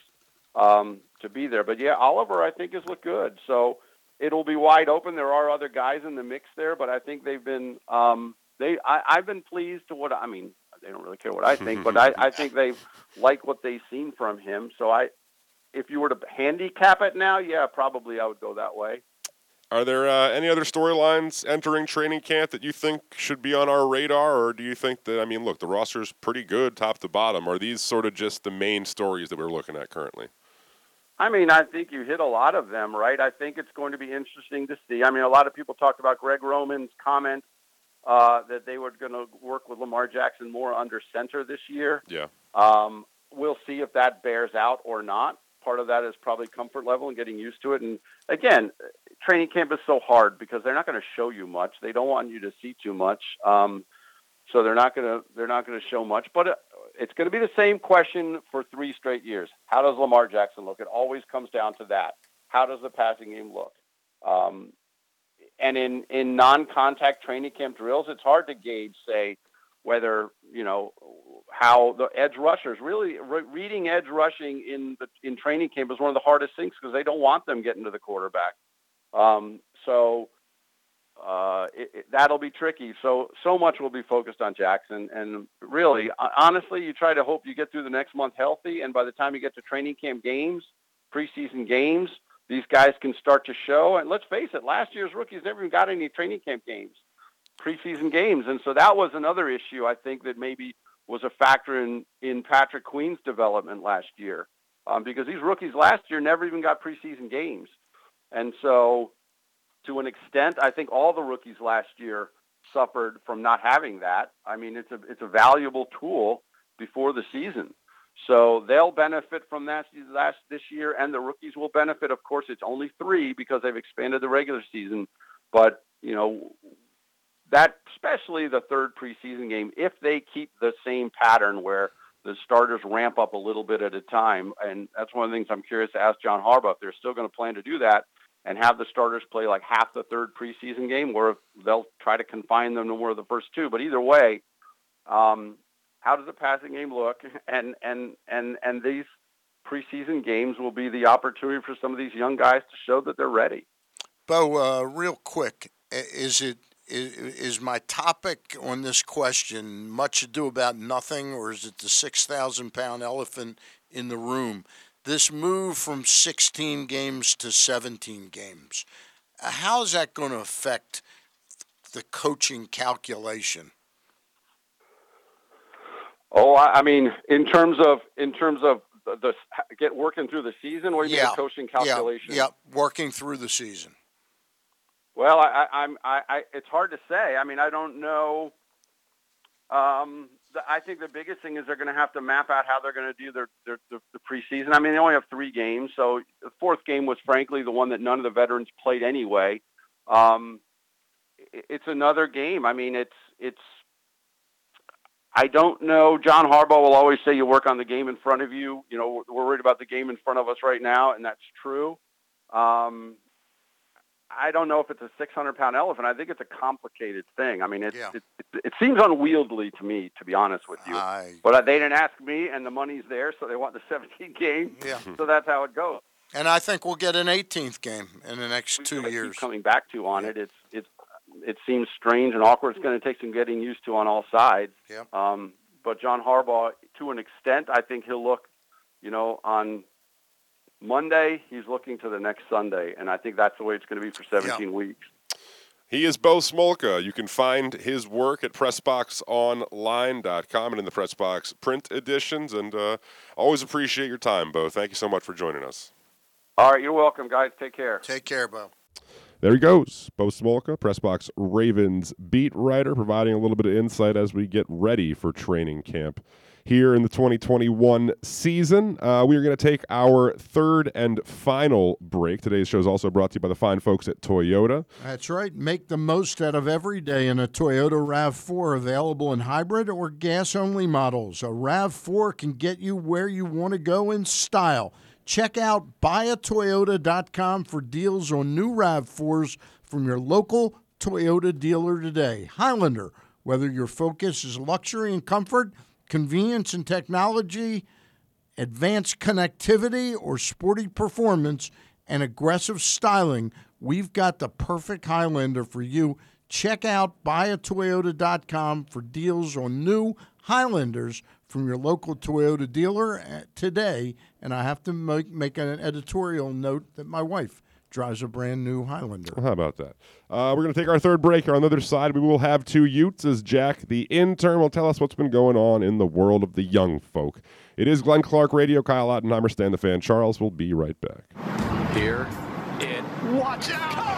um, to be there. But yeah, Oliver, I think has looked good. So it'll be wide open. There are other guys in the mix there, but I think they've been um, they. I, I've been pleased to what I mean. They don't really care what I think, but I, I <laughs> think they like what they've seen from him. So I, if you were to handicap it now, yeah, probably I would go that way. Are there uh, any other storylines entering training camp that you think should be on our radar, or do you think that I mean, look, the roster's pretty good top to bottom. Are these sort of just the main stories that we're looking at currently? I mean, I think you hit a lot of them, right? I think it's going to be interesting to see. I mean, a lot of people talked about Greg Roman's comment uh, that they were going to work with Lamar Jackson more under center this year. Yeah. Um, we'll see if that bears out or not. Part of that is probably comfort level and getting used to it. And again, training camp is so hard because they're not going to show you much. They don't want you to see too much. Um, so they're not going to they're not going to show much. But uh, it's going to be the same question for three straight years. How does Lamar Jackson look? It always comes down to that. How does the passing game look? Um, and in in non-contact training camp drills, it's hard to gauge, say, whether you know how the edge rushers really re- reading edge rushing in the in training camp is one of the hardest things because they don't want them getting to the quarterback. Um, so uh, it, it, that'll be tricky. So so much will be focused on Jackson, and really, honestly, you try to hope you get through the next month healthy, and by the time you get to training camp games, preseason games, these guys can start to show. And let's face it, last year's rookies never even got any training camp games, preseason games, and so that was another issue I think that maybe was a factor in in Patrick Queen's development last year, um, because these rookies last year never even got preseason games, and so to an extent, I think all the rookies last year suffered from not having that. I mean, it's a it's a valuable tool before the season. So they'll benefit from that last this year, and the rookies will benefit. Of course, it's only three because they've expanded the regular season, but you know that especially the third preseason game, if they keep the same pattern where the starters ramp up a little bit at a time, and that's one of the things I'm curious to ask John Harbaugh if they're still going to plan to do that and have the starters play like half the third preseason game, or if they'll try to confine them to more of the first two. But either way, um, how does the passing game look? <laughs> And and and and these preseason games will be the opportunity for some of these young guys to show that they're ready. Bo, uh, real quick, is it is, is my topic on this question much ado about nothing, or is it the six thousand pound elephant in the room? This move from 16 games to 17 games, how is that going to affect the coaching calculation? Oh, I mean, in terms of in terms of the, the get working through the season, do you yeah. mean coaching calculation? Yeah, yeah, working through the season. Well, I, I, I'm, I, I, it's hard to say. I mean, I don't know. Um, I think the biggest thing is they're going to have to map out how they're going to do their, their, their the preseason. I mean, they only have three games, so the fourth game was frankly the one that none of the veterans played anyway. Um, it's another game. I mean, it's it's. I don't know. John Harbaugh will always say you work on the game in front of you. You know, we're worried about the game in front of us right now, and that's true. Um, I don't know if it's a 600 pound elephant. I think it's a complicated thing. I mean, it, yeah. it, it, it, seems unwieldy to me, to be honest with you. I... But they didn't ask me, and the money's there, so they want the <laughs> 17th game. Yeah. <laughs> So that's how it goes. And I think we'll get an 18th game in the next two years. coming back to on it, it's it's it seems strange and awkward. It's going to take some getting used to on all sides. Yeah. Um, but John Harbaugh, to an extent, I think he'll look, you know, on Monday, he's looking to the next Sunday, and I think that's the way it's going to be for 17 yeah. weeks. He is Bo Smolka. You can find his work at PressBoxOnline.com and in the PressBox print editions. And uh, always appreciate your time, Bo. Thank you so much for joining us. All right, you're welcome, guys. Take care. Take care, Bo. There he goes, Bo Smolka, Pressbox Ravens beat writer, providing a little bit of insight as we get ready for training camp here in the 2021 season. Uh, we are going to take our third and final break. Today's show is also brought to you by the fine folks at Toyota. That's right. Make the most out of every day in a Toyota RAV4 available in hybrid or gas only models. A RAV4 can get you where you want to go in style. Check out buyatoyota.com for deals on new RAV4s from your local Toyota dealer today. Highlander, whether your focus is luxury and comfort, convenience and technology, advanced connectivity, or sporty performance and aggressive styling, we've got the perfect Highlander for you. Check out buyatoyota.com for deals on new Highlanders from your local Toyota dealer uh, today. And I have to make, make an editorial note that my wife drives a brand new Highlander. Well, how about that? Uh, we're going to take our third break. On the other side, we will have two Utes as Jack, the intern, will tell us what's been going on in the world of the young folk. It is Glenn Clark Radio. Kyle Ottenheimer, Stan the Fan. Charles will be right back. Here it. Watch out!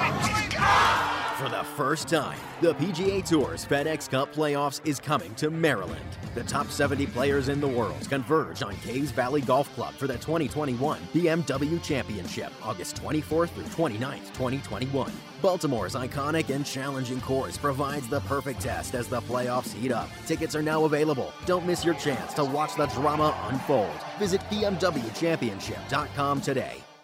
For the first time, the PGA Tour's FedEx Cup Playoffs is coming to Maryland. The top 70 players in the world converge on Caves Valley Golf Club for the 2021 BMW Championship, August 24th through 29th, 2021. Baltimore's iconic and challenging course provides the perfect test as the playoffs heat up. Tickets are now available. Don't miss your chance to watch the drama unfold. Visit BMWChampionship.com today.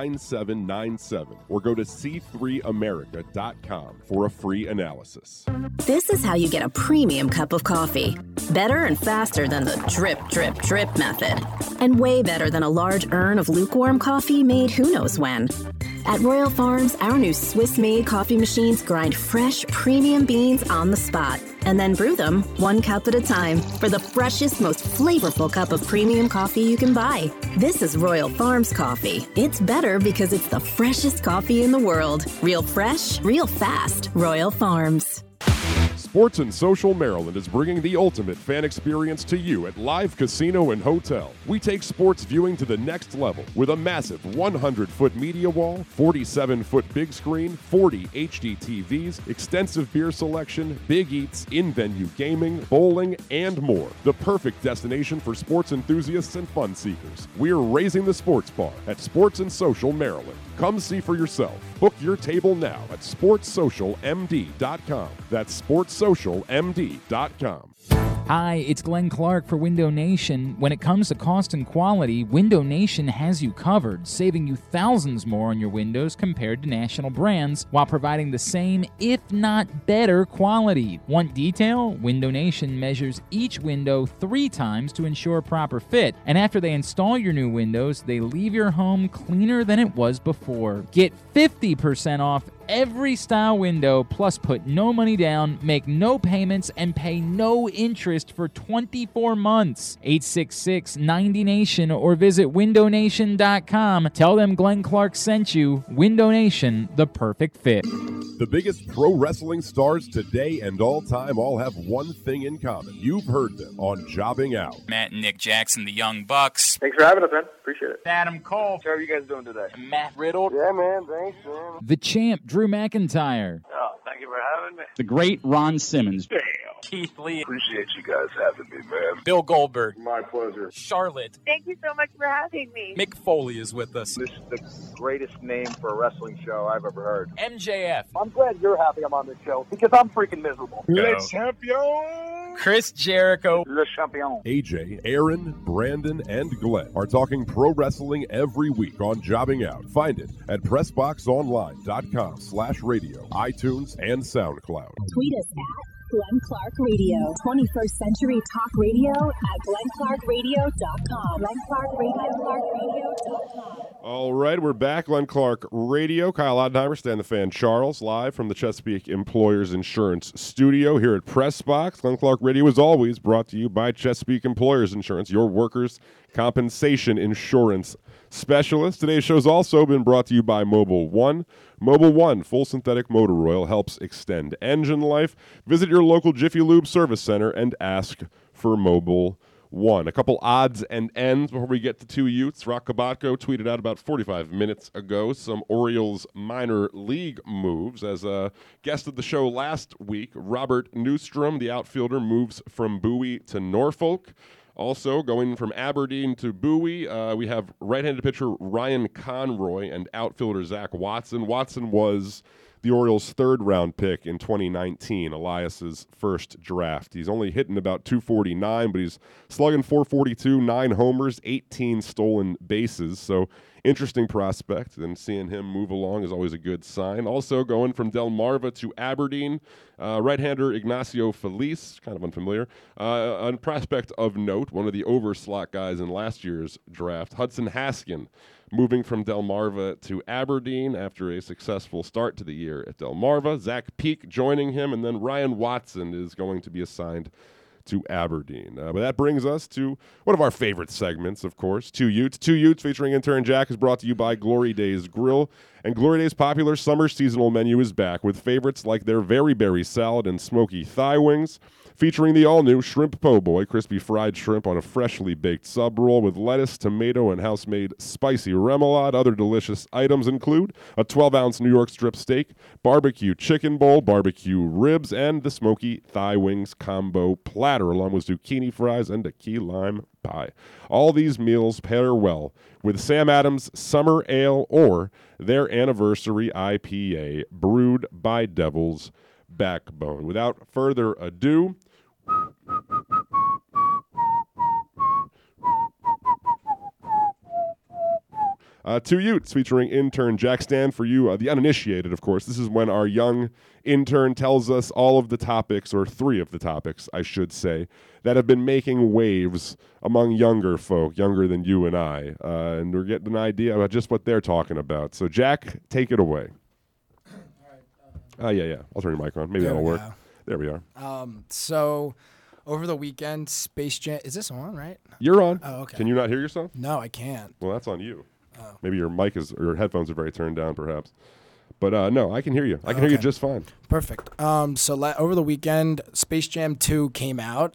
9797 or go to c3america.com for a free analysis. This is how you get a premium cup of coffee. Better and faster than the drip, drip, drip method. And way better than a large urn of lukewarm coffee made who knows when. At Royal Farms, our new Swiss made coffee machines grind fresh, premium beans on the spot and then brew them one cup at a time for the freshest, most flavorful cup of premium coffee you can buy. This is Royal Farms coffee. It's better because it's the freshest coffee in the world. Real fresh, real fast. Royal Farms. Sports and Social Maryland is bringing the ultimate fan experience to you at Live Casino and Hotel. We take sports viewing to the next level with a massive 100 foot media wall, 47 foot big screen, 40 HD TVs, extensive beer selection, big eats, in venue gaming, bowling, and more. The perfect destination for sports enthusiasts and fun seekers. We're raising the sports bar at Sports and Social Maryland. Come see for yourself. Book your table now at sportssocialmd.com. That's sportssocialmd.com. Hi, it's Glenn Clark for Window Nation. When it comes to cost and quality, Window Nation has you covered, saving you thousands more on your windows compared to national brands while providing the same, if not better, quality. Want detail? Window Nation measures each window three times to ensure proper fit, and after they install your new windows, they leave your home cleaner than it was before. Get 50% off every style window, plus put no money down, make no payments, and pay no interest for 24 months. 866 90 Nation or visit windownation.com. Tell them Glenn Clark sent you. Window Nation, the perfect fit. The biggest pro wrestling stars today and all time all have one thing in common. You've heard them on Jobbing Out. Matt and Nick Jackson, the Young Bucks. Thanks for having us, man. Appreciate it. Adam Cole. How are you guys doing today? Matt Riddle. Yeah, man. Thanks, man. The champ, Drew McIntyre. Oh, thank you for having me. The great Ron Simmons. Damn. Keith Lee. Appreciate you guys having me, man. Bill Goldberg. My pleasure. Charlotte. Thank you so much for having me. Mick Foley is with us. This is the greatest name for a wrestling show I've ever heard. MJF. I'm glad you're happy I'm on this show because I'm freaking miserable. Le champion. Chris Jericho. Le champion. AJ, Aaron, Brandon, and Glenn are talking pro wrestling every week on Jobbing Out. Find it at PressBoxOnline.com slash radio, iTunes, and SoundCloud. Tweet us at Glenn Clark Radio. 21st Century Talk Radio at glennclarkradio.com. glennclarkradio.com. All right, we're back. Glenn Clark Radio. Kyle Ottenheimer, Stan the Fan Charles, live from the Chesapeake Employers Insurance Studio here at Pressbox. Glenn Clark Radio is always brought to you by Chesapeake Employers Insurance, your workers' compensation insurance specialist. Today's show's also been brought to you by Mobil One. Mobil One, full synthetic motor oil, helps extend engine life. Visit your local Jiffy Lube service center and ask for Mobil one. A couple odds and ends before we get to two Utes. Roch Kubatko tweeted out about 45 minutes ago some Orioles minor league moves. As a guest of the show last week, Robert Neustrom, the outfielder, moves from Bowie to Norfolk. Also, going from Aberdeen to Bowie, uh, we have right handed pitcher Ryan Conroy and outfielder Zach Watson. Watson was the Orioles' third round pick in 2019, Elias's first draft. He's only hitting about 249, but he's slugging 442, nine homers, 18 stolen bases. So interesting prospect, and seeing him move along is always a good sign. Also, going from Delmarva to Aberdeen, uh, right-hander Ignacio Feliz, kind of unfamiliar, uh, a prospect of note, one of the overslot guys in last year's draft, Hudson Haskin moving from Delmarva to Aberdeen after a successful start to the year at Delmarva. Zach Peek joining him, and then Ryan Watson is going to be assigned to Aberdeen. Uh, but that brings us to one of our favorite segments, of course, Two Utes. Two Utes featuring intern Jack is brought to you by Glory Days Grill. And Glory Days' popular summer seasonal menu is back with favorites like their very berry salad and smoky thigh wings featuring the all new Shrimp Po' Boy, crispy fried shrimp on a freshly baked sub roll with lettuce, tomato, and house made spicy remoulade. Other delicious items include a 12 ounce New York strip steak, barbecue chicken bowl, barbecue ribs, and the smoky thigh wings combo platter, along with zucchini fries and a key lime pie. All these meals pair well with Sam Adams Summer Ale or their anniversary IPA, brewed by Devil's Backbone. Without further ado, Uh, two Utes featuring intern Jack Stan for you, uh, the uninitiated, of course. This is when our young intern tells us all of the topics, or three of the topics, I should say, that have been making waves among younger folk, younger than you and I. Uh, and we're getting an idea about just what they're talking about. So, Jack, take it away. Uh, yeah, yeah. I'll turn your mic on. Maybe There that'll work. go. There we are. Um, so over the weekend, Space Jam is this on right? You're on. Oh, okay. Can you not hear yourself? No, I can't. Well, that's on you. Oh. Maybe your mic is or your headphones are very turned down, perhaps. But uh, no, I can hear you. I can hear you just fine. Perfect. Um, so la- over the weekend, Space Jam 2 came out.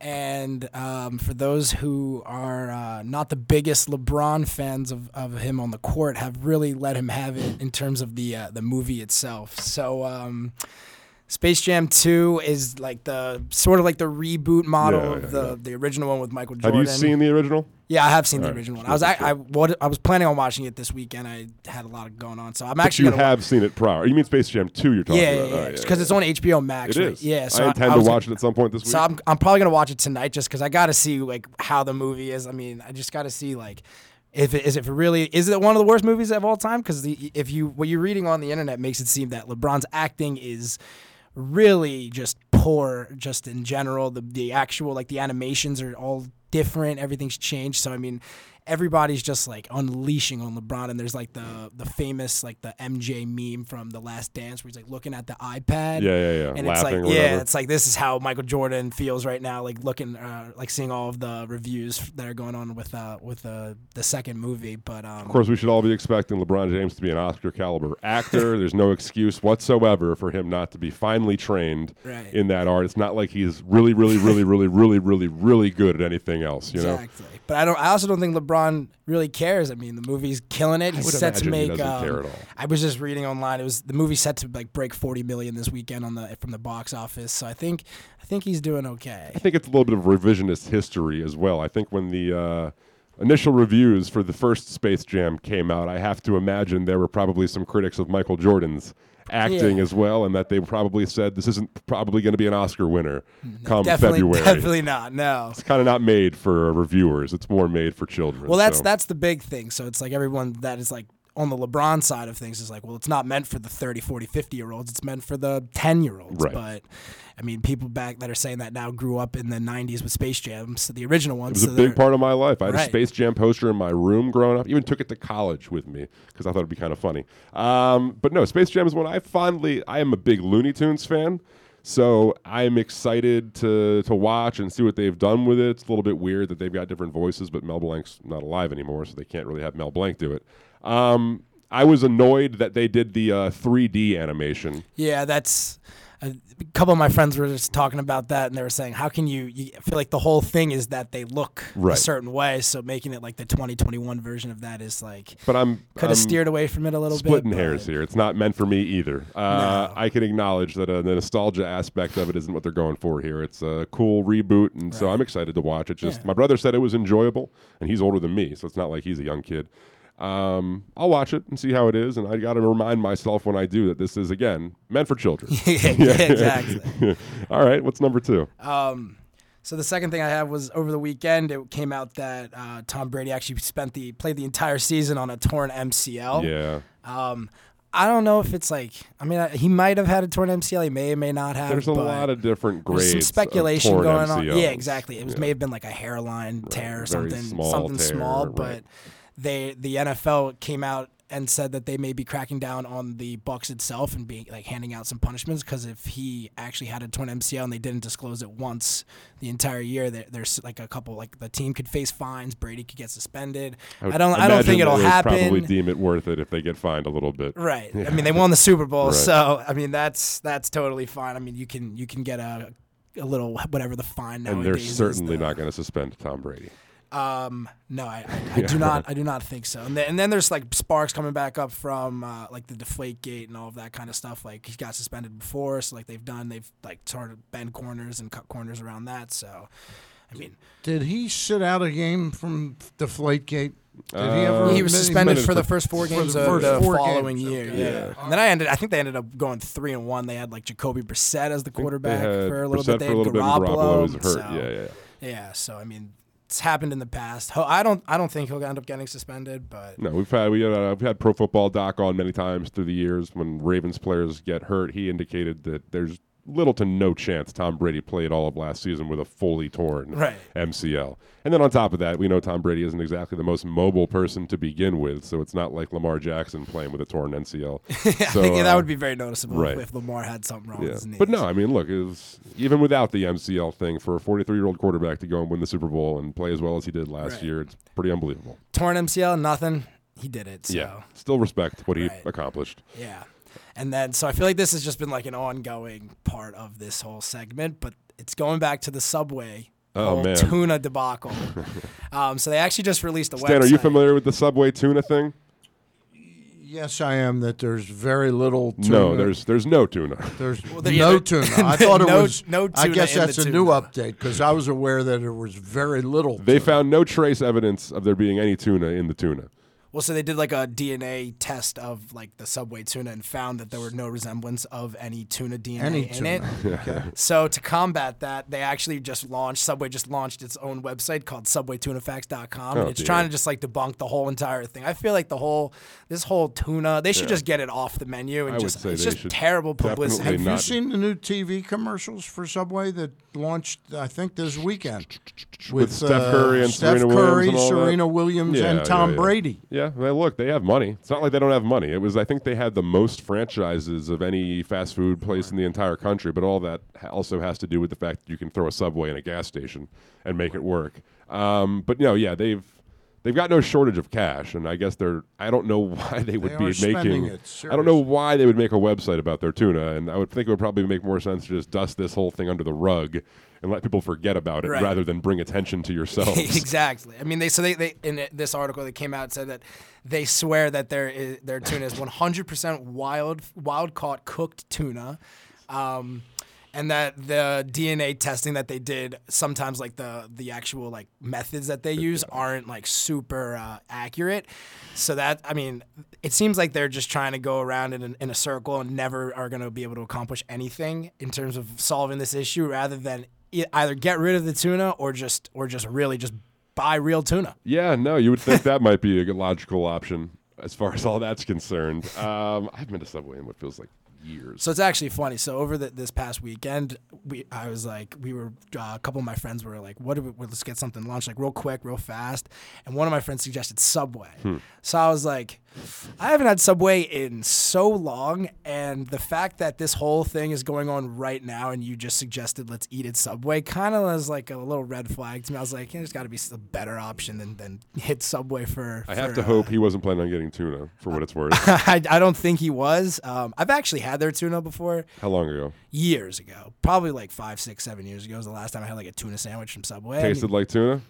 And um, for those who are uh, not the biggest LeBron fans of, of him on the court, have really let him have it in terms of the uh, the movie itself. So, um, Space Jam 2 is like the sort of like the reboot model Yeah, of the, yeah. the original one with Michael Have you seen the original? Yeah, I have seen All the right, original one. I was I, I what I was planning on watching it this weekend. I had a lot of going on, so I'm But actually you have seen it prior. You mean Space Jam 2 you're talking yeah, about? yeah, Oh, yeah, because it's on HBO Max. It right? is. Yeah, so I intend to watch gonna- it at some point this week. So I'm I'm probably gonna watch it tonight just because I got to see like how the movie is. I mean, I just got to see like. If it is it really is it one of the worst movies of all time? Because if you what you're reading on the internet makes it seem that LeBron's acting is really just poor, just in general. The the actual like the animations are all different. Everything's changed. So I mean, everybody's just like unleashing on LeBron. And there's like the the famous like the MJ meme from The Last Dance where he's like looking at the iPad. Yeah, yeah, yeah, And it's like yeah, it's like this is how Michael Jordan feels right now. Like looking, uh, like seeing all of the reviews that are going on with uh with uh, the second movie. But um, Of course, we should all be expecting LeBron James to be an Oscar caliber actor. <laughs> There's no excuse whatsoever for him not to be finely trained Right. in that art. It's not like he's really, really, really, really, really, really, really good at anything else. You know. Exactly. But I don't. I also don't think LeBron really cares. I mean, the movie's killing it. He's set to he make. doesn't um, care at all. I was just reading online. It was the movie set to like break forty million this weekend on the from the box office. So I think I think he's doing okay. I think it's a little bit of revisionist history as well. I think when the uh, initial reviews for the first Space Jam came out, I have to imagine there were probably some critics of Michael Jordan's acting Yeah. as well, and that they probably said this isn't probably going to be an Oscar winner mm-hmm. come definitely, February. definitely not. No. It's kind of not made for reviewers. It's more made for children. Well, that's so. that's the big thing. So it's like everyone that is like on the LeBron side of things is like, well, it's not meant for the 30, 40, 50 year olds. It's meant for the 10 year olds. Right. But I mean, people back that are saying that now grew up in the 90s with Space Jam, so the original It ones. was a big part of my life. I had a Space Jam poster in my room growing up. Even took it to college with me because I thought it'd be kind of funny. Um, but no, Space Jam is one I fondly. I am a big Looney Tunes fan, so I'm excited to to watch and see what they've done with it. It's a little bit weird that they've got different voices, but Mel Blanc's not alive anymore, so they can't really have Mel Blanc do it. Um, I was annoyed that they did the uh, 3D animation. Yeah, that's a couple of my friends were just talking about that, and they were saying, how can you? you feel like the whole thing is that they look Right. a certain way, so making it like the 2021 version of that is like. But I'm could have steered away from it a little splitting bit. but- hairs here. It's not meant for me either. Uh, I can acknowledge that uh, the nostalgia aspect of it isn't what they're going for here. It's a cool reboot, and so I'm excited to watch it. Just my brother said it was enjoyable, and he's older than me, so it's not like he's a young kid. Um, I'll watch it and see how it is, and I got to remind myself when I do that this is again meant for children. <laughs> Yeah, exactly. <laughs> All right, what's number two? Um, so the second thing I have was over the weekend. It came out that uh, Tom Brady actually spent the played the entire season on a torn MCL. Yeah. Um, I don't know if it's like. I mean, he might have had a torn MCL. He may or may not have. There's a lot of different there's grades. some of speculation torn going on. Yeah, exactly. It was Yeah. may have been like a hairline tear or very something, small something tear, small. right. But they, the NFL came out and said that they may be cracking down on the Bucs itself and being like handing out some punishments because if he actually had a torn MCL and they didn't disclose it once the entire year, there, there's like a couple like the team could face fines, Brady could get suspended. would I don't. I don't think it'll happen. Probably deem it worth it if they get fined a little bit. Right. Yeah. I <laughs> mean, they won the Super Bowl, Right. so I mean that's that's totally fine. I mean, you can you can get a a little whatever the fine and they're certainly not going to suspend Tom Brady. Um, no, I, I, I <laughs> Yeah. do not. I do not think so. And then, and then there's like sparks coming back up from uh, like the Deflate Gate and all of that kind of stuff. Like he got suspended before, so like they've done, they've like sort of bend corners and cut corners around that. So, I mean, Did he sit out a game from Deflategate? Did he Uh, ever? he was suspended for the first four games the of the four following games, year. okay. Yeah. and then I ended. I think they ended up going three and one. They had like Jacoby Brissett as the quarterback for a little Brissett bit. They had little bit, Garoppolo. Garoppolo was hurt. so- Yeah, yeah, Yeah. So I mean, it's happened in the past. I don't. I don't think he'll end up getting suspended, but No, we've had we uh, we've had Pro Football Doc on many times through the years. When Ravens players get hurt, he indicated that there's little to no chance Tom Brady played all of last season with a fully torn Right. MCL. And then on top of that, we know Tom Brady isn't exactly the most mobile person to begin with, so it's not like Lamar Jackson playing with a torn MCL. I <laughs> So, think that uh, would be very noticeable right. if Lamar had something wrong Yeah. with his knee. But no, I mean, look, it was, even without the MCL thing, for a 43 year old quarterback to go and win the Super Bowl and play as well as he did last Right. year, it's pretty unbelievable. torn MCL, nothing. He did it. So. Yeah, still respect what he accomplished. Yeah. And then, so I feel like this has just been like an ongoing part of this whole segment, but it's going back to the Subway Oh, man. tuna debacle. <laughs> um, so they actually just released a Stan, website. are you familiar with the Subway tuna thing? Yes, I am. That there's very little. Tuna. No, there's there's no tuna. <laughs> There's Well, there- no yeah, tuna. <laughs> I thought it no- was. no I guess that's a new update because I was aware that there was very little. They found no trace evidence of there being any tuna in the tuna. Well, so they did like a DNA test of like the Subway tuna and found that there were no resemblance of any tuna DNA Any in tuna. it. <laughs> Okay. So to combat that, they actually just launched Subway just launched its own website called SubwayTunaFacts.com, Oh, and it's dear. trying to just like debunk the whole entire thing. I feel like the whole this whole tuna, they should Yeah. just get it off the menu and I would just say it's just terrible publicity. Have not- you seen the new TV commercials for Subway that launched? I think this weekend With Steph Curry uh, and Steph Serena Curry, Williams and all that? Williams, Yeah, and yeah, Tom yeah. Brady. Yeah, well, look, they have money. It's not like they don't have money. It was, I think, they had the most franchises of any fast food place in the entire country. But all that ha- also has to do with the fact that you can throw a subway in a gas station and make it work. Um, but no, yeah, they've they've got no shortage of cash, and I guess they're. I don't know <laughs> why they would They be spending making. it, I don't know why they would make a website about their tuna, and I would think it would probably make more sense to just dust this whole thing under the rug and let people forget about it Right. rather than bring attention to yourself. <laughs> exactly. I mean, they so they, they in this article that came out said that they swear that their is, their tuna is 100% wild wild caught cooked tuna. Um, and that the DNA testing that they did, sometimes like the the actual like methods that they use aren't like super uh, accurate. So that I mean, it seems like they're just trying to go around in, a- in a circle and never are going to be able to accomplish anything in terms of solving this issue, rather than either get rid of the tuna or just or just really just buy real tuna. Yeah, no, you would think that might be a logical option. as far as all that's concerned. Um, I've been to Subway in what feels like years. So it's actually funny. So over the, this past weekend, we I was like, we were uh, a couple of my friends were like, what? Do we, well, let's get something lunch, like real quick, real fast. And one of my friends suggested Subway. Hmm. So I was like, I haven't had Subway in so long, and the fact that this whole thing is going on right now, and you just suggested let's eat at Subway, kind of was like a little red flag to me. I was like, yeah, there's got to be a better option than, than hit Subway for. I have for, to uh, hope he wasn't planning on getting tuna for what it's worth. <laughs> I, I don't think he was. Um, I've actually had their tuna before How long ago? years ago, probably like five, six, seven years ago was the last time I had like a tuna sandwich from Subway. I Tasted mean, like tuna?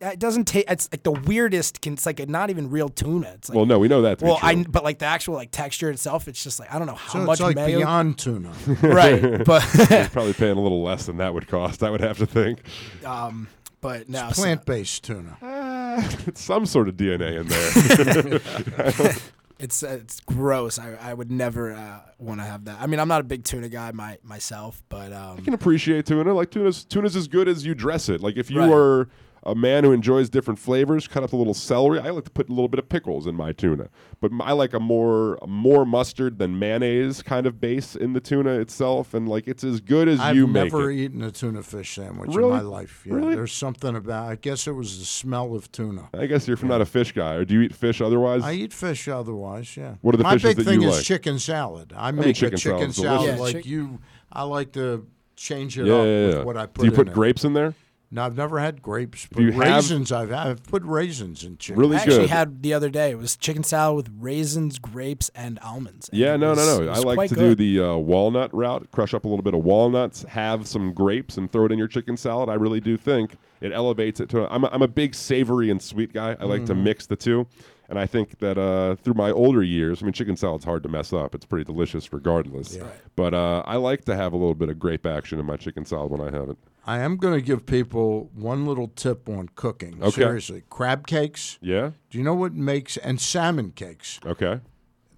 It doesn't taste. It's like the weirdest. It's like not even real tuna. It's like well, no, we know that. To well, be true. I but like the actual like texture itself, it's just like I don't know how So much it's like mayo. beyond tuna. <laughs> right? <laughs> But He's probably paying a little less than that would cost. I would have to think. um, but no, It's plant-based tuna. <laughs> It's some sort of DNA in there. It's uh, it's gross. I, I would never uh, want to have that. I mean, I'm not a big tuna guy my, myself, but um, I can appreciate tuna. Like tuna's tuna's as good as you dress it. Like if you Right. are a man who enjoys different flavors, cut up a little celery. I like to put a little bit of pickles in my tuna, but I like a more a more mustard than mayonnaise kind of base in the tuna itself, and like it's as good as I've you make it. I've never eaten a tuna fish sandwich Really? in my life. Yeah, Really? There's something about. I guess it was the smell of tuna. I guess you're not a fish guy, or do you eat fish otherwise? I eat fish otherwise. Yeah. What are the my fishes big thing is chicken salad. I mean, make chicken a chicken salad's salad delicious. like chick- you. I like to change it yeah, up yeah, with yeah. what I put. do you put in it. grapes in there? No, I've never had grapes. But you have- raisins, I've, I've put raisins in chicken. Really I actually good. had the other day. It was chicken salad with raisins, grapes, and almonds. and Yeah, no, was- no, it no. I like to good. do the uh, walnut route. Crush up a little bit of walnuts, have some grapes, and throw it in your chicken salad. I really do think it elevates it to. I'm a, I'm a big savory and sweet guy. I like to Mhm. mix the two, and I think that uh, through my older years, I mean, chicken salad's hard to mess up. It's pretty delicious regardless. Yeah. But uh, I like to have a little bit of grape action in my chicken salad when I have it. I am going to give people one little tip on cooking. Okay. Seriously, crab cakes. Yeah. Do you know what makes and salmon cakes? Okay.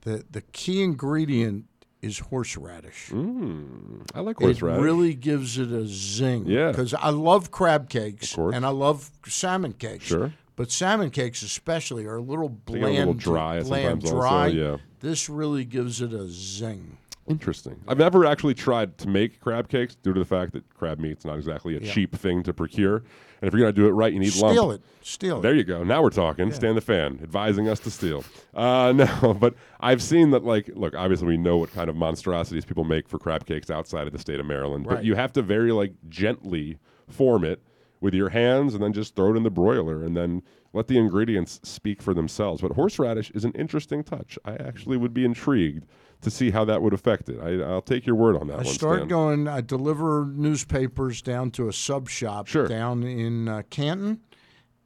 The the key ingredient is horseradish. Mm, I like horseradish. It really gives it a zing. Yeah. Because I love crab cakes Of course. and I love salmon cakes. Sure. But salmon cakes especially are a little bland, a little dry bland, sometimes also, yeah. This really gives it a zing. Interesting. I've never actually tried to make crab cakes due to the fact that crab meat's not exactly a Yeah. cheap thing to procure. And if you're going to do it right, you need Steal lump. it. Steal it. There you go. Now we're talking. Stan the fan, advising us to steal. Uh, <laughs> no, but I've seen that. Like, look, obviously we know what kind of monstrosities people make for crab cakes outside of the state of Maryland, but you have to very like gently form it with your hands, and then just throw it in the broiler, and then let the ingredients speak for themselves. But horseradish is an interesting touch. I actually would be intrigued to see how that would affect it. I, I'll take your word on that I one. start Stan. going. I deliver newspapers down to a sub shop Sure. down in uh, Canton,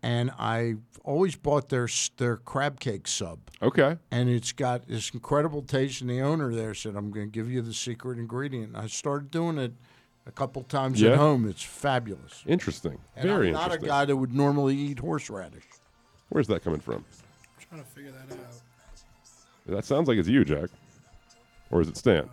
and I always bought their their crab cake sub. Okay. And it's got this incredible taste. And the owner there said, "I'm going to give you the secret ingredient." And I started doing it a couple times Yeah? at home. It's fabulous. Interesting. And Very I'm not interesting. a guy that would normally eat horseradish. Where's that coming from? trying to figure that out. That sounds like it's you, Jack. Or is it Stan?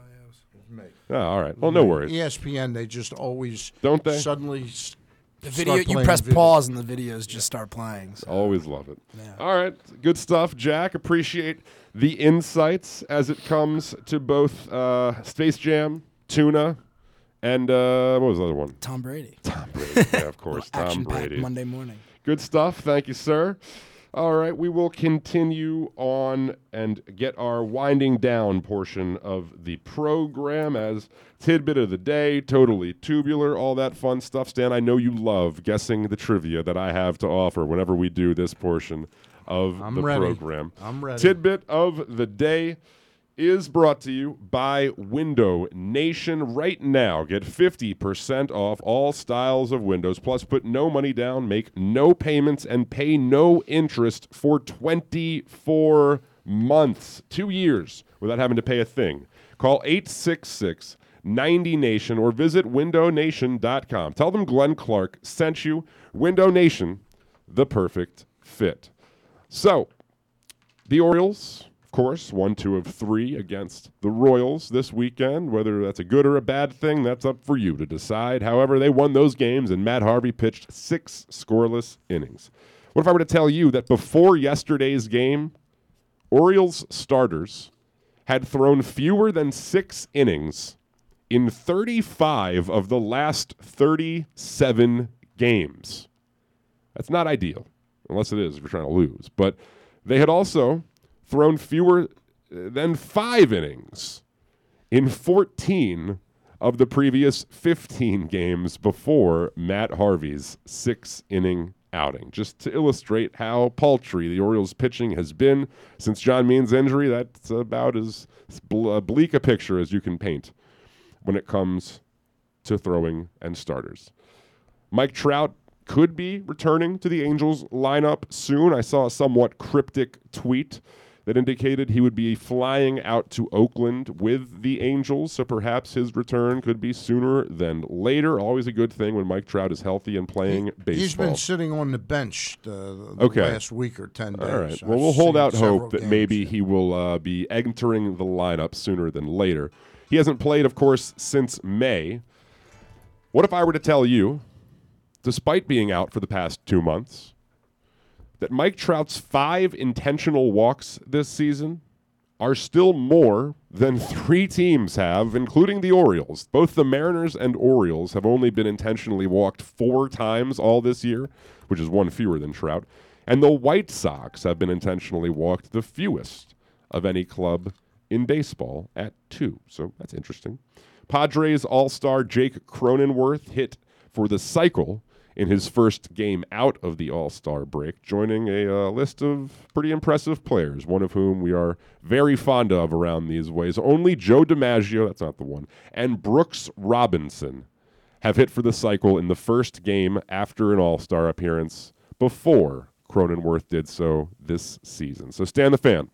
Me. Oh, all right. Well, no worries. ESPN, they just always Don't they? suddenly s- The start video, you press video. pause and the videos just start playing. So. Always love it. All right. Good stuff, Jack. Appreciate the insights as it comes to both uh, Space Jam, Tuna, and uh, what was the other one? Tom Brady. Tom Brady. <laughs> yeah, of course. Tom Brady. Monday morning. Good stuff. Thank you, sir. All right, we will continue on and get our winding down portion of the program as tidbit of the day, totally tubular, all that fun stuff. Stan, I know you love guessing the trivia that I have to offer whenever we do this portion of I'm the ready. program. I'm ready. Tidbit of the day is brought to you by Window Nation. Right now, get 50% off all styles of windows. Plus, put no money down, make no payments, and pay no interest for 24 months, two years, without having to pay a thing. Call 866 90 Nation or visit windownation.com. Tell them Glenn Clark sent you. Window Nation, the perfect fit. So, the Orioles, course, one, two of three against the Royals this weekend. Whether that's a good or a bad thing, that's up for you to decide. However, they won those games, and Matt Harvey pitched six scoreless innings. What if I were to tell you that before yesterday's game, Orioles starters had thrown fewer than six innings in 35 of the last 37 games. That's not ideal, unless it is if you're trying to lose. But they had also thrown fewer uh, than five innings in 14 of the previous 15 games before Matt Harvey's six inning outing. Just to illustrate how paltry the Orioles pitching has been since John Means' injury, that's about as bleak a picture as you can paint when it comes to throwing and starters. Mike Trout could be returning to the Angels lineup soon. I saw a somewhat cryptic tweet that indicated he would be flying out to Oakland with the Angels, so perhaps his return could be sooner than later. Always a good thing when Mike Trout is healthy and playing baseball. He's been sitting on the bench the, the Okay. last week or 10 days. All right. I've Well, we'll hold out hope that games. maybe he will uh, be entering the lineup sooner than later. He hasn't played, of course, since May. What if I were to tell you, despite being out for the past two months, that Mike Trout's five intentional walks this season are still more than three teams have, including the Orioles. Both the Mariners and Orioles have only been intentionally walked four times all this year, which is one fewer than Trout. And the White Sox have been intentionally walked the fewest of any club in baseball at two. So that's interesting. Padres All Star Jake Cronenworth hit for the cycle in his first game out of the All Star break, joining a uh, list of pretty impressive players, one of whom we are very fond of around these ways. Only Joe DiMaggio, that's not the one, and Brooks Robinson have hit for the cycle in the first game after an All Star appearance before Cronenworth did so this season. So Stan the fan.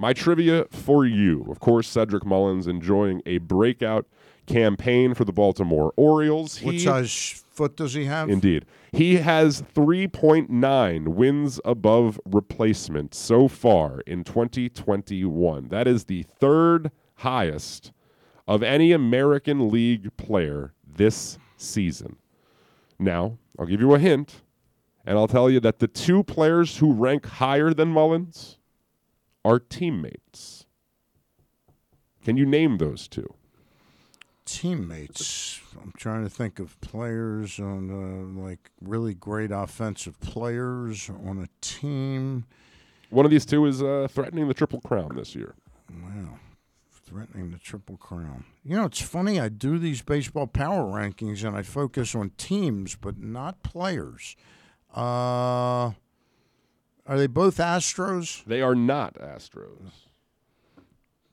My trivia for you. Of course, Cedric Mullins enjoying a breakout campaign for the Baltimore Orioles. which He- size foot does he have? Indeed. He has 3.9 wins above replacement so far in 2021. That is the third highest of any American League player this season. Now, I'll give you a hint, and I'll tell you that the two players who rank higher than Mullins are teammates. Can you name those two? Teammates. I'm trying to think of players on uh, like really great offensive players on a team. One of these two is uh, threatening the Triple Crown this year. Wow. Threatening the Triple Crown. You know, it's funny. I do these baseball power rankings and I focus on teams, but not players. Uh, are they both Astros? They are not Astros.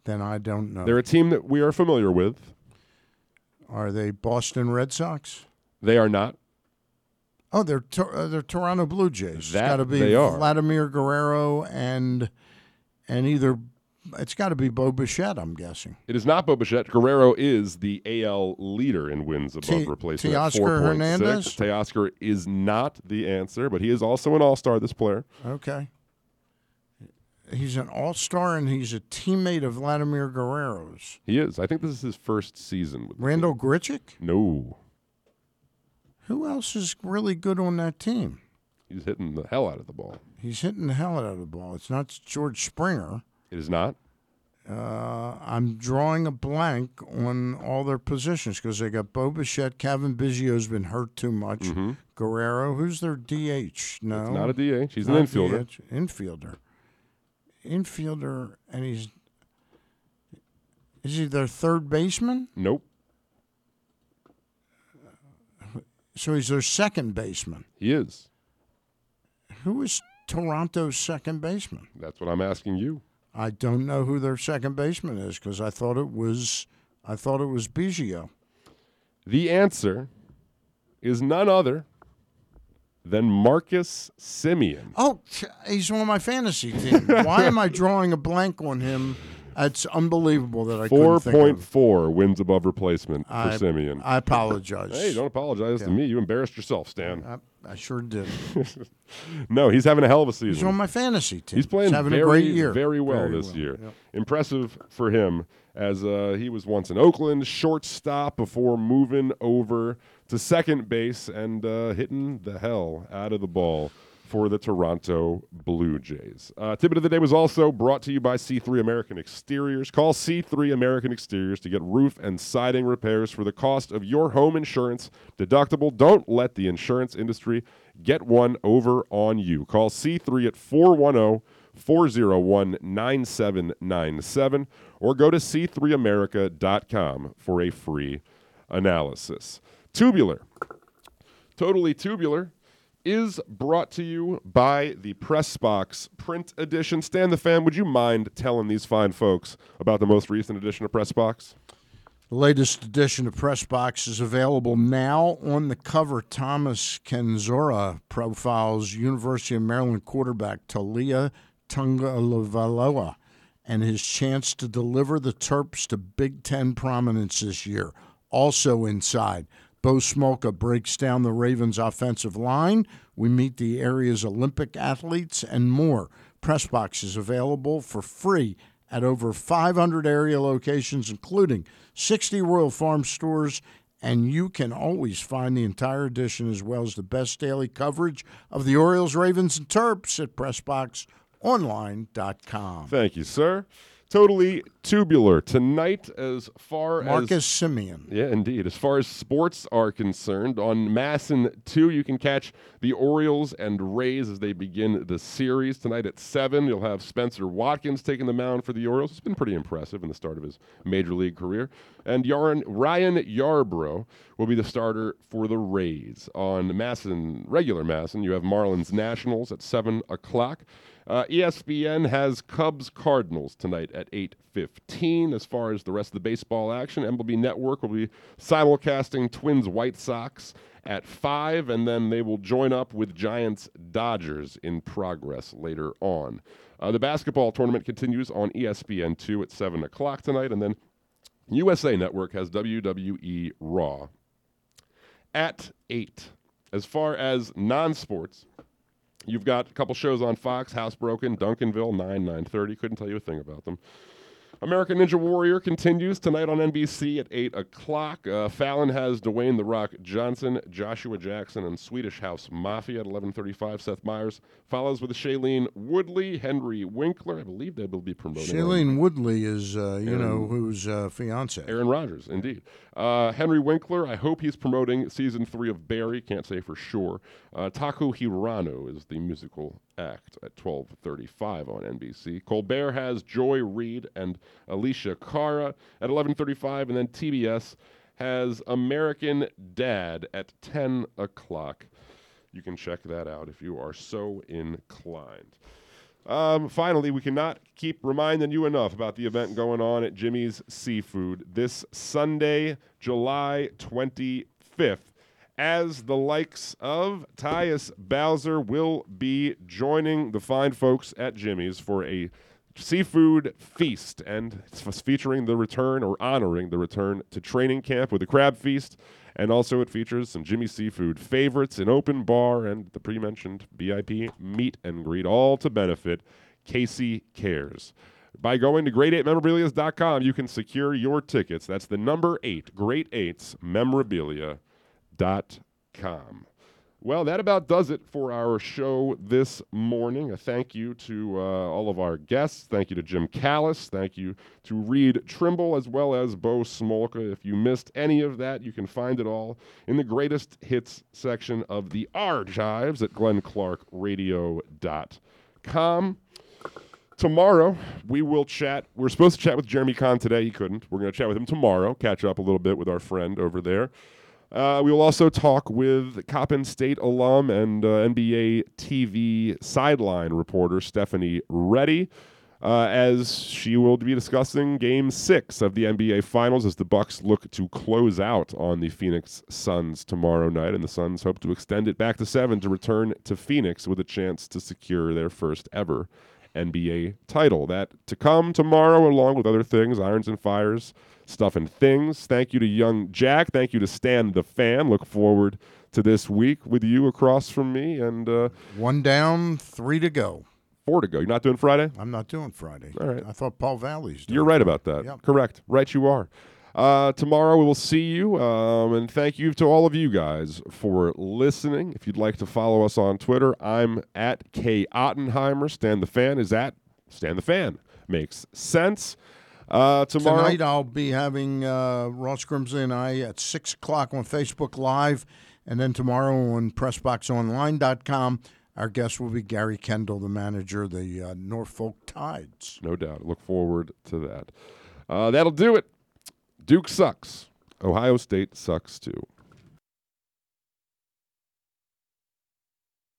Then I don't know. They're a team that we are familiar with. Are they Boston Red Sox? They are not. Oh, they're uh, they're Toronto Blue Jays. it's That got to be they are. Vladimir Guerrero and and either it's got to be Bo Bichette. I'm guessing. It is not Bo Bichette. Guerrero is the AL leader in wins above Te- replacement. Teoscar Hernandez? Teoscar is not the answer, but he is also an All Star. This player. Okay. He's an all star and he's a teammate of Vladimir Guerrero's. He is. I think this is his first season. With Randall Grichuk? no, Who else is really good on that team? he's hitting the hell out of the ball. He's hitting the hell out of the ball. It's not George Springer. It is not. Uh, I'm drawing a blank on all their positions because they got Bo Bichette. Cavan Biggio's been hurt too much. Guerrero, who's their DH? No, It's not a DH. He's an infielder. DH, Infielder. Infielder, and he's. Is he their third baseman? Nope. So he's their second baseman. He is. Who is Toronto's second baseman? That's what I'm asking you. I don't know who their second baseman is because I thought it was, I thought it was Biggio. The answer is none other than Marcus Semien. Oh, he's on my fantasy team. Why am I <laughs> drawing a blank on him? It's unbelievable that I Four couldn't think of point wins above replacement for I- Semien. I apologize. Hey, don't apologize to me. You embarrassed yourself, Stan. I, I sure did. <laughs> no, he's having a hell of a season. He's on my fantasy team. He's playing having very, a great year. very well Very this well, year. yep. Impressive for him, as uh, he was once in Oakland, shortstop before moving over to second base and uh, hitting the hell out of the ball for the Toronto Blue Jays. Uh, Tidbit of the day was also brought to you by C3 American Exteriors. Call C3 American Exteriors to get roof and siding repairs for the cost of your home insurance deductible. Don't let the insurance industry get one over on you. Call C3 at 410 401 9797 or go to c3america.com for a free analysis. Tubular. Totally Tubular is brought to you by the Pressbox print edition. Stan the Fan, would you mind telling these fine folks about the most recent edition of Pressbox? The latest edition of Pressbox is available now. On the cover, Thomas Kendziora profiles University of Maryland quarterback Taulia Tagovailoa and his chance to deliver the Terps to Big Ten prominence this year. Also inside, Bo Smolka breaks down the Ravens' offensive line. We meet the area's Olympic athletes and more. Pressbox is available for free at over 500 area locations, including 60 Royal Farm stores, and you can always find the entire edition as well as the best daily coverage of the Orioles, Ravens, and Terps at PressBoxOnline.com. Thank you, sir. Totally tubular tonight, as far as Marcus Semien. Yeah, indeed. As far as sports are concerned, on MASN 2, you can catch the Orioles and Rays as they begin the series. Tonight at 7, you'll have Spencer Watkins taking the mound for the Orioles. It's been pretty impressive in the start of his major league career. And Yarn, Ryan Yarbrough will be the starter for the Rays. On MASN, regular MASN, you have Marlins Nationals at 7 o'clock. Uh, ESPN has Cubs Cardinals tonight at 8:15. As far as the rest of the baseball action, MLB Network will be simulcasting Twins White Sox at 5 and then they will join up with Giants Dodgers in progress later on. Uh, the basketball tournament continues on E ESPN2 at 7 o'clock tonight and then USA Network has WWE Raw at 8. As far as non-sports, You've got a couple shows on Fox, Housebroken, Duncanville, 9, 9.30. Couldn't tell you a thing about them. American Ninja Warrior continues tonight on NBC at 8 o'clock. Uh, Fallon has Dwayne The Rock Johnson, Joshua Jackson, and Swedish House Mafia at 11.35. Seth Meyers follows with Shailene Woodley, Henry Winkler. I believe they will be promoting. Shailene Woodley is, uh, you Aaron- know, who's uh, fiance. Aaron Rodgers, indeed. Uh, Henry Winkler, I hope he's promoting season three of Barry. Can't say for sure. Uh, Taku Hirano is the musical act at 12:35 on NBC. Colbert has Joy Reid and Alessia Cara at 11:35, and then TBS has American Dad at 10 o'clock. You can check that out if you are so inclined. Um, finally, we cannot keep reminding you enough about the event going on at Jimmy's Seafood this Sunday, July 25th, as the likes of Tyus Bowser will be joining the fine folks at Jimmy's for a seafood feast, and it's featuring the return or honoring the return to training camp with a crab feast. And also, it features some Jimmy Seafood favorites, an open bar, and the pre mentioned VIP meet and greet, all to benefit Casey Cares. By going to great8memorabilia.com, you can secure your tickets. That's the number eight, Great Eights Memorabilia.com. Well, that about does it for our show this morning. A thank you to uh, all of our guests. Thank you to Jim Callis. Thank you to Reed Trimble as well as Bo Smolka. If you missed any of that, you can find it all in the greatest hits section of the archives at glennclarkradio.com. Tomorrow, we will chat. We're supposed to chat with Jeremy Kahn today. He couldn't. We're going to chat with him tomorrow, catch up a little bit with our friend over there. Uh, we will also talk with Coppin State alum and uh, NBA TV sideline reporter Stephanie Ready, uh, as she will be discussing Game Six of the NBA Finals as the Bucks look to close out on the Phoenix Suns tomorrow night, and the Suns hope to extend it back to seven to return to Phoenix with a chance to secure their first ever NBA title. That to come tomorrow, along with other things, irons and fires, stuff and things. Thank you to Young Jack. Thank you to Stan the Fan. Look forward to this week with you across from me. And uh, One down, three to go. four to go. You're not doing Friday? I'm not doing Friday. All right. I thought Paul Valley's doing You're right about that. Yep. Correct. Right, you are. Uh, tomorrow we will see you, um, and thank you to all of you guys for listening. If you'd like to follow us on Twitter, I'm at K Ottenheimer. Stan the Fan is at Stan the Fan. Makes sense. Uh, tomorrow, Tonight I'll be having uh, Ross Grimsley and I at 6 o'clock on Facebook Live. And then tomorrow on PressBoxOnline.com, our guest will be Gary Kendall, the manager of the uh, Norfolk Tides. No doubt. Look forward to that. Uh, that'll do it. Duke sucks. Ohio State sucks too.